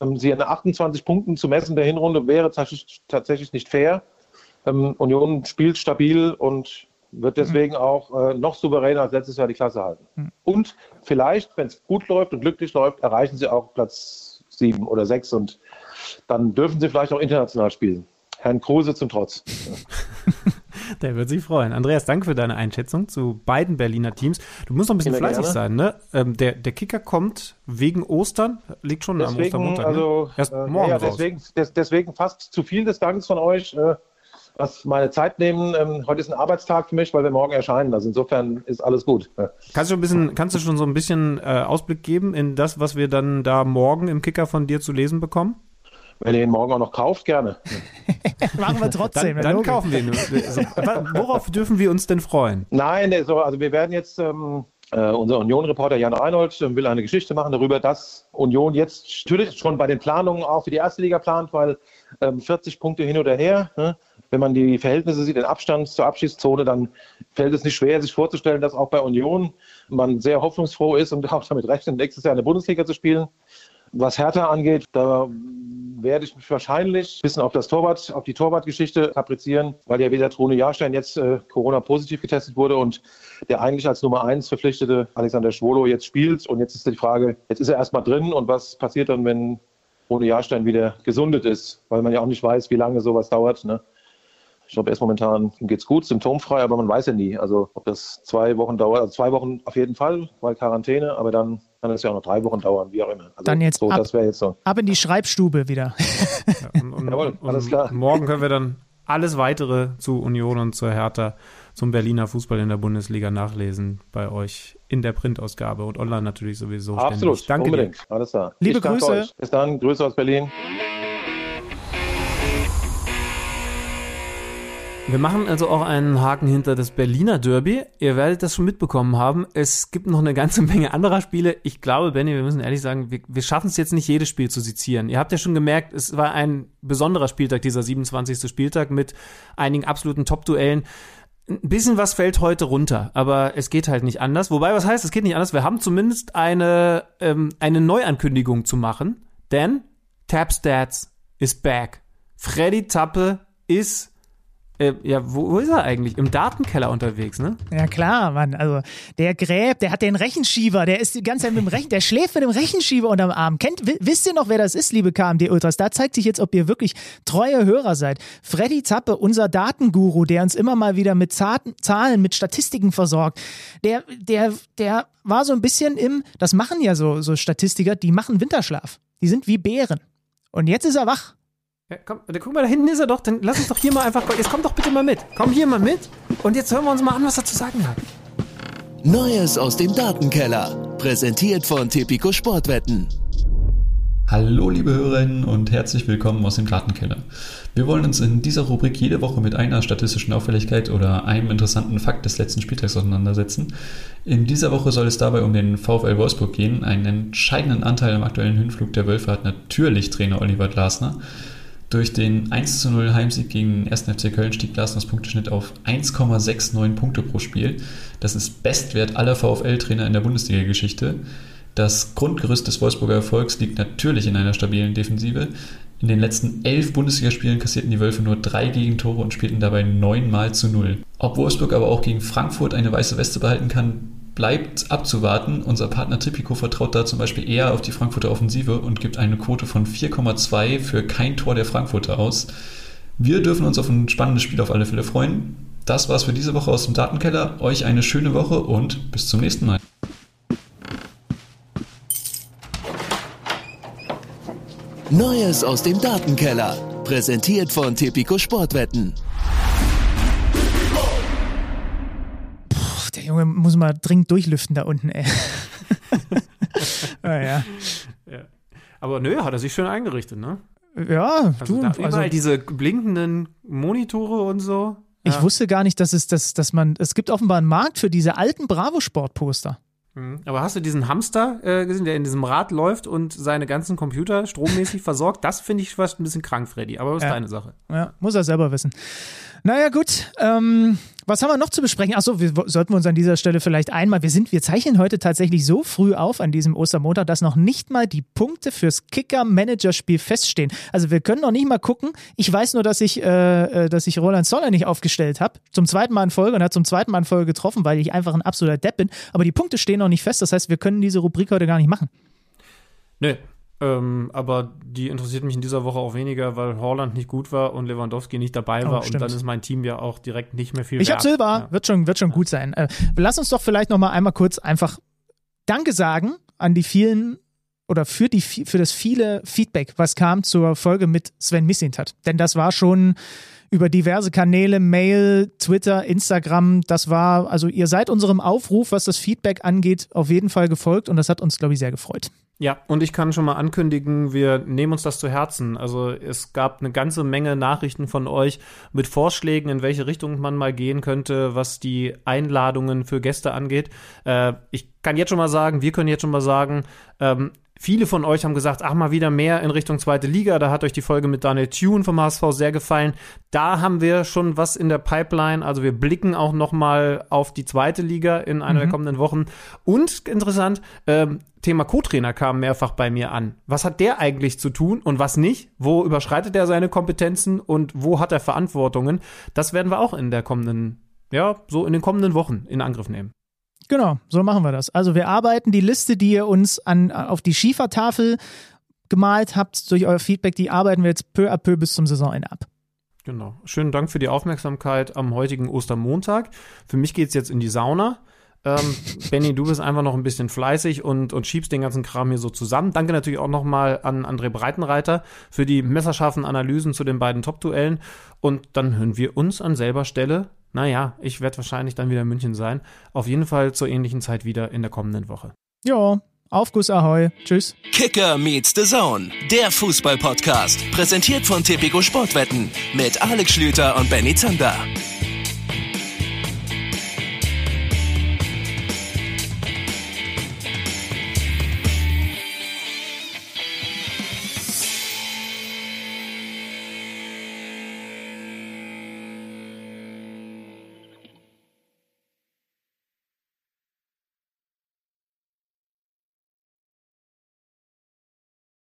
ähm, sie an 28 Punkten zu messen der Hinrunde wäre tatsächlich nicht fair. Ähm, Union spielt stabil und wird deswegen auch äh, noch souveräner als letztes Jahr die Klasse halten. Mhm. Und vielleicht, wenn es gut läuft und glücklich läuft, erreichen sie auch Platz sieben oder sechs und dann dürfen sie vielleicht auch international spielen. Herrn Kruse zum Trotz. Der wird sich freuen. Andreas, danke für deine Einschätzung zu beiden Berliner Teams. Du musst noch ein bisschen fleißig gerne. sein, ne? Ähm, der, der Kicker kommt wegen Ostern, liegt schon deswegen, am Ostermontag. Ne? Also, Erst äh, morgen ja, deswegen, des, deswegen fast zu viel des Dankes von euch. Äh, was meine Zeit nehmen. Ähm, heute ist ein Arbeitstag für mich, weil wir morgen erscheinen. Also insofern ist alles gut. Kannst du, ein bisschen, kannst du schon so ein bisschen äh, Ausblick geben in das, was wir dann da morgen im Kicker von dir zu lesen bekommen? Wenn ihr ihn morgen auch noch kauft, gerne. Machen wir trotzdem. Dann, ja, dann kaufen wir ihn. Worauf dürfen wir uns denn freuen? Nein, nee, so, also wir werden jetzt, ähm, äh, unser Union-Reporter Jan Reinhold äh, will eine Geschichte machen darüber, dass Union jetzt natürlich schon bei den Planungen auch für die erste Liga plant, weil ähm, 40 Punkte hin oder her, ne? Wenn man die Verhältnisse sieht, den Abstand zur Abschiedszone, dann fällt es nicht schwer, sich vorzustellen, dass auch bei Union man sehr hoffnungsfroh ist und auch damit rechnet, nächstes Jahr in der Bundesliga zu spielen. Was Hertha angeht, da werde ich mich wahrscheinlich ein bisschen auf das Torwart, auf die Torwartgeschichte kaprizieren, weil ja wieder Trune Jahrstein jetzt äh, Corona-positiv getestet wurde und der eigentlich als Nummer eins verpflichtete Alexander Schwolo jetzt spielt. Und jetzt ist die Frage, jetzt ist er erstmal drin und was passiert dann, wenn Trune Jahrstein wieder gesundet ist? Weil man ja auch nicht weiß, wie lange sowas dauert. Ne? Ich glaube, erst momentan geht's gut, symptomfrei, aber man weiß ja nie. Also ob das zwei Wochen dauert, also zwei Wochen auf jeden Fall, weil Quarantäne, aber dann kann es ja auch noch drei Wochen dauern, wie auch immer. Also Dann jetzt so, ab- jetzt so. Ab in die Schreibstube wieder. Und, und, Jawohl, alles klar. morgen können wir dann alles weitere zu Union und zur Hertha, zum Berliner Fußball in der Bundesliga nachlesen bei euch in der Printausgabe und online natürlich sowieso. Absolut, Ständig. Danke unbedingt. Alles klar. Liebe Ich danke Grüße. Euch. Bis dann, Grüße aus Berlin. Wir machen also auch einen Haken hinter das Berliner Derby. Ihr werdet das schon mitbekommen haben. Es gibt noch eine ganze Menge anderer Spiele. Ich glaube, Benny, wir müssen ehrlich sagen, wir, wir schaffen es jetzt nicht, jedes Spiel zu sezieren. Ihr habt ja schon gemerkt, es war ein besonderer Spieltag, dieser 27. Spieltag mit einigen absoluten Top-Duellen. Ein bisschen was fällt heute runter, aber es geht halt nicht anders. Wobei, was heißt, es geht nicht anders? Wir haben zumindest eine, ähm, eine Neuankündigung zu machen, denn Tap Stats is back. Freddy Tappe ist äh, ja, wo, wo ist er eigentlich? Im Datenkeller unterwegs, ne? Ja klar, Mann. Also der gräbt, der hat den Rechenschieber, der ist die ganze Zeit mit dem Rechen, der schläft mit dem Rechenschieber unterm Arm. Kennt, wi- wisst ihr noch, wer das ist, liebe KMD Ultras? Da zeigt sich jetzt, ob ihr wirklich treue Hörer seid. Freddy Zappe, unser Datenguru, der uns immer mal wieder mit Zaten, Zahlen, mit Statistiken versorgt. Der, der, der war so ein bisschen im, das machen ja so, so Statistiker, die machen Winterschlaf. Die sind wie Bären. Und jetzt ist er wach. Ja, komm, da, guck mal, da hinten ist er doch. Dann lass uns doch hier mal einfach. Jetzt komm doch bitte mal mit. Komm hier mal mit. Und jetzt hören wir uns mal an, was er zu sagen hat. Neues aus dem Datenkeller. Präsentiert von Tipico Sportwetten. Hallo liebe Hörerinnen und herzlich willkommen aus dem Datenkeller. Wir wollen uns in dieser Rubrik jede Woche mit einer statistischen Auffälligkeit oder einem interessanten Fakt des letzten Spieltags auseinandersetzen. In dieser Woche soll es dabei um den VfL Wolfsburg gehen. Einen entscheidenden Anteil am aktuellen Hinflug der Wölfe hat natürlich Trainer Oliver Glasner. Durch den 1 zu 0 Heimsieg gegen den 1. FC Köln stieg Glasners Punkteschnitt auf 1,69 Punkte pro Spiel. Das ist Bestwert aller VfL-Trainer in der Bundesliga-Geschichte. Das Grundgerüst des Wolfsburger Erfolgs liegt natürlich in einer stabilen Defensive. In den letzten elf Bundesligaspielen kassierten die Wölfe nur drei Gegentore und spielten dabei neunmal zu null. Ob Wolfsburg aber auch gegen Frankfurt eine weiße Weste behalten kann, bleibt abzuwarten. Unser Partner Tipico vertraut da zum Beispiel eher auf die Frankfurter Offensive und gibt eine Quote von 4,2 für kein Tor der Frankfurter aus. Wir dürfen uns auf ein spannendes Spiel auf alle Fälle freuen. Das war's für diese Woche aus dem Datenkeller. Euch eine schöne Woche und bis zum nächsten Mal. Neues aus dem Datenkeller. Präsentiert von Tipico Sportwetten. Junge muss mal dringend durchlüften da unten, ey. ah, ja. Aber nö, hat er sich schön eingerichtet, ne? Ja, Also du, da also, überall diese blinkenden Monitore und so. ich Ja. wusste gar nicht, dass es, dass, dass man, es gibt offenbar einen Markt für diese alten Bravo-Sport-Poster. Mhm. Aber hast du diesen Hamster äh, gesehen, der in diesem Rad läuft und seine ganzen Computer strommäßig versorgt? Das finde ich fast ein bisschen krank, Freddy. Aber das ist Ja. deine Sache. Ja, muss er selber wissen. Naja, gut. Ähm, was haben wir noch zu besprechen? Achso, wir sollten uns an dieser Stelle vielleicht einmal, wir sind, wir zeichnen heute tatsächlich so früh auf an diesem Ostermontag, dass noch nicht mal die Punkte fürs Kicker-Manager-Spiel feststehen. Also wir können noch nicht mal gucken. Ich weiß nur, dass ich, äh, äh, dass ich Roland Zoller nicht aufgestellt habe. Zum zweiten Mal in Folge und hat zum zweiten Mal in Folge getroffen, weil ich einfach ein absoluter Depp bin. Aber die Punkte stehen noch nicht fest. Das heißt, wir können diese Rubrik heute gar nicht machen. Nö. Ähm, aber die interessiert mich in dieser Woche auch weniger, weil Holland nicht gut war und Lewandowski nicht dabei Oh, war. und stimmt. dann ist mein Team ja auch direkt nicht mehr viel Ich wert. hab Silber, Ja. wird schon, wird schon gut sein. Äh, lass uns doch vielleicht noch mal einmal kurz einfach Danke sagen an die vielen oder für, die, für das viele Feedback, was kam zur Folge mit Sven Missintat. Denn das war schon über diverse Kanäle, Mail, Twitter, Instagram, das war, also ihr seid unserem Aufruf, was das Feedback angeht, auf jeden Fall gefolgt und das hat uns, glaube ich, sehr gefreut. Ja, und ich kann schon mal ankündigen, wir nehmen uns das zu Herzen. Also es gab eine ganze Menge Nachrichten von euch mit Vorschlägen, in welche Richtung man mal gehen könnte, was die Einladungen für Gäste angeht. Äh, ich kann jetzt schon mal sagen, wir können jetzt schon mal sagen, ähm, Viele von euch haben gesagt, ach mal wieder mehr in Richtung zweite Liga. Da hat euch die Folge mit Daniel Thune vom HSV sehr gefallen. Da haben wir schon was in der Pipeline. Also wir blicken auch noch mal auf die zweite Liga in einer mhm. der kommenden Wochen. Und interessant, ähm, Thema Co-Trainer kam mehrfach bei mir an. Was hat der eigentlich zu tun und was nicht? Wo überschreitet er seine Kompetenzen und wo hat er Verantwortungen? Das werden wir auch in der kommenden, ja, so in den kommenden Wochen in Angriff nehmen. Genau, so machen wir das. Also wir arbeiten die Liste, die ihr uns an, auf die Schiefertafel gemalt habt durch euer Feedback, die arbeiten wir jetzt peu à peu bis zum Saisonende ab. Genau. Schönen Dank für die Aufmerksamkeit am heutigen Ostermontag. Für mich geht es jetzt in die Sauna. Ähm, Benny, du bist einfach noch ein bisschen fleißig und, und schiebst den ganzen Kram hier so zusammen. Danke natürlich auch nochmal an André Breitenreiter für die messerscharfen Analysen zu den beiden Top-Duellen. Und dann hören wir uns an selber Stelle naja, ich werde wahrscheinlich dann wieder in München sein. Auf jeden Fall zur ähnlichen Zeit wieder in der kommenden Woche. Ja, Aufguss Ahoi. Tschüss. Kicker meets the Zone, der Fußball-Podcast. Präsentiert von Tipico Sportwetten mit Alex Schlüter und Benny Zander.